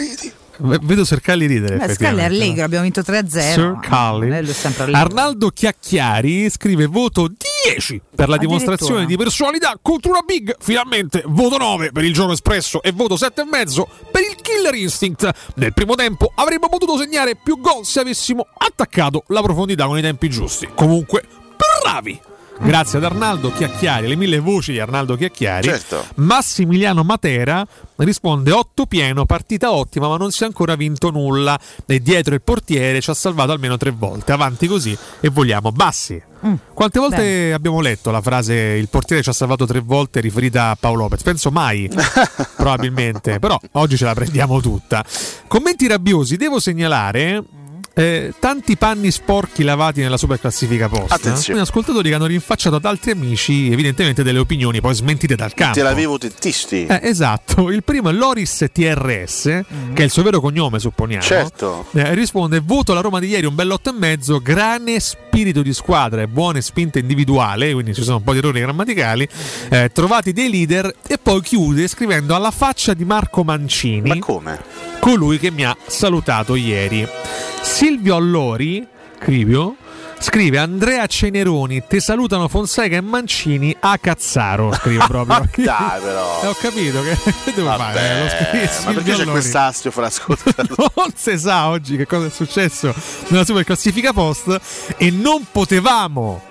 Vedo Sercalli ridere. Beh, Scalli è allegro, abbiamo vinto 3-0. Sir Calli. Eh. Arnaldo Chiacchiari scrive voto 10 per la dimostrazione di personalità contro una big. Finalmente voto 9 per il gioco espresso e voto 7,5 per il killer instinct. Nel primo tempo avremmo potuto segnare più gol se avessimo attaccato la profondità con i tempi giusti. Comunque, bravi! Grazie ad Arnaldo Chiacchiari, le mille voci di Arnaldo Chiacchiari. Certo. Massimiliano Matera risponde 8 pieno, partita ottima, ma non si è ancora vinto nulla. E dietro il portiere ci ha salvato almeno tre volte. Avanti così e vogliamo bassi. Quante volte Bene. abbiamo letto la frase il portiere ci ha salvato tre volte riferita a Paolo Lopez? Penso mai, probabilmente, però oggi ce la prendiamo tutta. Commenti rabbiosi, devo segnalare eh, tanti panni sporchi lavati nella super classifica post. Attenzione. Quindi ascoltatori che hanno rinfacciato ad altri amici, evidentemente delle opinioni poi smentite dal campo. Te l'avevo tettisti. Eh, esatto, il primo è Loris TRS, che è il suo vero cognome, supponiamo. Certo. Eh, risponde: Voto la Roma di ieri un bell'otto e mezzo, grande spirito di squadra e buone spinte individuali, quindi ci sono un po' di errori grammaticali. eh, trovati dei leader e poi chiude scrivendo alla faccia di Marco Mancini. Ma come? Colui che mi ha salutato ieri. Silvio Allori, Crivio, scrive Andrea Ceneroni, te salutano Fonseca e Mancini a Cazzaro, scrive proprio. Dai, però. Eh, ho capito che, che devo fare? Lo scrive ma perché c'è quest'astio fra ascoltatori? non si sa oggi che cosa è successo nella super classifica post e non potevamo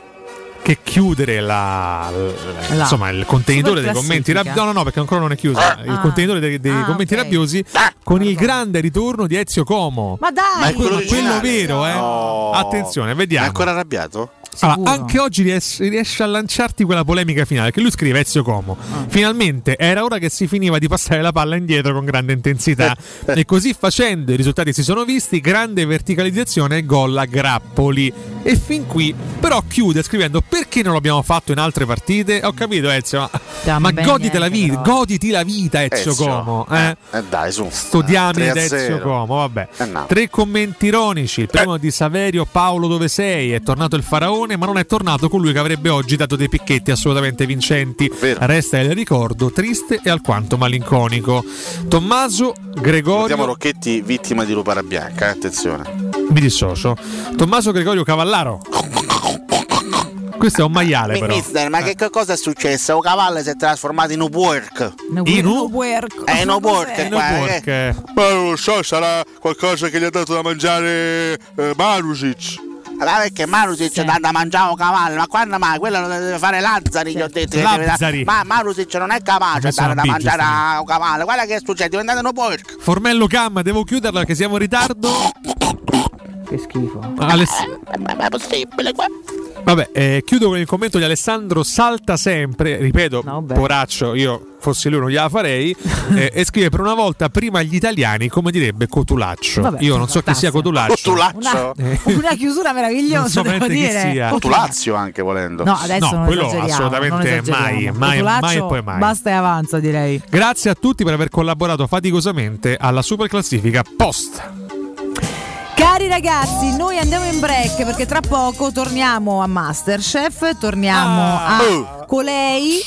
che chiudere la, la- La insomma il contenitore dei commenti rabbiosi no no no perché ancora non è chiusa il Ah. contenitore dei, dei Ah, commenti ok. rabbiosi con il grande ritorno di Ezio Como Ma dai! Ma è quello, ma quello vero eh No. attenzione È vediamo ancora arrabbiato? allora, anche oggi riesce, riesce a lanciarti quella polemica finale che lui scrive Ezio Como. Finalmente era ora che si finiva di passare la palla indietro con grande intensità e così facendo i risultati si sono visti, grande verticalizzazione e gol a grappoli. E fin qui però chiude scrivendo perché non l'abbiamo fatto in altre partite? Ho capito Ezio, ma, ma bene goditi la vita, però. goditi la vita Ezio, Ezio. Como. Eh? Eh dai, su. Sto diamine 3 a Ezio 0. Como, vabbè. Eh no. Tre commenti ironici. Il primo di Saverio Paolo dove sei? È tornato il faraone, ma non è tornato colui che avrebbe oggi dato dei picchetti assolutamente vincenti. Resta il ricordo triste e alquanto malinconico. Tommaso Gregorio Vediamo Rocchetti vittima di lupara bianca, eh, attenzione. mi dissocio. Tommaso Gregorio Cavallaro. Questo è un maiale Mi- però. Mister, ma che che cosa è successo? Un cavallo si è trasformato in un work. In un- È in un work eh. Ma non lo so, sarà qualcosa che gli ha dato da mangiare eh, Marusic. Allora perché Marusic dà da mangiare un cavallo, ma quando mai? Quello lo deve fare Lazzari, gli ho detto. Lazzari. Ma Marusic non è capace di dare da una mangiare a un cavallo. Guarda che succede, è diventato un porco. Formello Cam, devo chiuderla perché siamo in ritardo. Che schifo. Aless- Ma è possibile qua? Vabbè, eh, chiudo con il commento di Alessandro Salta sempre, ripeto, poraccio, io fossi lui non gliela farei, eh, e scrive per una volta prima gli italiani, come direbbe Cotulaccio. Vabbè, io non so chi sia Cotulaccio. Cotulaccio? Eh, Una chiusura Non meravigliosa, so devo dire. sia. Cotulazio anche volendo. No, adesso non quello esageriamo, assolutamente non mai, mai, Cotulaccio, mai e poi mai. Basta e avanza, direi. Grazie a tutti per aver collaborato faticosamente alla super classifica post. Cari ragazzi, noi andiamo in break perché tra poco torniamo a Masterchef, torniamo Ah. a colei,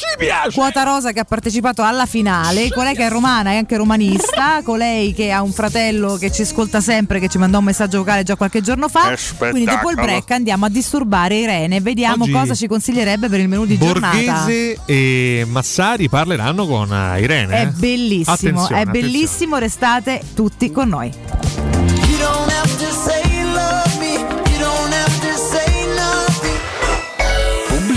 quota rosa che ha partecipato alla finale, colei che è romana e anche romanista, colei che ha un fratello che ci ascolta sempre, che ci mandò un messaggio vocale già qualche giorno fa. Quindi dopo il break andiamo a disturbare Irene e vediamo Oggi cosa ci consiglierebbe per il menù di giornata. Borghese e Massari parleranno con eh, Irene. È eh. bellissimo, Attenzione, è bellissimo, restate tutti con noi. Don't have to say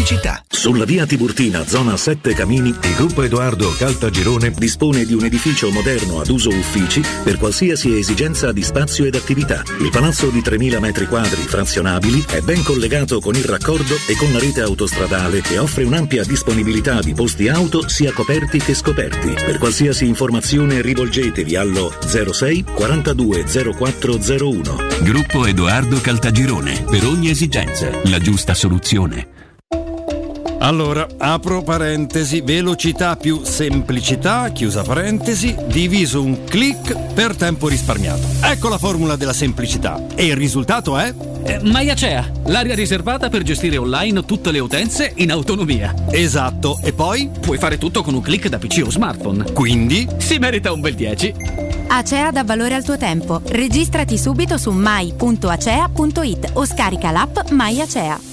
Pubblicità. Sulla via Tiburtina, zona 7 Camini, il gruppo Edoardo Caltagirone dispone di un edificio moderno ad uso uffici per qualsiasi esigenza di spazio ed attività. Il palazzo di 3.000 metri quadri frazionabili è ben collegato con il raccordo e con la rete autostradale e offre un'ampia disponibilità di posti auto sia coperti che scoperti. Per qualsiasi informazione rivolgetevi allo 06 42 0401. Gruppo Edoardo Caltagirone. Per ogni esigenza, la giusta soluzione. Allora, apro parentesi, velocità più semplicità, chiusa parentesi, diviso un clic per tempo risparmiato. Ecco la formula della semplicità. E il risultato è? Maiacea, l'area riservata per gestire online tutte le utenze in autonomia. Esatto, e poi? Puoi fare tutto con un clic da PC o smartphone. Quindi? Si merita un bel 10. Acea dà valore al tuo tempo. Registrati subito su mai.acea.it o scarica l'app Mai Acea.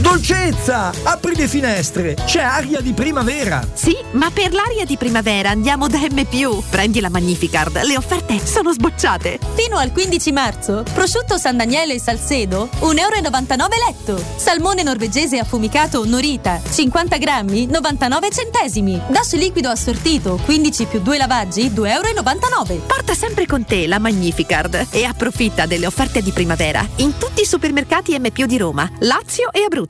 Dolcezza! Apri le finestre! C'è aria di primavera! Sì, ma per l'aria di primavera andiamo da M. Prendi la Magnificard, le offerte sono sbocciate. Fino al 15 marzo, prosciutto San Daniele e Salcedo, 1,99 euro letto. Salmone norvegese affumicato Norita, 50 grammi, 99 centesimi. Dash liquido assortito, 15 più 2 lavaggi, 2,99 euro. Porta sempre con te la Magnificard e approfitta delle offerte di primavera in tutti i supermercati M. di Roma, Lazio e Abruzzo.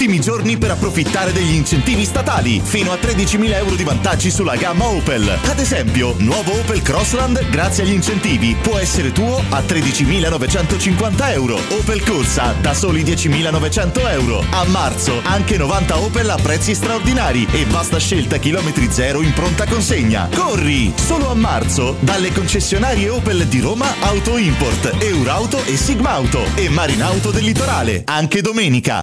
Ultimi giorni per approfittare degli incentivi statali. Fino a 13.000 euro di vantaggi sulla gamma Opel. Ad esempio, nuovo Opel Crossland, grazie agli incentivi, può essere tuo a 13.950 euro. Opel Corsa, da soli 10.900 euro. A marzo, anche 90 Opel a prezzi straordinari e vasta scelta chilometri zero in pronta consegna. Corri! Solo a marzo, dalle concessionarie Opel di Roma, Auto Import, Eurauto e Sigmauto e Marinauto del Litorale. Anche domenica.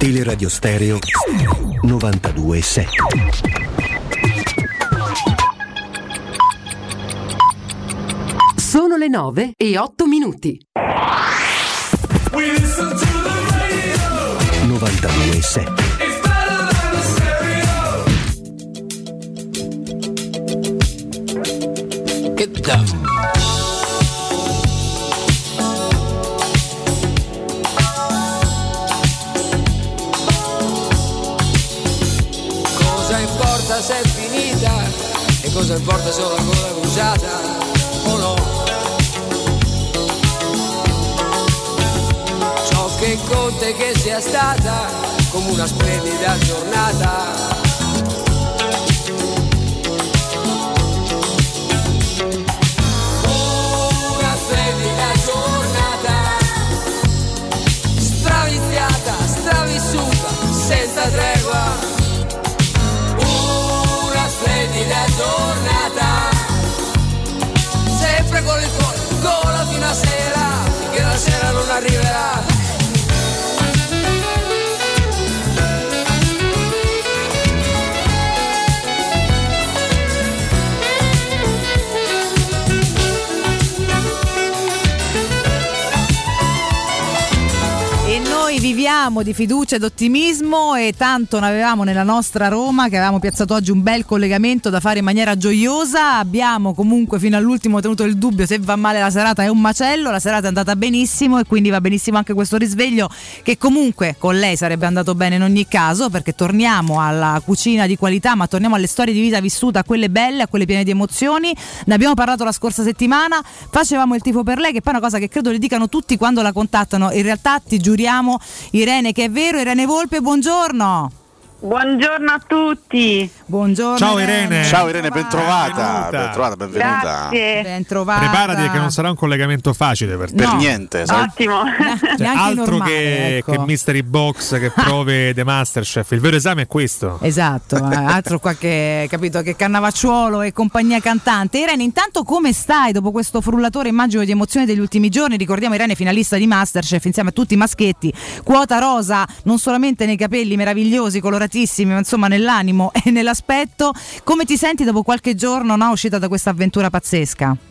Teleradio Stereo 927. Sono le 9 e 8 minuti. 927. Get down. Cosa importa se ho la gola bruciata o no? Ciò che conta è che sia stata come una splendida giornata. Sera finché la sera non arriverà viviamo di fiducia ed ottimismo e tanto ne avevamo nella nostra Roma che avevamo piazzato oggi un bel collegamento da fare in maniera gioiosa. Abbiamo comunque fino all'ultimo tenuto il dubbio se va male la serata è un macello, la serata è andata benissimo e quindi va benissimo anche questo risveglio che comunque con lei sarebbe andato bene in ogni caso perché torniamo alla cucina di qualità ma torniamo alle storie di vita vissute, a quelle belle, a quelle piene di emozioni. Ne abbiamo parlato la scorsa settimana, facevamo il tifo per lei che poi è una cosa che credo le dicano tutti quando la contattano. In realtà ti giuriamo Irene che è vero, Irene Volpe, buongiorno. Buongiorno a tutti. Buongiorno. Ciao Irene. Ciao Irene, ben trovata. Benvenuta. Ben trovata, benvenuta. Grazie. Ben trovata. Preparati che non sarà un collegamento facile per te. Per No. niente, sai? Ottimo. Cioè, altro normale, che, ecco. che Mystery Box, che prove The Masterchef. Il vero esame è questo. Esatto, eh, altro qualche capito che Cannavacciuolo e compagnia cantante. Irene, intanto come stai dopo questo frullatore immagino di emozioni degli ultimi giorni? Ricordiamo Irene finalista di Masterchef insieme a tutti i maschetti, quota rosa non solamente nei capelli meravigliosi, coloratissimi, ma insomma nell'animo e nell'aspetto. Come ti senti dopo qualche giorno no, uscita da questa avventura pazzesca?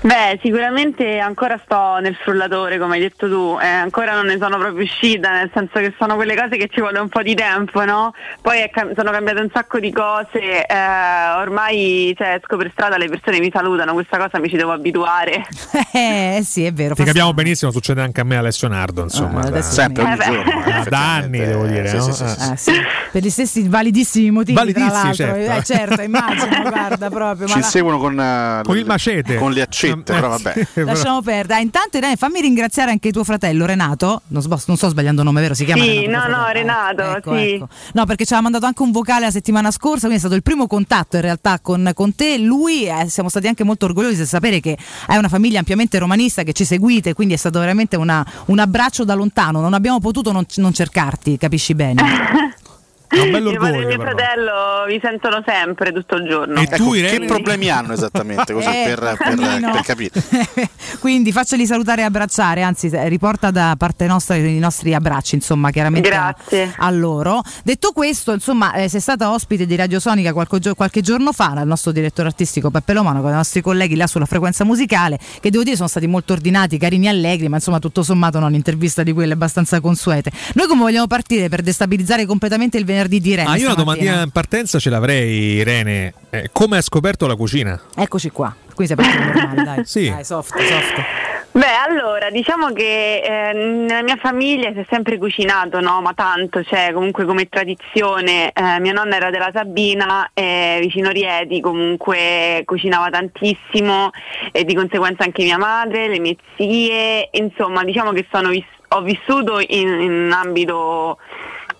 Beh, sicuramente ancora sto nel frullatore, come hai detto tu, eh, ancora non ne sono proprio uscita, nel senso che sono quelle cose che ci vuole un po' di tempo, no? Poi cam- sono cambiate un sacco di cose, eh, ormai cioè, esco per strada, le persone mi salutano, questa cosa mi ci devo abituare. Eh sì, è vero. Ti fa capiamo benissimo, succede anche a me Alessio Nardo, insomma. Ah, da- Sempre, ogni Eh giorno. Ah, da anni devo dire, Sì, no? sì, sì, sì. Eh, sì, per gli stessi validissimi motivi, Validissimi, tra l'altro. certo. Eh, certo, immagino, guarda proprio. ma Ci la- seguono con, eh, Con il le- macete. Con le accette, Eh, però vabbè. sì, però- Lasciamo perdere. Ah, intanto Irene, fammi ringraziare anche tuo fratello Renato. Non, non sto sbagliando nome, vero? Si chiama Sì, Renato, no, no, fratello? Renato, Ecco, sì. ecco. No, perché ci aveva mandato anche un vocale la settimana scorsa, quindi è stato il primo contatto in realtà con, con te. Lui, eh, siamo stati anche molto orgogliosi di sapere che hai una famiglia ampiamente romanista, che ci seguite, quindi è stato veramente una- un abbraccio da lontano. Non abbiamo potuto non, non cercarti, capisci bene? È un bello Mio padre e orgoglio. mio però. fratello vi sentono sempre tutto il giorno. E Ecco, tu, che Irene? problemi hanno esattamente? Così Eh, per, per- per capire. Quindi facceli salutare e abbracciare, anzi riporta da parte nostra i nostri abbracci, insomma, chiaramente a- Grazie. a loro. Detto questo, insomma, eh, sei stata ospite di Radio Sonica qualche, gio- qualche giorno fa, dal nostro direttore artistico Peppe Lomano, con i nostri colleghi là sulla frequenza musicale, che devo dire sono stati molto ordinati, carini e allegri, ma insomma tutto sommato non un'intervista di quelle abbastanza consuete. Noi come vogliamo partire per destabilizzare completamente il venerdì di Irene? Ah, io una domandina in partenza ce l'avrei, Irene. Eh, come hai scoperto la cucina? Eccoci qua, qui sei partito normale, dai. Sì. Dai, soft, soft. Beh, allora, diciamo che eh, nella mia famiglia si è sempre cucinato, no? Ma tanto, cioè, comunque come tradizione, eh, mia nonna era della Sabina, eh, vicino Rieti, comunque cucinava tantissimo e di conseguenza anche mia madre, le mie zie, insomma, diciamo che sono ho vissuto in, in un ambito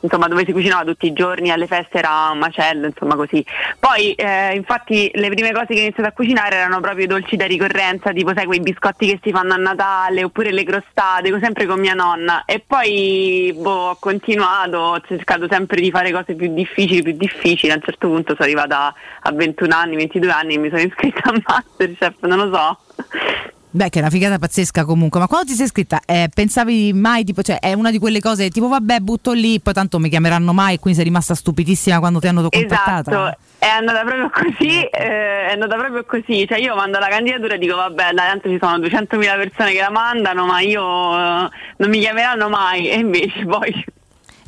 insomma dove si cucinava tutti i giorni, alle feste era un macello, insomma così. Poi eh, infatti le prime cose che ho iniziato a cucinare erano proprio i dolci da ricorrenza, tipo sai quei biscotti che si fanno a Natale oppure le crostate, sempre con mia nonna. E poi boh, ho continuato, ho cercato sempre di fare cose più difficili, più difficili. A un certo punto sono arrivata a 21 anni, 22 anni e mi sono iscritta a Masterchef, non lo so. Beh, che è una figata pazzesca comunque. Ma quando ti sei iscritta, eh, pensavi mai, tipo, cioè, è una di quelle cose tipo, vabbè, butto lì, poi tanto mi chiameranno mai, e quindi sei rimasta stupidissima quando ti hanno contattata? Esatto, è andata proprio così, eh, è andata proprio così, cioè io mando la candidatura e dico vabbè, dai, tanto ci sono 200.000 persone che la mandano, ma io eh, non mi chiameranno mai e invece poi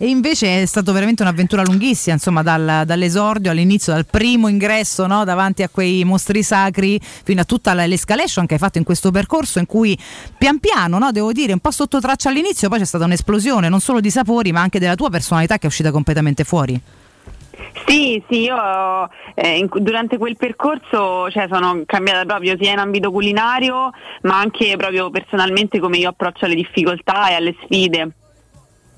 E invece è stata veramente un'avventura lunghissima, insomma, dal- dall'esordio all'inizio, dal primo ingresso no, davanti a quei mostri sacri, fino a tutta la- l'escalation che hai fatto in questo percorso, in cui pian piano, no, devo dire, un po' sotto traccia all'inizio, poi c'è stata un'esplosione non solo di sapori, ma anche della tua personalità che è uscita completamente fuori. Sì, sì, io eh, in- durante quel percorso cioè, sono cambiata proprio sia in ambito culinario, ma anche proprio personalmente come io approccio alle difficoltà e alle sfide.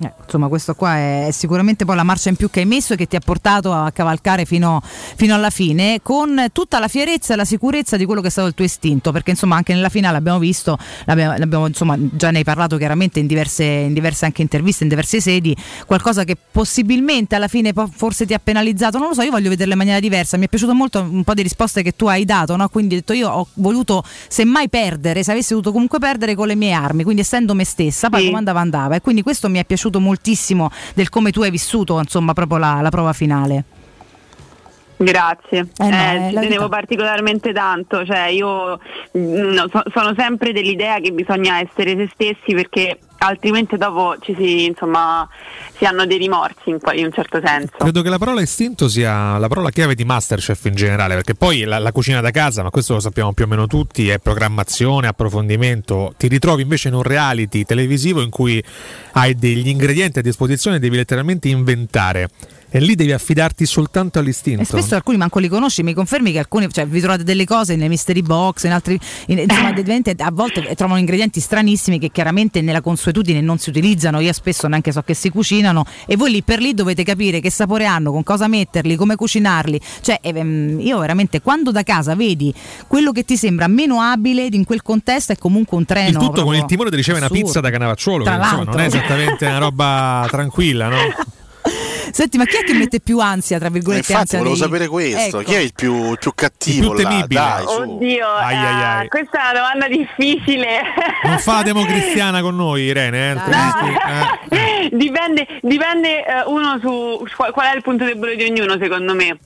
Eh, insomma, questo qua è sicuramente poi la marcia in più che hai messo e che ti ha portato a cavalcare fino, fino alla fine, con tutta la fierezza e la sicurezza di quello che è stato il tuo istinto, perché insomma anche nella finale abbiamo visto, l'abbiamo, l'abbiamo, insomma, già ne hai parlato chiaramente in diverse, in diverse anche interviste, in diverse sedi, qualcosa che possibilmente alla fine forse ti ha penalizzato, non lo so, io voglio vederla in maniera diversa, mi è piaciuto molto un po' di risposte che tu hai dato, no? quindi ho detto io ho voluto semmai perdere, se avessi dovuto comunque perdere con le mie armi, quindi essendo me stessa, poi Sì. come andava andava e quindi questo mi è piaciuto moltissimo del come tu hai vissuto insomma proprio la, la prova finale. Grazie, Eh no, Eh, ci la tenevo particolarmente tanto, cioè io mm, no, so- sono sempre dell'idea che bisogna essere se stessi perché altrimenti dopo ci si, insomma, si hanno dei rimorsi in, in un certo senso. Credo che la parola istinto sia la parola chiave di Masterchef in generale, perché poi la, la cucina da casa, ma questo lo sappiamo più o meno tutti, è programmazione, approfondimento. Ti ritrovi invece in un reality televisivo in cui hai degli ingredienti a disposizione e devi letteralmente inventare. E lì devi affidarti soltanto all'istinto. E spesso alcuni manco li conosci, mi confermi che alcuni, cioè vi trovate delle cose nei mystery box, in altri, in- insomma, a volte trovano ingredienti stranissimi che chiaramente nella consuetudine non si utilizzano, io spesso neanche so che si cucinano e voi lì per lì dovete capire che sapore hanno, con cosa metterli, come cucinarli. Cioè, ehm, io veramente quando da casa vedi quello che ti sembra meno abile in quel contesto è comunque un treno. Il tutto con il timore di ricevere una pizza da Canavacciuolo, che insomma, non è esattamente una roba tranquilla, no? Senti, ma chi è che mette più ansia, tra virgolette? Infatti ansia volevo dei- sapere questo, Ecco. chi è il più, più cattivo Il più là? temibile. Dai. Oddio, Ai, ai, eh, ai. questa è una domanda difficile. Non fa la democristiana con noi, Irene, eh? altrimenti- eh. dipende, dipende eh, uno su qual, qual è il punto debole di ognuno, secondo me.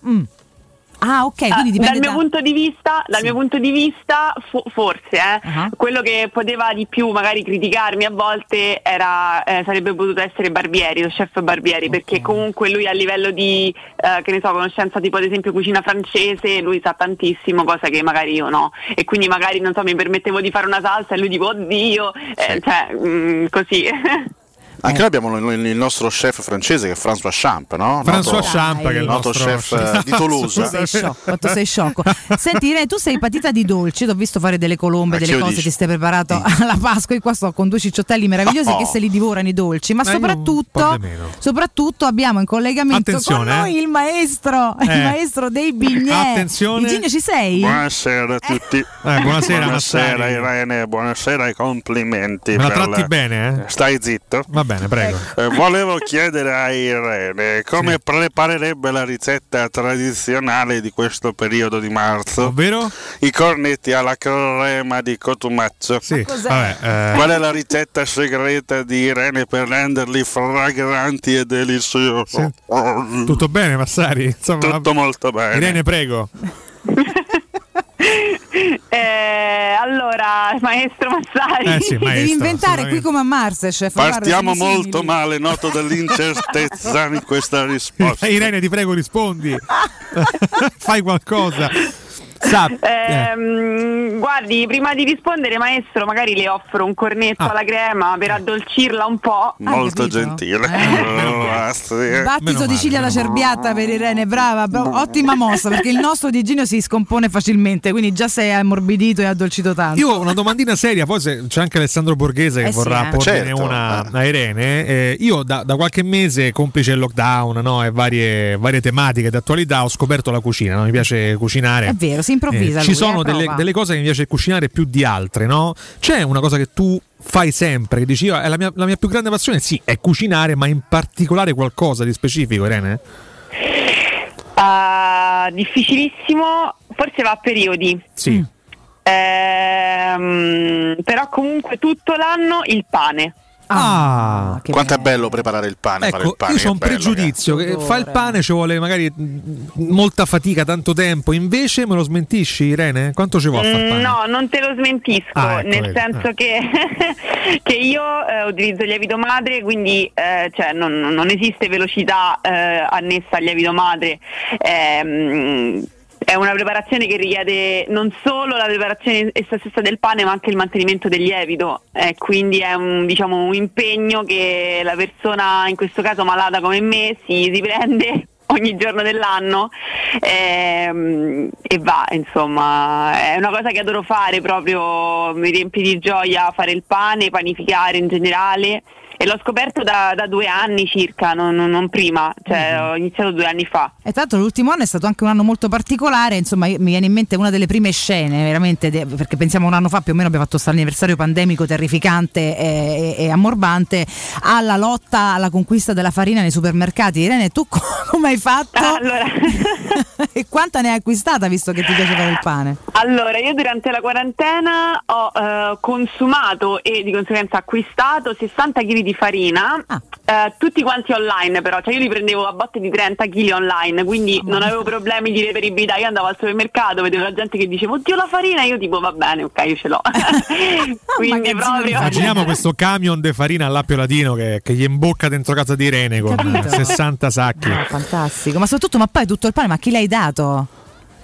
Ah, ok, quindi Ah, dipende dal mio da- punto di vista, dal mio punto di vista fo- forse eh, quello che poteva di più magari criticarmi a volte era, eh, sarebbe potuto essere Barbieri, lo chef Barbieri, perché comunque lui a livello di eh, che ne so, conoscenza tipo ad esempio cucina francese, lui sa tantissimo, cosa che magari io no. E quindi magari non so, mi permettevo di fare una salsa e lui dico oddio, eh, cioè mm, così. Anche noi abbiamo il, nostro chef francese che è François Champ, no? François Noto- Champ, che è il noto nostro chef eh, di Toulouse. Tu sei sciocco, quanto sei sciocco. Senti, Irene, tu sei patita di dolci, ti ho visto fare delle colombe, Ma che delle cose, dici? ti stai preparato alla Pasqua. Io qua sto con due cicciottelli meravigliosi Oh. che se li divorano i dolci, ma Eh, soprattutto, soprattutto abbiamo in collegamento Attenzione, con noi eh. il maestro, il Eh. maestro dei bignè. Attenzione. Igigno, ci sei? Buonasera a tutti. Eh, buonasera, buonasera Massari. Irene, buonasera e complimenti. Me la per tratti bene, eh? Stai zitto. Va bene, prego. Eh, volevo chiedere a Irene come preparerebbe la ricetta tradizionale di questo periodo di marzo. Ovvero? I cornetti alla crema di cotumaccio. Sì, vabbè, eh. Qual è la ricetta segreta di Irene per renderli fragranti e deliziosi? Tutto bene, Massari? Insomma, Tutto molto bene. Irene, prego. Eh, allora, maestro Massari. Eh sì, Devi maestro, inventare qui come a Masterchef. Partiamo guarda, sono molto male, noto dell'incertezza in questa risposta. Irene, ti prego, rispondi. Fai qualcosa. Sa- eh. Guardi, prima di rispondere, maestro, magari le offro un cornetto Ah. alla crema per addolcirla un po'. Molto gentile. Eh. Grazie. Battito di ciglia alla cerbiata per Irene, brava, bra- ottima mossa perché il nostro Digino si scompone facilmente, quindi già sei ammorbidito e addolcito tanto. Io ho una domandina seria, poi se c'è anche Alessandro Borghese che Eh sì, vorrà eh. porne Certo. una a Irene. eh, io da, da qualche mese, complice il lockdown no, e varie, varie tematiche d'attualità, ho scoperto la cucina. no? Mi piace cucinare. È vero, si improvvisa Eh, ci sono eh, delle, delle cose che mi piace cucinare più di altre, no? C'è una cosa che tu fai sempre, che dici è la mia, la mia più grande passione, sì, è cucinare, ma in particolare qualcosa di specifico, Irene? Ah, difficilissimo, forse va a periodi. Sì. Ehm, però comunque tutto l'anno il pane. Ah, Quanto è bello preparare il pane, fare il Ecco, pane. io che ho un bello, pregiudizio che fa il pane ci vuole magari mh, molta fatica, tanto tempo. Invece me lo smentisci, Irene? Quanto ci vuole Mm? No, non te lo smentisco, Ah, ecco, nel vedi, senso eh. che, che io eh, utilizzo il lievito madre, quindi eh, cioè, non, non esiste velocità eh, annessa al lievito madre. Ehm, è una preparazione che richiede non solo la preparazione essa stessa del pane, ma anche il mantenimento del lievito. Eh, quindi è un, diciamo, un impegno che la persona, in questo caso malata come me, si, si prende ogni giorno dell'anno ehm, e va, insomma, è una cosa che adoro fare proprio, mi riempie di gioia fare il pane, panificare in generale e l'ho scoperto da, da due anni circa, non, non- prima, cioè ho iniziato due anni fa. E tra l'altro l'ultimo anno è stato anche un anno molto particolare, insomma mi viene in mente una delle prime scene, veramente, de- perché pensiamo un anno fa più o meno abbiamo fatto questo anniversario pandemico terrificante e, e- e ammorbante, alla lotta alla conquista della farina nei supermercati. Irene, tu co- come hai fatto? e quanta ne hai acquistata visto che ti piace fare il pane? Allora, io durante la quarantena ho eh, consumato e di conseguenza acquistato 60 kg di di farina, Ah. eh, tutti quanti online però, cioè io li prendevo a botte di 30 kg online, quindi non avevo problemi di reperibilità, io andavo al supermercato, vedevo la gente che diceva oddio la farina, io tipo va bene, ok io ce l'ho. quindi proprio... Immaginiamo questo camion de farina all'appio latino che, che gli imbocca dentro casa di Irene con Capito? 60 sacchi. Fantastico, ma soprattutto, ma poi tutto il pane, ma chi l'hai dato?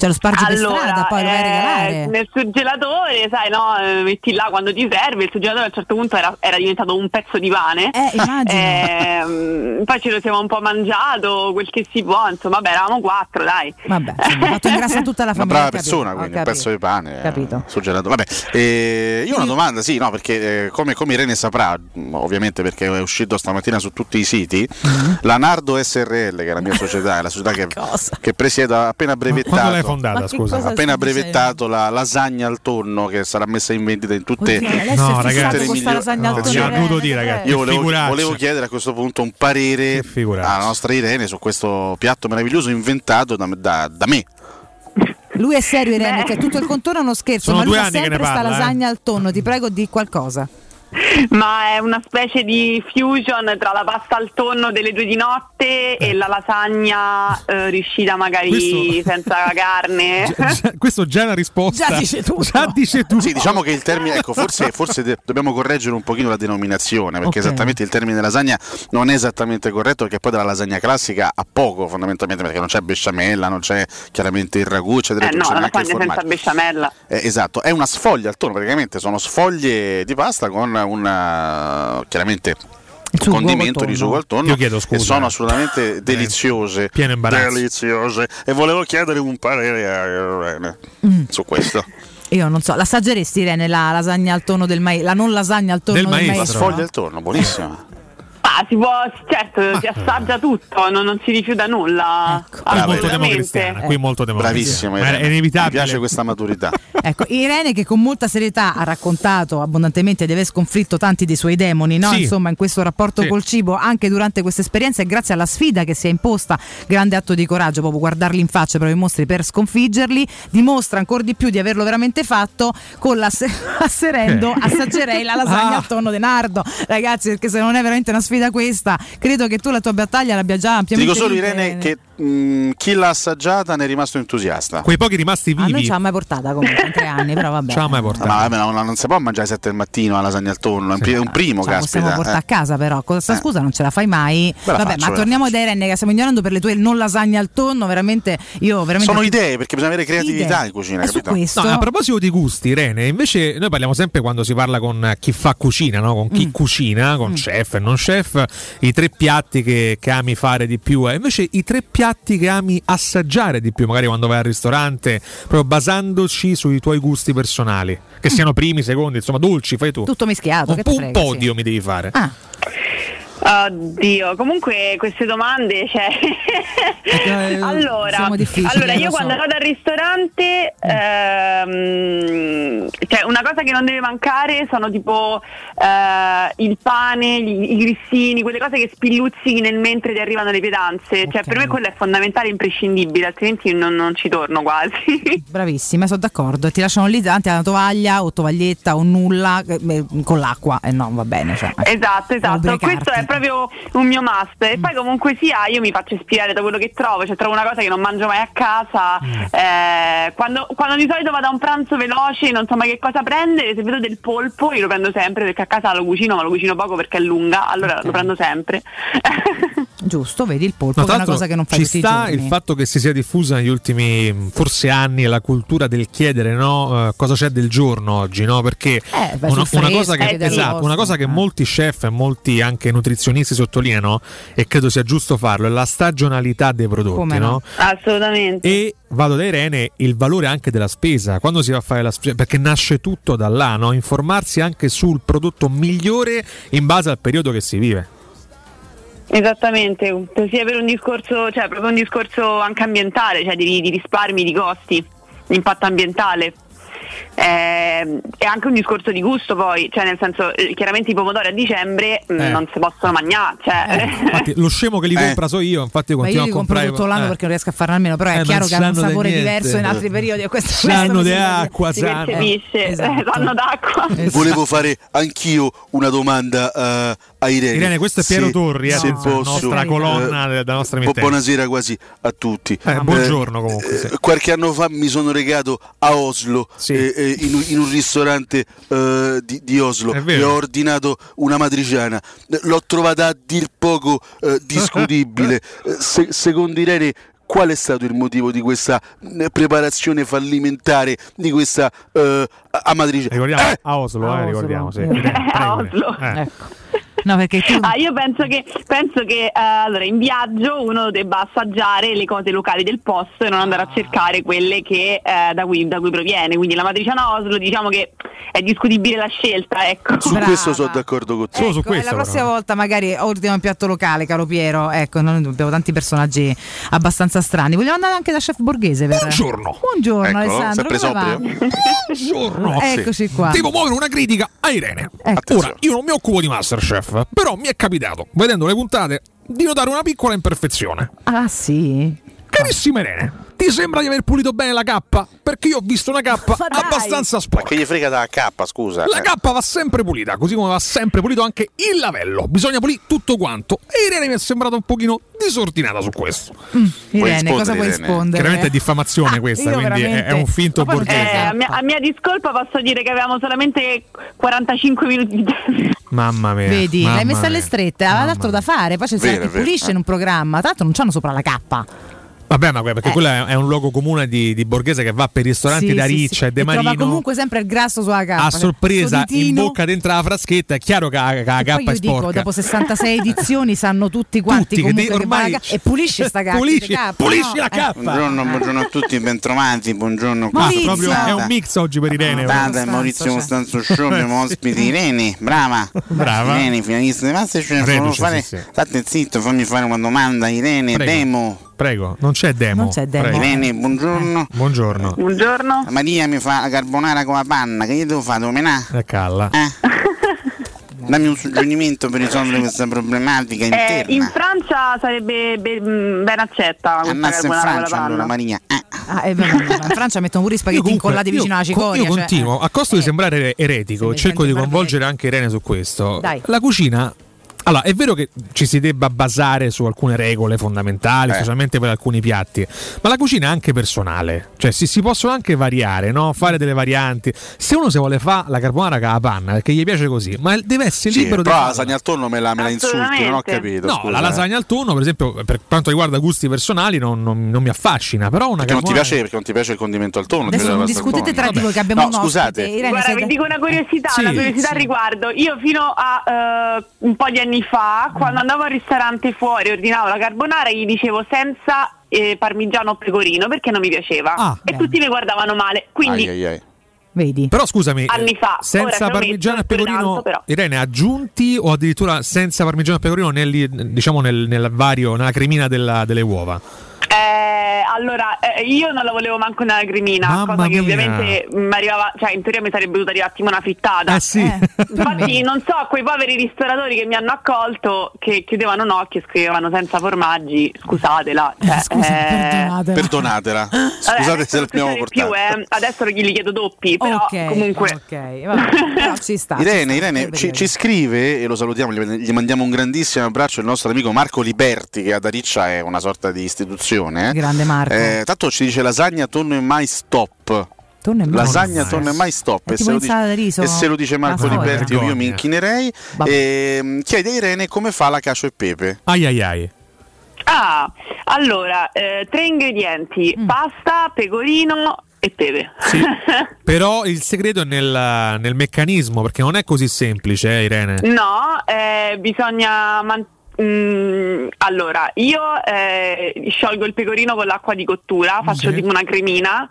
Cioè lo spargi per strada, poi lo vai a eh, regalare? nel surgelatore, sai, no, eh, metti là quando ti serve. Il surgelatore a un certo punto era, era diventato un pezzo di pane. Eh, immagino. Ehm, poi ce lo siamo un po' mangiato, quel che si può, insomma, vabbè, eravamo quattro, dai. Vabbè, insomma, ha fatto ingrassare tutta la Una famiglia. brava ho capito, persona, ho quindi un capito. pezzo di pane. eh, Capito. Suggerato. Vabbè, eh, io ho una domanda, sì, no, perché eh, come, come Irene saprà, ovviamente perché è uscito stamattina su tutti i siti, Mm-hmm. la Nardo SRL, che è la mia società, è la società che, che presiedo, ha appena brevettato. Quando l'hai fondata, Ma che scusa? appena brevettato la lasagna al tonno che sarà messa in vendita in tutte, Oddio, No, fissato ragazzi. migliori- lasagna al No, tonno, ha Irene, dovuto dire, ragazzi. io volevo, volevo chiedere a questo punto un parere alla nostra Irene su questo piatto meraviglioso inventato da, da- da me. Lui è serio Irene, cioè tutto il contorno è uno scherzo, Sono ma lui due fa anni che sempre ne sta parla, eh. lasagna al tonno, ti prego di qualcosa. Ma è una specie di fusion tra la pasta al tonno delle due di notte e la lasagna eh, riuscita magari Questo- senza carne. Già- questo già è una risposta. Già dice tutto. Già dice tutto. Sì, diciamo che il termine, ecco, forse, forse de- dobbiamo correggere un pochino la denominazione, perché Ok. esattamente il termine lasagna non è esattamente corretto, perché poi dalla lasagna classica ha poco fondamentalmente, perché non c'è besciamella, non c'è chiaramente il ragù, eccetera, Eh non no, c'è la lasagna senza besciamella. Eh, esatto, è una sfoglia al tonno, praticamente sono sfoglie di pasta con una chiaramente sugo condimento di sugo al tonno Io chiedo che scusa. sono assolutamente deliziose. pieno imbarazzo. Deliziose. E volevo chiedere un parere a Irene Mm. su questo. Io non so, l'assaggeresti Irene la lasagna al tonno del maestro, la non lasagna al tonno del, La maestro? sfoglia al tonno, buonissima. Ah, si può, certo, si assaggia tutto, non, non si rifiuta nulla. Qui molto assolutamente. democristiana, qui molto democristiana. Bravissimo, Ma Irene. è inevitabile. Mi piace questa maturità. Ecco, Irene che con molta serietà ha raccontato abbondantemente di aver sconfitto tanti dei suoi demoni, no? Sì. insomma, in questo rapporto Sì. col cibo, anche durante questa esperienza e grazie alla sfida che si è imposta, grande atto di coraggio, proprio guardarli in faccia proprio i mostri per sconfiggerli, dimostra ancora di più di averlo veramente fatto con la asserendo, Eh. assaggerei la lasagna Ah. al tonno di Nardo. Ragazzi, perché se non è veramente una sfida questa, credo che tu la tua battaglia l'abbia già Ti ampiamente dico solo Irene che mh, chi l'ha assaggiata ne è rimasto entusiasta. Quei pochi rimasti vivi. non ce l'ha mai portata comunque in tre anni, però vabbè. Ce l'ha mai portato. Ma no, non si può mangiare sette del mattino la lasagna al tonno, è un pri- è un primo, Ce la possiamo caspita. portare eh. a casa però, con questa scusa non ce la fai mai. la Vabbè, faccio, ma la torniamo da Irene che stiamo ignorando per le tue non lasagne al tonno, veramente io veramente Sono idee, perché bisogna avere creatività Idee. in cucina, su capito? questo- No, a proposito di gusti, Irene, invece noi parliamo sempre quando si parla con chi fa cucina, no? con Mm. chi cucina, con chef e non chef, i tre piatti che, che ami fare di più, e invece i tre piatti che ami assaggiare di più, magari quando vai al ristorante, proprio basandoci sui tuoi gusti personali, che siano primi, secondi, insomma dolci, fai tu. tutto mischiato, Un, che un frega, podio sì. mi devi fare. Ah. Oddio, comunque queste domande, cioè... allora, siamo difficili, allora, eh, io lo so. quando vado al ristorante, ehm, cioè una cosa che non deve mancare sono tipo eh, il pane, gli- i grissini, quelle cose che spilluzzichi nel mentre ti arrivano le pietanze. Cioè, per me quello è fondamentale, imprescindibile, altrimenti non, non ci torno quasi. Bravissima, sono d'accordo. Ti lasciano lì davanti alla tovaglia o tovaglietta o nulla eh, eh, con l'acqua e no, va bene. Cioè, eh. Esatto, esatto, questo è proprio un mio must. E Mm. poi comunque sia io mi faccio ispirare da quello che trovo, cioè trovo una cosa che non mangio mai a casa. Mm. eh, quando, quando di solito vado a un pranzo veloce, non so mai che cosa prendere, se vedo del polpo io lo prendo sempre perché a casa lo cucino, ma lo cucino poco perché è lunga, allora lo prendo sempre. Giusto, vedi il polpo, No, che è una cosa che non fai ci tutti sta il fatto che si sia diffusa negli ultimi forse anni la cultura del chiedere no, eh, cosa c'è del giorno oggi, no? Perché Eh, vai una, una cosa che, al esatto, una cosa che molti chef e molti anche nutrizionisti sottolineano e credo sia giusto farlo è la stagionalità dei prodotti, no? Assolutamente. E vado da Irene, il valore anche della spesa, quando si va a fare la spesa, perché nasce tutto da là, no? informarsi anche sul prodotto migliore in base al periodo che si vive. Esattamente, sia per un discorso, cioè proprio un discorso anche ambientale, cioè di, di risparmi, di costi, di impatto ambientale. Eh, Eh, è anche un discorso di gusto poi, cioè nel senso eh, chiaramente i pomodori a dicembre mh, Eh. non si possono mangiare, cioè, Infatti, lo scemo che li compra so io, infatti Ma io continuo li a compro comprare. tutto l'anno eh. perché non riesco a farne almeno, però è Eh, chiaro che hanno un sapore niente. diverso in altri periodi. Questo Sanno di acqua, si sanno. percepisce, Esatto. eh, sanno d'acqua. Volevo fare anch'io una domanda eh, a Irene. Irene, questo è Piero Se- Torri, eh, se posso. nostra colonna Eh, della nostra emittente. Buonasera quasi a tutti. Eh, buongiorno comunque. sì. Eh, qualche anno fa mi sono recato a Oslo eh, eh, in, un- in un ristorante eh, di, di Oslo e ho ordinato una matriciana. Eh, L'ho trovata a dir poco eh, discutibile. Eh, se- secondo Irene, qual è stato il motivo di questa eh, preparazione fallimentare di questa eh, amatriciana? Ricordiamo a Oslo, eh, ricordiamo. Sì. a Oslo. Eh. No, perché tu... Ah, io penso che, penso che eh, allora, in viaggio uno debba assaggiare le cose locali del posto e non andare a cercare quelle che, eh, da, cui, da cui proviene. Quindi la matriciana Oslo diciamo che è discutibile la scelta. Ecco. Su questo sono d'accordo con te. Ecco, e la prossima volta magari ordiniamo un piatto locale, caro Piero. Ecco, noi abbiamo tanti personaggi abbastanza strani. Vogliamo andare anche da chef borghese per... Buongiorno. Buongiorno Ecco, Alessandro. Buongiorno. Eccoci qua. Devo muovere una critica a Irene. Ora, io non mi occupo di Masterchef, però mi è capitato, vedendo le puntate, di notare una piccola imperfezione. Ah sì? Carissima Irene, ti sembra di aver pulito bene la cappa? Perché io ho visto una cappa abbastanza sporca. Che gli frega da K, scusa. La cappa va sempre pulita, così come va sempre pulito anche il lavello. Bisogna pulire tutto quanto. E Irene mi è sembrata un pochino disordinata su questo. Mm, Irene, cosa puoi rispondere? Chiaramente è diffamazione questa, io quindi è, veramente- è un finto Ma borghese. eh, a, mia, a mia discolpa posso dire che avevamo solamente 45 minuti di tempo. Mamma mia. Vedi, mamma l'hai messa alle strette, aveva altro da fare, poi c'è vero. pulisce in un programma, tra l'altro non c'hanno sopra la cappa. Vabbè, ma perché Eh. quello è, un luogo comune di, di borghese che va per i ristoranti Sì, da Riccia sì. e De Marino. comunque sempre il grasso sulla cappa. A sorpresa, in bocca dentro la fraschetta, è chiaro che, la- che la cappa è dico, sporca. dopo 66 edizioni sanno tutti quanti Tutti, che comunque che la ormai- ca- e pulisce sta cappa. Pulisci- pulisci no? la Eh. cappa. Buongiorno, buongiorno a tutti, bentrovati, buongiorno. Ah, proprio è un mix oggi per Irene. Tata e Maurizio Costanzo Show, abbiamo ospiti Irene, brava. Brava. Irene, finalista di Masterchef. Reduce, fare. State zitto, fammi fare una domanda, Irene, Prego. Demo. Prego, non c'è demo. Non c'è demo. Irene, buongiorno. Buongiorno. Buongiorno. Maria mi fa la carbonara con la panna, che io devo fare? Devo menare? E calla. Dammi un suggerimento per risolvere questa problematica Eh, interna. in Francia sarebbe be- mh, ben accetta Ammazza in Francia allora Maria. Eh. Ah, eh, in Francia mettono pure i spaghetti comunque- incollati io vicino alla co- cicoria. Io cioè, continuo, a costo di sembrare eretico, cerco di coinvolgere anche Irene su questo. Dai. La cucina. Allora, è vero che ci si debba basare su alcune regole fondamentali, Eh. specialmente per alcuni piatti, ma la cucina è anche personale, cioè si, si possono anche variare, no? fare delle varianti. Se uno si vuole fare la carbonara con la panna perché gli piace così, ma deve essere Sì, libero di però la lasagna al tonno me la, me la insulti, non ho capito. No, scusa, la eh. lasagna al tonno, per esempio, per quanto riguarda gusti personali, non, non- non mi affascina. Però una Perché non ti carbonara- piace perché non ti piace il condimento al tonno. Adesso non discutete tra di voi che abbiamo No, un ospite. scusate. Irene, Guarda, siete- vi dico una curiosità, Sì, una curiosità sì. al riguardo. Io fino a eh, un po' di anni fa, quando andavo al ristorante fuori e ordinavo la carbonara, gli dicevo senza eh, parmigiano o pecorino perché non mi piaceva. Ah, e tutti mi guardavano male. Quindi Ai, ai, ai. Vedi? Però scusami, Anni fa. Ora ci senza parmigiano e pecorino, tanto. Irene, aggiunti o addirittura senza parmigiano e pecorino nel, diciamo nel, nel vario, nella cremina della- delle uova? Eh, allora, eh, io non la volevo manco nella cremina, Mamma cosa che mia. ovviamente mi arrivava, cioè in teoria mi sarebbe dovuta arrivare tipo una frittata. Eh sì. Infatti non so, quei poveri ristoratori che mi hanno accolto, che chiudevano un occhio e scrivevano senza formaggi, scusatela. Cioè, eh, Perdonatela. vabbè, Scusate adesso se l'abbiamo succede più, portata. eh. adesso gli chiedo doppi, però Ok, comunque... ok, vabbè, ci sta. ci Irene, sta, Irene ci, ci scrive e lo salutiamo, gli, gli mandiamo un grandissimo abbraccio il nostro amico Marco Liberti che ad Ariccia è una sorta di istituzione. eh. Grande Marco. Eh, tanto ci dice lasagna, tonno e mai stop. Tonno e mais. Lasagna, tonno e mai stop. E tipo se, lo insalata di riso? e se lo dice Marco Ah, Liberti, io vergogna. mi inchinerei. E, chiede a Irene come fa la cacio e pepe. Ai ai ai. Ah, allora, eh, tre ingredienti, Mm. pasta, pecorino e pepe. Però il segreto è nel, nel meccanismo, perché non è così semplice, eh, Irene. No, eh, bisogna man- mm, allora, io eh, sciolgo il pecorino con l'acqua di cottura, faccio Sì. tipo una cremina,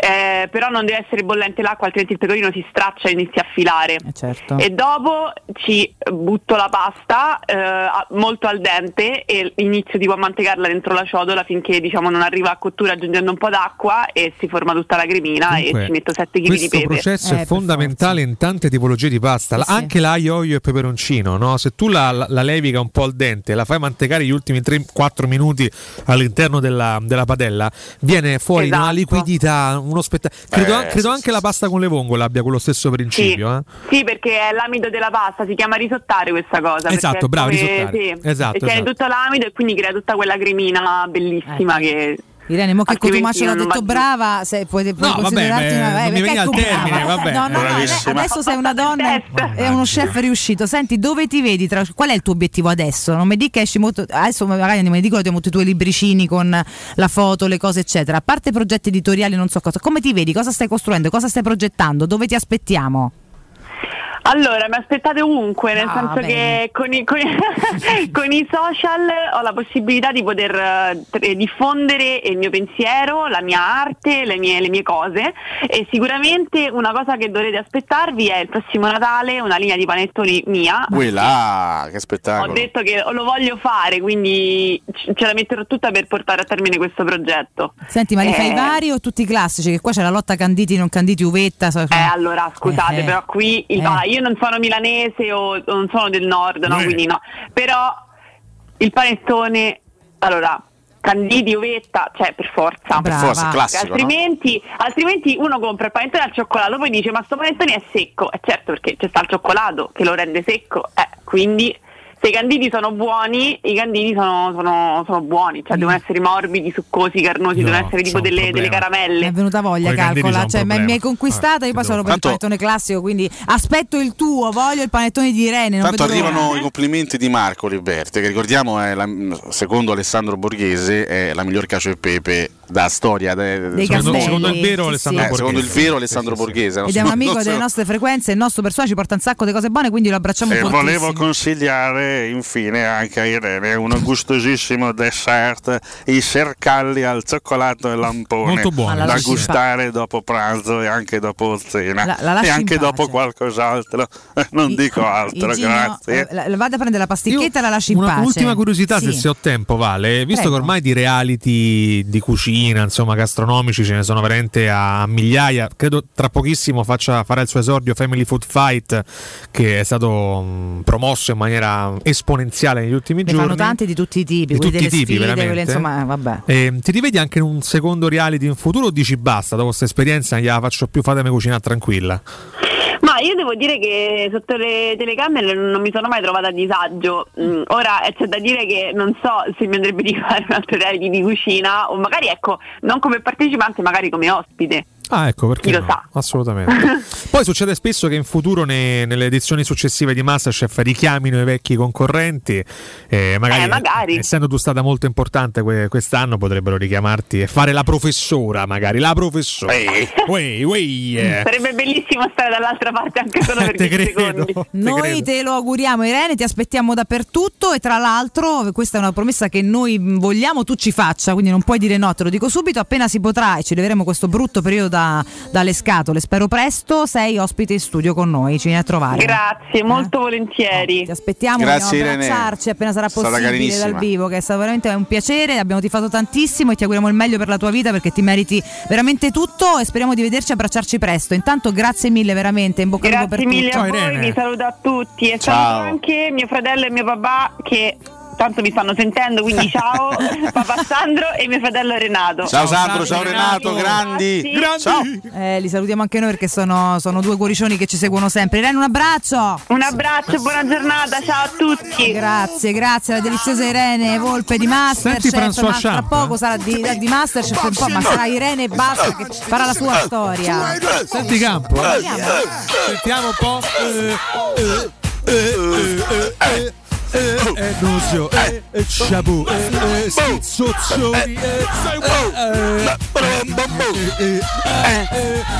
eh, però non deve essere bollente l'acqua, altrimenti il pecorino si straccia e inizia a filare. certo. E dopo ci butto la pasta eh, molto al dente e inizio tipo a mantecarla dentro la ciotola finché diciamo non arriva a cottura aggiungendo un po' d'acqua e si forma tutta la cremina Comunque, e ci metto 7 kg di Questo pepe. processo Eh, è fondamentale in tante tipologie di pasta, La- anche l'aglio, olio e peperoncino. No? Se tu la, la, la levica un po' al dente, la fai mantecare gli ultimi 3-4 minuti all'interno della, della padella, viene fuori Esatto. una liquidità, uno spettacolo. Credo, Eh, credo sì, anche la pasta con le vongole abbia quello stesso principio. eh. Sì, perché è l'amido della pasta, si chiama risottare questa cosa. Esatto, bravo, come- risottare. Sì, Esatto, e tiene esatto. tutto l'amido e quindi crea tutta quella cremina bellissima che... Irene, mo che Cotumaccio l'ha detto brava, se puoi, puoi No, vabbè, considerarti beh, una non mi veniva al termine, brava. vabbè. No, no, no, adesso sei una donna e uno chef riuscito. Senti, dove ti vedi? Tra- qual è il tuo obiettivo adesso? Non mi dica che esci molto. Adesso magari non mi dicono ti molti i tuoi libricini con la foto, le cose, eccetera. A parte progetti editoriali, non so cosa. Come ti vedi? Cosa stai costruendo? Cosa stai progettando? Dove ti aspettiamo? Allora, mi aspettate ovunque, nel Ah, senso bene. che con i, con i- con i social ho la possibilità di poter eh, diffondere il mio pensiero, la mia arte, le mie, le mie cose e sicuramente una cosa che dovrete aspettarvi è il prossimo Natale una linea di panettoni mia. Quella, che Ho spettacolo. detto che lo voglio fare, quindi ce la metterò tutta per portare a termine questo progetto. Senti, ma li fai Eh, vari o tutti i classici? Che qua c'è la lotta Canditi, non Canditi, Uvetta. so- Eh, allora, scusate, Eh, eh. però qui il- Eh. ah, io non sono milanese o non sono del nord, no, Eh. quindi no. Però il panettone, allora, canditi, uvetta, cioè per forza. Per forza, classico, no? altrimenti, altrimenti uno compra il panettone al cioccolato, poi dice ma sto panettone è secco. E certo, perché c'è sta il cioccolato che lo rende secco. Eh, quindi se i canditi sono buoni, i canditi sono, sono- sono buoni, cioè devono essere morbidi, succosi, carnosi, No, devono essere tipo delle, delle caramelle. Mi è venuta voglia, canditi calcola. Cioè, ma mi hai conquistata. Io poi sono per il panettone classico, quindi aspetto il tuo. Voglio il panettone di Irene. Tanto arrivano i complimenti di Marco Liberti, che ricordiamo è la- secondo Alessandro Borghese è la miglior cacio e pepe da storia de- Dei Secondo, secondo il vero Sì, Alessandro sì. Eh, secondo il Borghese. vero Alessandro Borghese. non Ed è un amico delle nostre frequenze, il nostro personaggio porta un sacco di cose buone, quindi lo abbracciamo E fortissimo. volevo consigliare infine anche a Irene un gustosissimo dessert, i sercalli al cioccolato e lampone, Molto buono. Da gustare dopo pranzo e anche dopo cena La- la e anche dopo qualcos'altro. Non dico altro, Igino, grazie. eh, vada a prendere la pasticchetta e la lasci in Una pace. ultima curiosità, se, Sì. se ho tempo, Vale. Visto Prego. che ormai di reality di cucina, insomma, gastronomici ce ne sono veramente a migliaia. Credo tra pochissimo faccia, farà il suo esordio Family Food Fight, che è stato mh, promosso in maniera esponenziale negli ultimi Ne giorni. fanno tanti di tutti i tipi, Di tutti i tipi, sfide, veramente. quelli, insomma, vabbè. Eh, ti rivedi anche in un secondo reality in futuro o dici basta, dopo questa esperienza non gliela faccio più, fatemi cucinare tranquilla? Ma io devo dire che sotto le telecamere non mi sono mai trovata a disagio. Mm, ora eh, c'è da dire che non so se mi andrebbe di fare un altro reality di cucina o magari ecco, non come partecipante, magari come ospite. Ah, ecco perché. Chi lo no? sa. Assolutamente. Poi succede spesso che in futuro, ne- nelle edizioni successive di Masterchef, richiamino i vecchi concorrenti. E magari, Eh, magari. essendo tu stata molto importante que- quest'anno, potrebbero richiamarti e fare la professora, magari. La professora. Uè, uè, eh. Sarebbe bellissimo stare dall'altra parte anche solo per Te 10 credo. secondi. Noi te lo auguriamo Irene, ti aspettiamo dappertutto e tra l'altro questa è una promessa che noi vogliamo tu ci faccia, quindi non puoi dire no, te lo dico subito, appena si potrà e ci leveremo questo brutto periodo da- dalle scatole, spero presto, sei ospite in studio con noi, ci vieni a trovare. Grazie, molto volentieri. Ti aspettiamo, Grazie, Irene. abbracciarci appena sarà possibile dal vivo, che è stato veramente un piacere, abbiamo tifato tantissimo e ti auguriamo il meglio per la tua vita perché ti meriti veramente tutto e speriamo di vederci e abbracciarci presto. Intanto grazie mille veramente, in bocca al lupo per Grazie mille tutto. a voi, vi saluto a tutti e Ciao. saluto anche mio fratello e mio papà che tanto mi stanno sentendo, quindi ciao papà Sandro e mio fratello Renato. Ciao Sandro, ciao Renato, grandi. Ciao. Eh, li salutiamo anche noi perché sono, sono due cuoricioni che ci seguono sempre. Irene, un abbraccio! Un abbraccio, buona giornata, ciao a tutti. Grazie, grazie alla deliziosa Irene Volpe di Senti Masterchef. François Ma tra poco sarà di, di Masterchef, un po', ma sarà Irene e basta che farà la sua storia. Senti campo. eh. Sentiamo un po'. Eh, eh, eh, eh, eh, eh. eh, eh, Nusio, eh, eh, Shabu, eh, eh, Schizzozzoni, eh,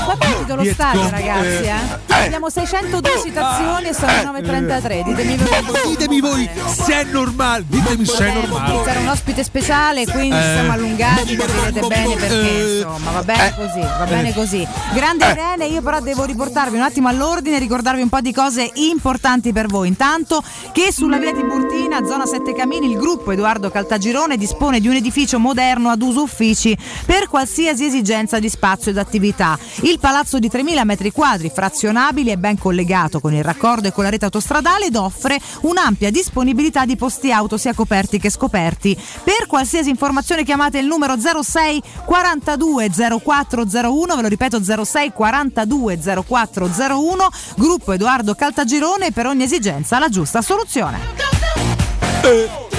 Qua è partito lo stadio, ragazzi. Eh. Abbiamo 602 citazioni e sono 9.33. Ditemi voi. Ditemi voi se è normale, ditemi se è normale. C'era un ospite speciale, quindi Eh. siamo allungati, capirete bene perché insomma va bene così, va bene così. Grande Irene, io però devo riportarvi un attimo all'ordine e ricordarvi un po' di cose importanti per voi. Intanto che sulla via Tiburtina, zona Sette Camini, il gruppo Edoardo Caltagirone dispone di un edificio moderno ad uso uffici per qualsiasi esigenza di spazio ed attività. Il palazzo di 3.000 metri quadri frazionabili è ben collegato con il raccordo e con la rete autostradale ed offre un'ampia disponibilità di posti auto sia coperti che scoperti. Per qualsiasi informazione chiamate il numero 06 42 0401, ve lo ripeto 06 42 0401, gruppo Edoardo Caltagirone per ogni esigenza la giusta soluzione. Eh.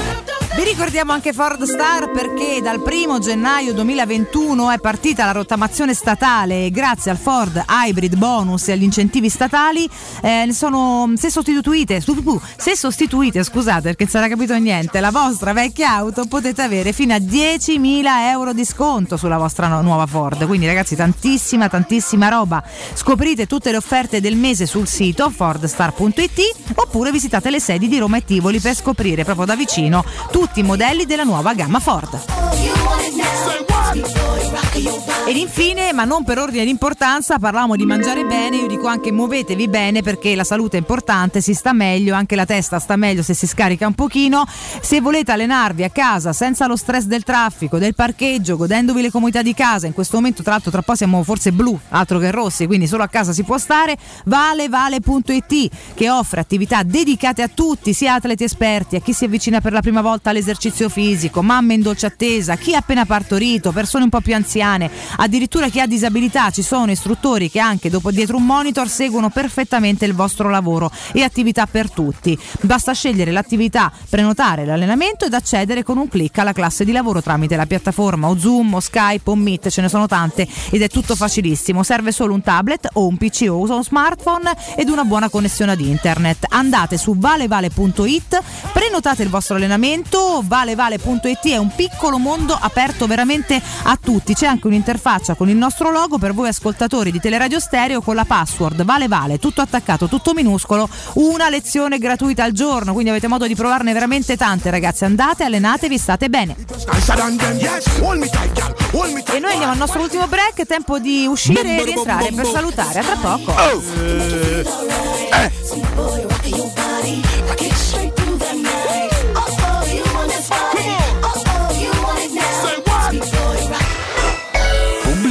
Vi ricordiamo anche Ford Star perché dal 1 gennaio 2021 è partita la rottamazione statale e grazie al Ford Hybrid Bonus e agli incentivi statali eh, sono, se sostituite, se sostituite, scusate perché non sarà capito niente, la vostra vecchia auto potete avere fino a 10.000 euro di sconto sulla vostra no- nuova Ford. Quindi ragazzi tantissima tantissima roba. Scoprite tutte le offerte del mese sul sito fordstar.it oppure visitate le sedi di Roma e Tivoli per scoprire proprio da vicino tutti i modelli della nuova gamma Ford. Ed infine, ma non per ordine di importanza, parlavamo di mangiare bene, io dico anche muovetevi bene perché la salute è importante, si sta meglio, anche la testa sta meglio se si scarica un pochino. Se volete allenarvi a casa senza lo stress del traffico, del parcheggio, godendovi le comodità di casa, in questo momento tra l'altro tra po' siamo forse blu, altro che rossi, quindi solo a casa si può stare, valevale.it che offre attività dedicate a tutti, sia atleti esperti, a chi si avvicina per la prima volta all'esercizio fisico, mamme in dolce attesa, chi ha appena partorito, persone un po' più anziane, addirittura chi ha disabilità, ci sono istruttori che anche dopo dietro un monitor seguono perfettamente il vostro lavoro e attività per tutti. Basta scegliere l'attività, prenotare l'allenamento ed accedere con un clic alla classe di lavoro tramite la piattaforma o Zoom o Skype o Meet, ce ne sono tante ed è tutto facilissimo, serve solo un tablet o un PC o un smartphone ed una buona connessione ad internet. Andate su valevale.it, prenotate il vostro allenamento, valevale.it è un piccolo mondo aperto veramente a tutti, c'è anche un'interfaccia con il nostro logo per voi ascoltatori di Teleradio Stereo con la password Vale Vale, tutto attaccato, tutto minuscolo, una lezione gratuita al giorno, quindi avete modo di provarne veramente tante ragazzi, andate, allenatevi, state bene. E noi andiamo al nostro ultimo break, tempo di uscire e rientrare per salutare, a tra poco.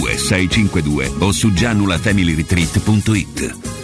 652 o su gianulafamilyretreat.it.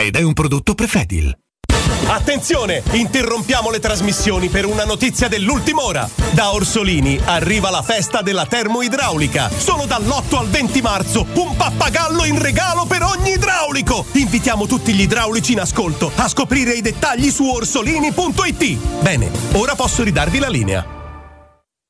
ed è un prodotto Prefedil. Attenzione, interrompiamo le trasmissioni per una notizia dell'ultima ora. Da Orsolini arriva la festa della termoidraulica. Solo dall'8 al 20 marzo, un pappagallo in regalo per ogni idraulico. Invitiamo tutti gli idraulici in ascolto a scoprire i dettagli su orsolini.it. Bene, ora posso ridarvi la linea.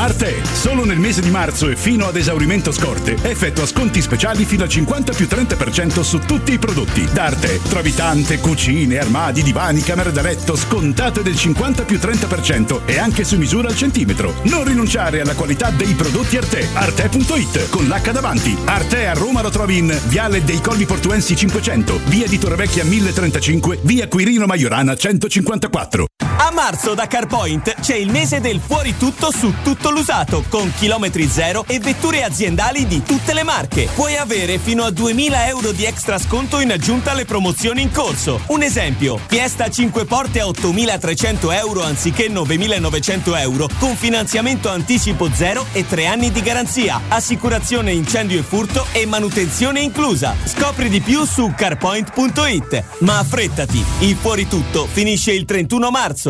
Arte, solo nel mese di marzo e fino ad esaurimento scorte, effettua sconti speciali fino al 50 più 30% su tutti i prodotti. Da Arte trovi tante cucine, armadi, divani, camere da letto scontate del 50 più 30% e anche su misura al centimetro. Non rinunciare alla qualità dei prodotti Arte. Arte.it con l'H davanti. Arte a Roma lo trovi in Viale dei Colli Portuensi 500, Via di Torrevecchia 1035, Via Quirino Maiorana 154. A marzo da CarPoint c'è il mese del fuori tutto su tutto l'usato, con chilometri zero e vetture aziendali di tutte le marche. Puoi avere fino a 2000 euro di extra sconto in aggiunta alle promozioni in corso. Un esempio, Fiesta 5 porte a 8300 euro anziché 9900 euro, con finanziamento anticipo zero e 3 anni di garanzia, assicurazione incendio e furto e manutenzione inclusa. Scopri di più su carpoint.it. Ma affrettati, il fuori tutto finisce il 31 marzo.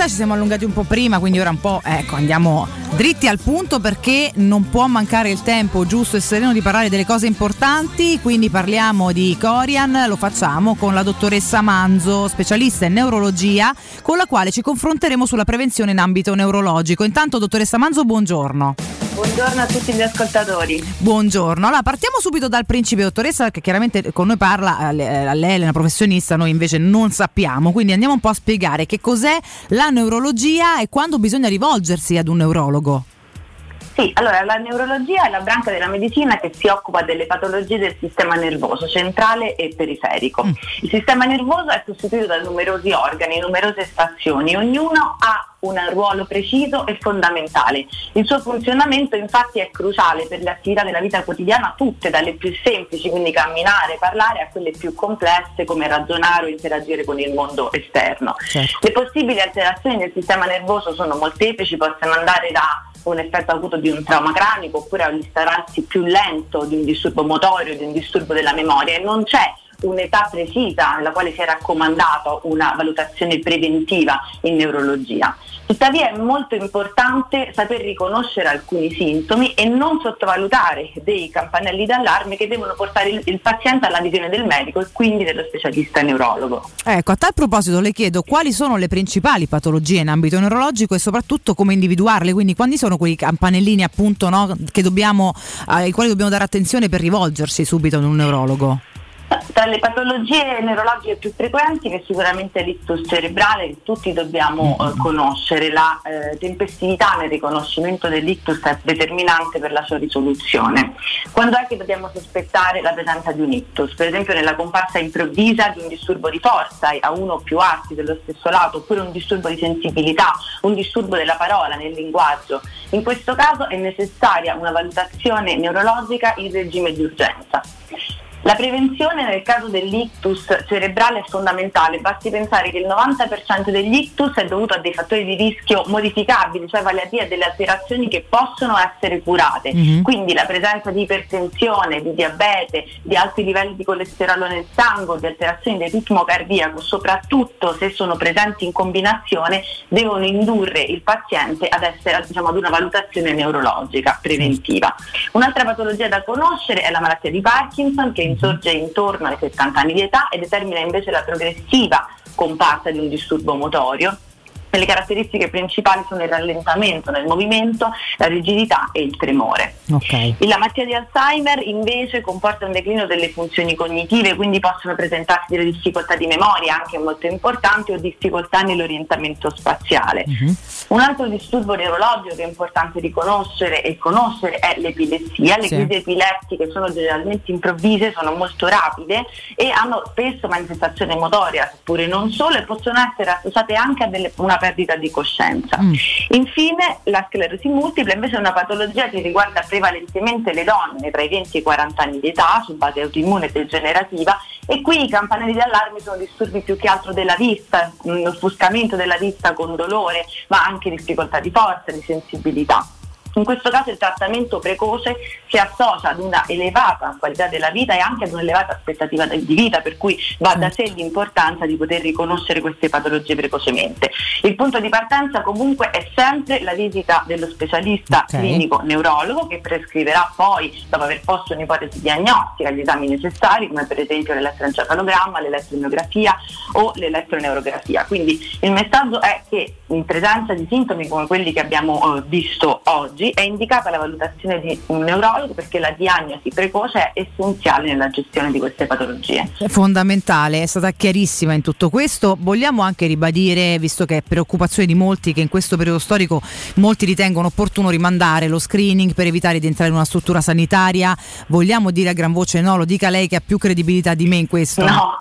Diretta, ci siamo allungati un po' prima, quindi ora un po' ecco, andiamo dritti al punto perché non può mancare il tempo giusto e sereno di parlare delle cose importanti, quindi parliamo di Corian, lo facciamo con la dottoressa Manzo, specialista in neurologia, con la quale ci confronteremo sulla prevenzione in ambito neurologico. Intanto dottoressa Manzo, buongiorno. Buongiorno a tutti gli ascoltatori. Buongiorno, allora partiamo subito dal principe dottoressa che chiaramente con noi parla, a le- a lei è una professionista, noi invece non sappiamo, quindi andiamo un po' a spiegare che cos'è la neurologia e quando bisogna rivolgersi ad un neurologo. Sì, allora la neurologia è la branca della medicina che si occupa delle patologie del sistema nervoso centrale e periferico. Il sistema nervoso è costituito da numerosi organi, numerose stazioni, ognuno ha un ruolo preciso e fondamentale. Il suo funzionamento infatti è cruciale per le attività della vita quotidiana, tutte dalle più semplici, quindi camminare, parlare, a quelle più complesse come ragionare o interagire con il mondo esterno. Le possibili alterazioni del sistema nervoso sono molteplici, possono andare da un effetto acuto di un trauma cranico oppure all'instaurarsi più lento di un disturbo motorio, di un disturbo della memoria e non c'è un'età precisa nella quale si è raccomandata una valutazione preventiva in neurologia. Tuttavia è molto importante saper riconoscere alcuni sintomi e non sottovalutare dei campanelli d'allarme che devono portare il, il paziente alla visione del medico e quindi dello specialista neurologo. Ecco, a tal proposito le chiedo quali sono le principali patologie in ambito neurologico e soprattutto come individuarle, quindi quali sono quei campanellini appunto no, dobbiamo, ai quali dobbiamo dare attenzione per rivolgersi subito ad un neurologo. Tra le patologie neurologiche più frequenti che sicuramente l'ictus cerebrale che tutti dobbiamo eh, conoscere, la eh, tempestività nel riconoscimento dell'ictus è determinante per la sua risoluzione. Quando è che dobbiamo sospettare la presenza di un ictus? Per esempio nella comparsa improvvisa di un disturbo di forza a uno o più arti dello stesso lato, oppure un disturbo di sensibilità, un disturbo della parola, nel linguaggio. In questo caso è necessaria una valutazione neurologica in regime di urgenza. La prevenzione nel caso dell'ictus cerebrale è fondamentale, basti pensare che il 90% degli ictus è dovuto a dei fattori di rischio modificabili, cioè vale a dire delle alterazioni che possono essere curate. Mhm. Quindi la presenza di ipertensione, di diabete, di alti livelli di colesterolo nel sangue, di alterazioni del ritmo cardiaco, soprattutto se sono presenti in combinazione, devono indurre il paziente ad essere diciamo, ad una valutazione neurologica preventiva. Un'altra patologia da conoscere è la malattia di Parkinson che insorge intorno ai 70 anni di età e determina invece la progressiva comparsa di un disturbo motorio. Le caratteristiche principali sono il rallentamento nel movimento, la rigidità e il tremore. Ok. La malattia di Alzheimer invece comporta un declino delle funzioni cognitive, quindi possono presentarsi delle difficoltà di memoria anche molto importanti o difficoltà nell'orientamento spaziale. Un altro disturbo neurologico che è importante riconoscere e conoscere è l'epilessia. Le Sì. crisi epilettiche sono generalmente improvvise, sono molto rapide e hanno spesso manifestazione motoria, seppure non solo, e possono essere associate anche a delle- una perdita di coscienza. Infine, la sclerosi multipla invece è una patologia che riguarda prevalentemente le donne tra i 20 e i 40 anni di età, su base autoimmune e degenerativa, e qui i campanelli d'allarme sono disturbi più che altro della vista, un offuscamento della vista con dolore, ma anche difficoltà di forza, di sensibilità. In questo caso il trattamento precoce si associa ad una elevata qualità della vita e anche ad un'elevata aspettativa di vita, per cui va da sé l'importanza di poter riconoscere queste patologie precocemente. Il punto di partenza comunque è sempre la visita dello specialista Ok. clinico neurologo che prescriverà poi, dopo aver posto un'ipotesi diagnostica, gli esami necessari, come per esempio l'elettroencefalogramma, l'elettromiografia o l'elettroneurografia. Quindi il messaggio è che in presenza di sintomi come quelli che abbiamo eh, visto oggi è indicata la valutazione di un neurologo perché la diagnosi precoce è essenziale nella gestione di queste patologie. È fondamentale, è stata chiarissima in tutto questo. Vogliamo anche ribadire, visto che è preoccupazione di molti, che in questo periodo storico molti ritengono opportuno rimandare lo screening per evitare di entrare in una struttura sanitaria. Vogliamo dire a gran voce no, lo dica lei che ha più credibilità di me in questo. No,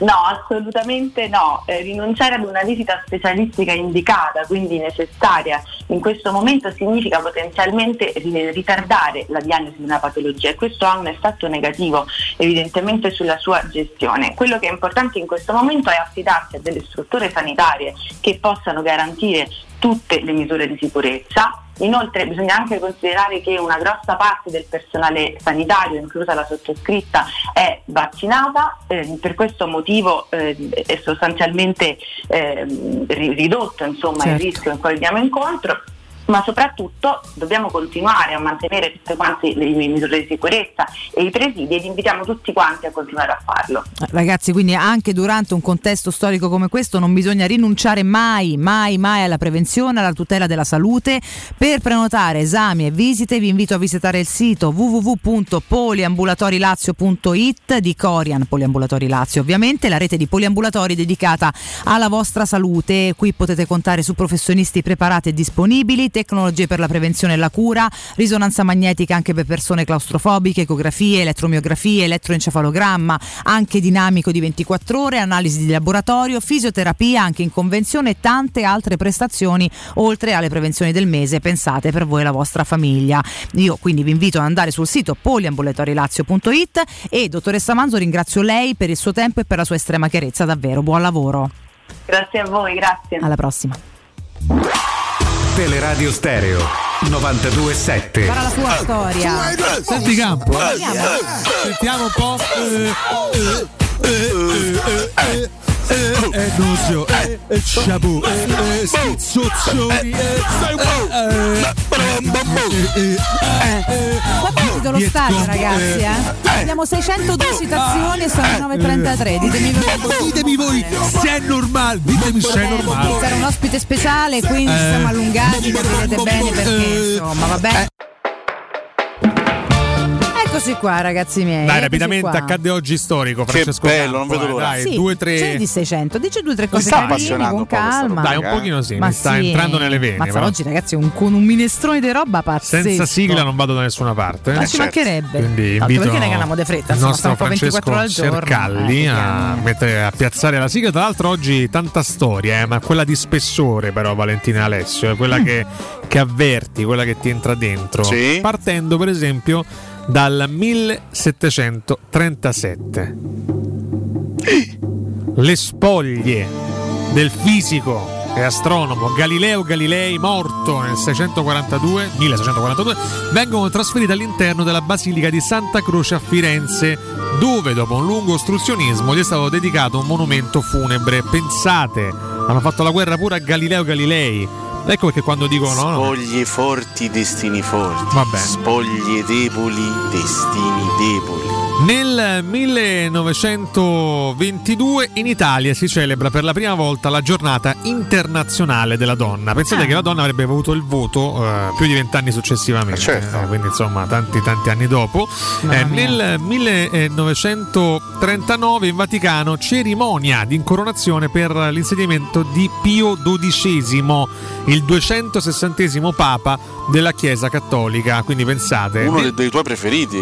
no, assolutamente no. Eh, rinunciare ad una visita specialistica indicata, quindi necessaria in questo momento, significa potenzialmente ri- ritardare la diagnosi di una patologia e questo ha un effetto negativo evidentemente sulla sua gestione. Quello che è importante in questo momento è affidarsi a delle strutture sanitarie che possano garantire tutte le misure di sicurezza Inoltre bisogna anche considerare che una grossa parte del personale sanitario, inclusa la sottoscritta, è vaccinata, eh, per questo motivo eh, è sostanzialmente ri- ridotto insomma, il Certo. rischio in cui andiamo incontro. Ma soprattutto dobbiamo continuare a mantenere tutte quante le misure di sicurezza e i presidi ed invitiamo tutti quanti a continuare a farlo. Ragazzi, quindi anche durante un contesto storico come questo non bisogna rinunciare mai, mai, mai alla prevenzione, alla tutela della salute. Per prenotare esami e visite vi invito a visitare il sito www.poliambulatorilazio.it di Corian Poliambulatori Lazio, ovviamente la rete di poliambulatori dedicata alla vostra salute. Qui potete contare su professionisti preparati e disponibili, tecnologie per la prevenzione e la cura, risonanza magnetica anche per persone claustrofobiche, ecografie, elettromiografie, elettroencefalogramma, anche dinamico di 24 ore, analisi di laboratorio, fisioterapia anche in convenzione e tante altre prestazioni oltre alle prevenzioni del mese pensate per voi e la vostra famiglia. Io quindi vi invito ad andare sul sito poliambulatorilazio.it e dottoressa Manzo ringrazio lei per il suo tempo e per la sua estrema chiarezza, davvero buon lavoro. Grazie a voi, grazie. Alla prossima. Teleradio Stereo 927. Sarà la sua storia. Senti campo. eh. Sentiamo un po'. Eh, eh, eh, eh, eh, eh, eh, Nuzio, eh, eh, eh, eh, schizzozzoni, eh, eh, eh, eh, Guardate lo stadio ragazzi, eh. Abbiamo 602 citazioni e sono 9.33. Ditemi voi. Ditemi voi se è normale, ditemi se è normale. C'era un ospite speciale, quindi Eh. siamo allungati, capirete bene perché insomma, vabbè. Eccoci qua ragazzi miei. Dai, rapidamente qua. accadde oggi storico, Francesco bello, Campo, non vedo eh, l'ora. Dai, Sì, due, ce tre... ne di 600, dice due o tre cose sta carine appassionando con calma. roba, Dai, un pochino sì, Ma mi sta sì. entrando nelle vene. Mazza, però. oggi ragazzi un, con un minestrone di roba pazzesco. Senza sigla non vado da nessuna parte. Ma eh. ci mancherebbe. Quindi Tanto invito perché ne di fretta, il nostro stiamo qua 24 ore al Francesco. Cercalli Eh, a, mettere- a piazzare la sigla. Tra l'altro oggi tanta storia, eh, ma quella di spessore però Valentina Alessio, è quella che, che avverti, quella che ti entra dentro. Sì. Partendo per esempio dal 1737. Le spoglie del fisico e astronomo Galileo Galilei, morto nel 642, 1642, vengono trasferite all'interno della Basilica di Santa Croce a Firenze, dove dopo un lungo ostruzionismo gli è stato dedicato un monumento funebre. Pensate, hanno fatto la guerra pure a Galileo Galilei. Ecco perché quando dicono no, no, Spoglie forti, destini forti. Vabbè. Spoglie deboli, destini deboli. Nel 1922 in Italia si celebra per la prima volta la giornata internazionale della donna. Pensate Ah. che la donna avrebbe avuto il voto eh, più di vent'anni successivamente, certo. eh, quindi insomma tanti tanti anni dopo. Eh, nel 1939 in Vaticano cerimonia di incoronazione per l'insediamento di Pio XII, il 260 Papa della Chiesa Cattolica. Quindi pensate. Uno dei, dei tuoi preferiti.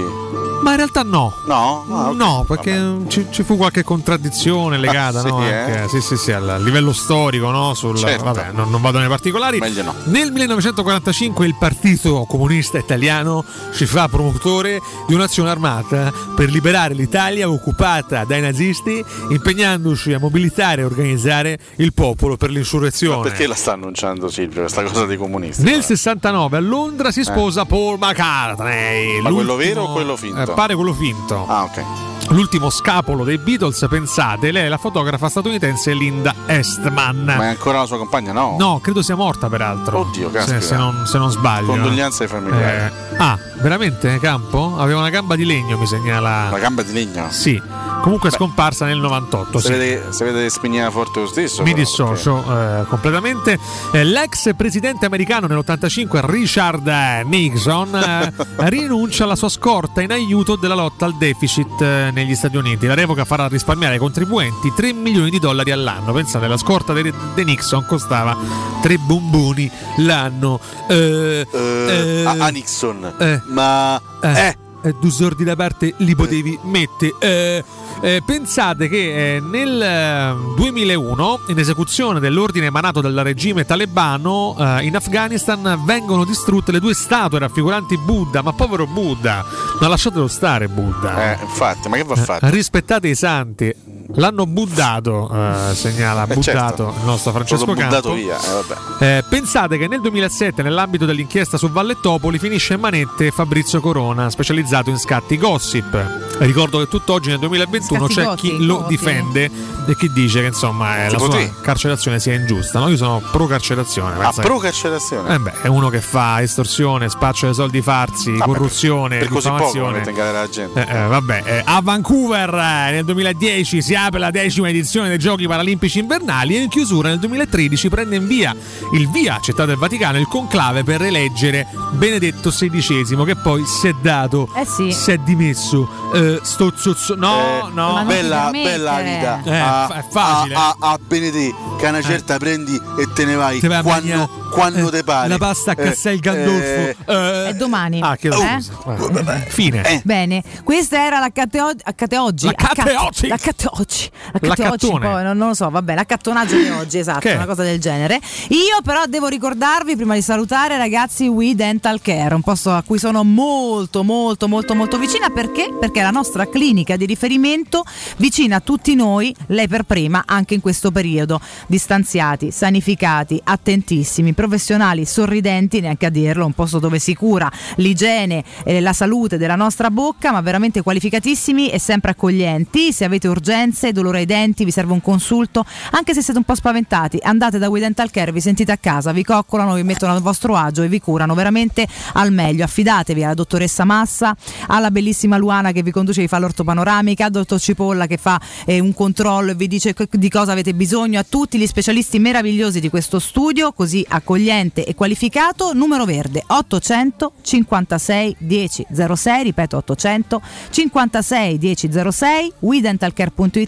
Ma in realtà no. No? Ah, ok. No, perché ci, ci fu qualche contraddizione legata, Ah, sì, no? eh? Anche- sì, sì, sì, al livello storico, no? Sul, Certo. Vabbè, non, non vado nei particolari. Meglio no. Nel 1945 il Partito Comunista Italiano si fa promotore di un'azione armata per liberare l'Italia occupata dai nazisti, impegnandosi a mobilitare e organizzare il popolo per l'insurrezione. Perché la sta annunciando Silvio, questa cosa dei comunisti? Nel 69 a Londra si sposa Paul McCartney. Eh. Ma quello vero o quello finto? eh, pare quello finto. Ah, ok. L'ultimo scapolo dei Beatles, pensate, lei è la fotografa statunitense Linda Estman. Ma è ancora la sua compagna? No. No, credo sia morta peraltro. Oddio, se, caspita. se non, se non sbaglio. Condoglianze ai familiari. Eh, ah, veramente Campo? Aveva una gamba di legno, mi segnala. La gamba di legno? Sì. Comunque è scomparsa nel 98. Se sì. vede, se vede forte lo stesso. Mi però, dissocio eh, completamente. Eh, l'ex presidente americano nell'85, Richard Nixon, eh, rinuncia alla sua scorta in aiuto della lotta al deficit eh, negli Stati Uniti. La revoca farà risparmiare ai contribuenti 3 milioni di dollari all'anno. Pensate, la scorta di Nixon costava 3 bomboni l'anno. Eh, Eh, eh, a, Nixon. eh. Ma. eh, eh, due sordi da parte li potevi mettere. Eh, eh, pensate che eh, nel eh, 2001, in esecuzione dell'ordine emanato dal regime talebano, eh, in Afghanistan vengono distrutte le due statue raffiguranti Buddha. Ma povero Buddha, ma lasciatelo stare Buddha. Eh, infatti, ma che va Eh, fatto? rispettate i santi. L'hanno buddato, eh, segnala Eh, buddato certo. il nostro Francesco buttato Campo. via, eh, vabbè. Eh, pensate che nel 2007, nell'ambito dell'inchiesta su Vallettopoli, finisce in manette Fabrizio Corona, specializzato in scatti gossip. Ricordo che tutt'oggi nel 2021 Scatti c'è gotti, chi lo gotti. difende e chi dice che insomma eh, la sua te. carcerazione sia ingiusta. No? Io sono pro carcerazione. Ah, pro carcerazione. Eh beh, è uno che fa estorsione, spaccio dei soldi farsi, Vabbè, corruzione, per così poco la gente. Eh, eh, vabbè, eh, a Vancouver eh, nel 2010 si apre la decima edizione dei Giochi Paralimpici Invernali e in chiusura nel 2013 prende in via il via accettato dal Vaticano il conclave per eleggere Benedetto XVI che poi si è dato, Eh sì. si è dimesso. Eh, sto zozzo- no, no, Eh, bella, bella vita. Eh, a, è facile. A, a, a Benedì, che una certa prendi e te ne vai Te vai a quando, quando eh, te pare. la pasta a Castel Gandolfo. eh, Eh, È domani. Ah, Eh? scusa. Eh, Fine. Bene, questa era o- accate oggi. Accate- oggi. L'accate oggi. Oggi, L'accattone. poi non, non lo so, vabbè, l'accattonaggio di oggi, esatto, Che? una cosa del genere. Io però devo ricordarvi, prima di salutare ragazzi, We Dental Care, un posto a cui sono molto, molto, molto, molto vicina. Perché? Perché è la nostra clinica di riferimento vicina a tutti noi, lei per prima, anche in questo periodo. Distanziati, sanificati, attentissimi, professionali, sorridenti, neanche a dirlo, un posto dove si cura l'igiene e la salute della nostra bocca, ma veramente qualificatissimi e sempre accoglienti. Se avete urgenze, dolore ai denti, vi serve un consulto, anche se siete un po' spaventati, andate da We Dental Care, vi sentite a casa, vi coccolano, vi mettono al vostro agio e vi curano veramente al meglio. Affidatevi alla dottoressa Massa, alla bellissima Luana che vi conduce e vi fa l'ortopanoramica, al dottor Cipolla che fa eh, un controllo e vi dice di cosa avete bisogno, a tutti gli specialisti meravigliosi di questo studio, così accogliente e qualificato. Numero verde 800 56 10 06, ripeto 800 56 10 06, WeDentalCare.it.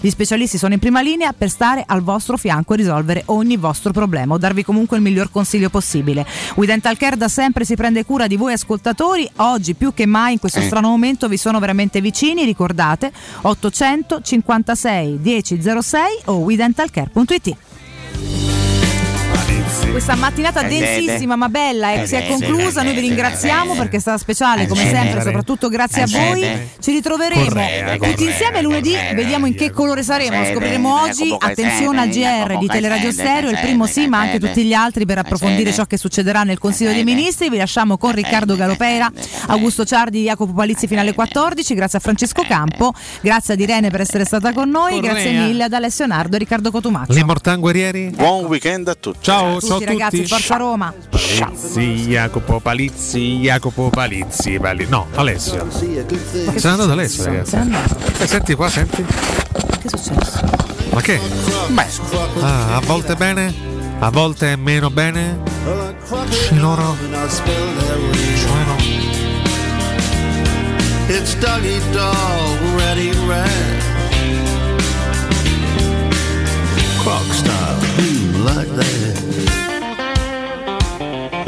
Gli specialisti sono in prima linea per stare al vostro fianco e risolvere ogni vostro problema o darvi comunque il miglior consiglio possibile. We Dental Care da sempre si prende cura di voi ascoltatori, oggi più che mai in questo Eh. strano momento vi sono veramente vicini, ricordate 800 56 10 06 o WeDentalCare.it. Questa mattinata Eh, densissima ma bella eh, Eh, si è sì, conclusa, sì, noi vi sì, ringraziamo sì, perché è stata speciale come sì, sempre, sì. soprattutto grazie a voi. sì. Ci ritroveremo Correa, tutti correa, insieme lunedì, vediamo in che colore saremo. Lo Sì, scopriremo sì, oggi. Attenzione al sì, GR di Teleradio sì, Stereo, il sì, primo sì, sì, ma anche sì, tutti gli altri per approfondire sì. ciò che succederà nel Consiglio dei Ministri. Vi lasciamo con Riccardo Galopera, Augusto Ciardi, Jacopo Palizzi fino alle 14. Grazie a Francesco Campo, grazie ad Irene per essere stata con noi, grazie mille ad Alessio Nardo e Riccardo Cotumaccio. Le? Buon weekend a tutti. Ciao, Tutti ciao a tutti. ragazzi, forza Roma. Palizzi, Jacopo Palizzi, Jacopo Palizzi, Pali- No, Alessio. Se n'è andato Alessio, ragazzi. Eh, senti qua, senti. Che è successo? Ma che? Ah, a volte bene, a volte meno bene. Ci loro. Cioè no. It's Dougie Dog, ready, red. Croc style, like that.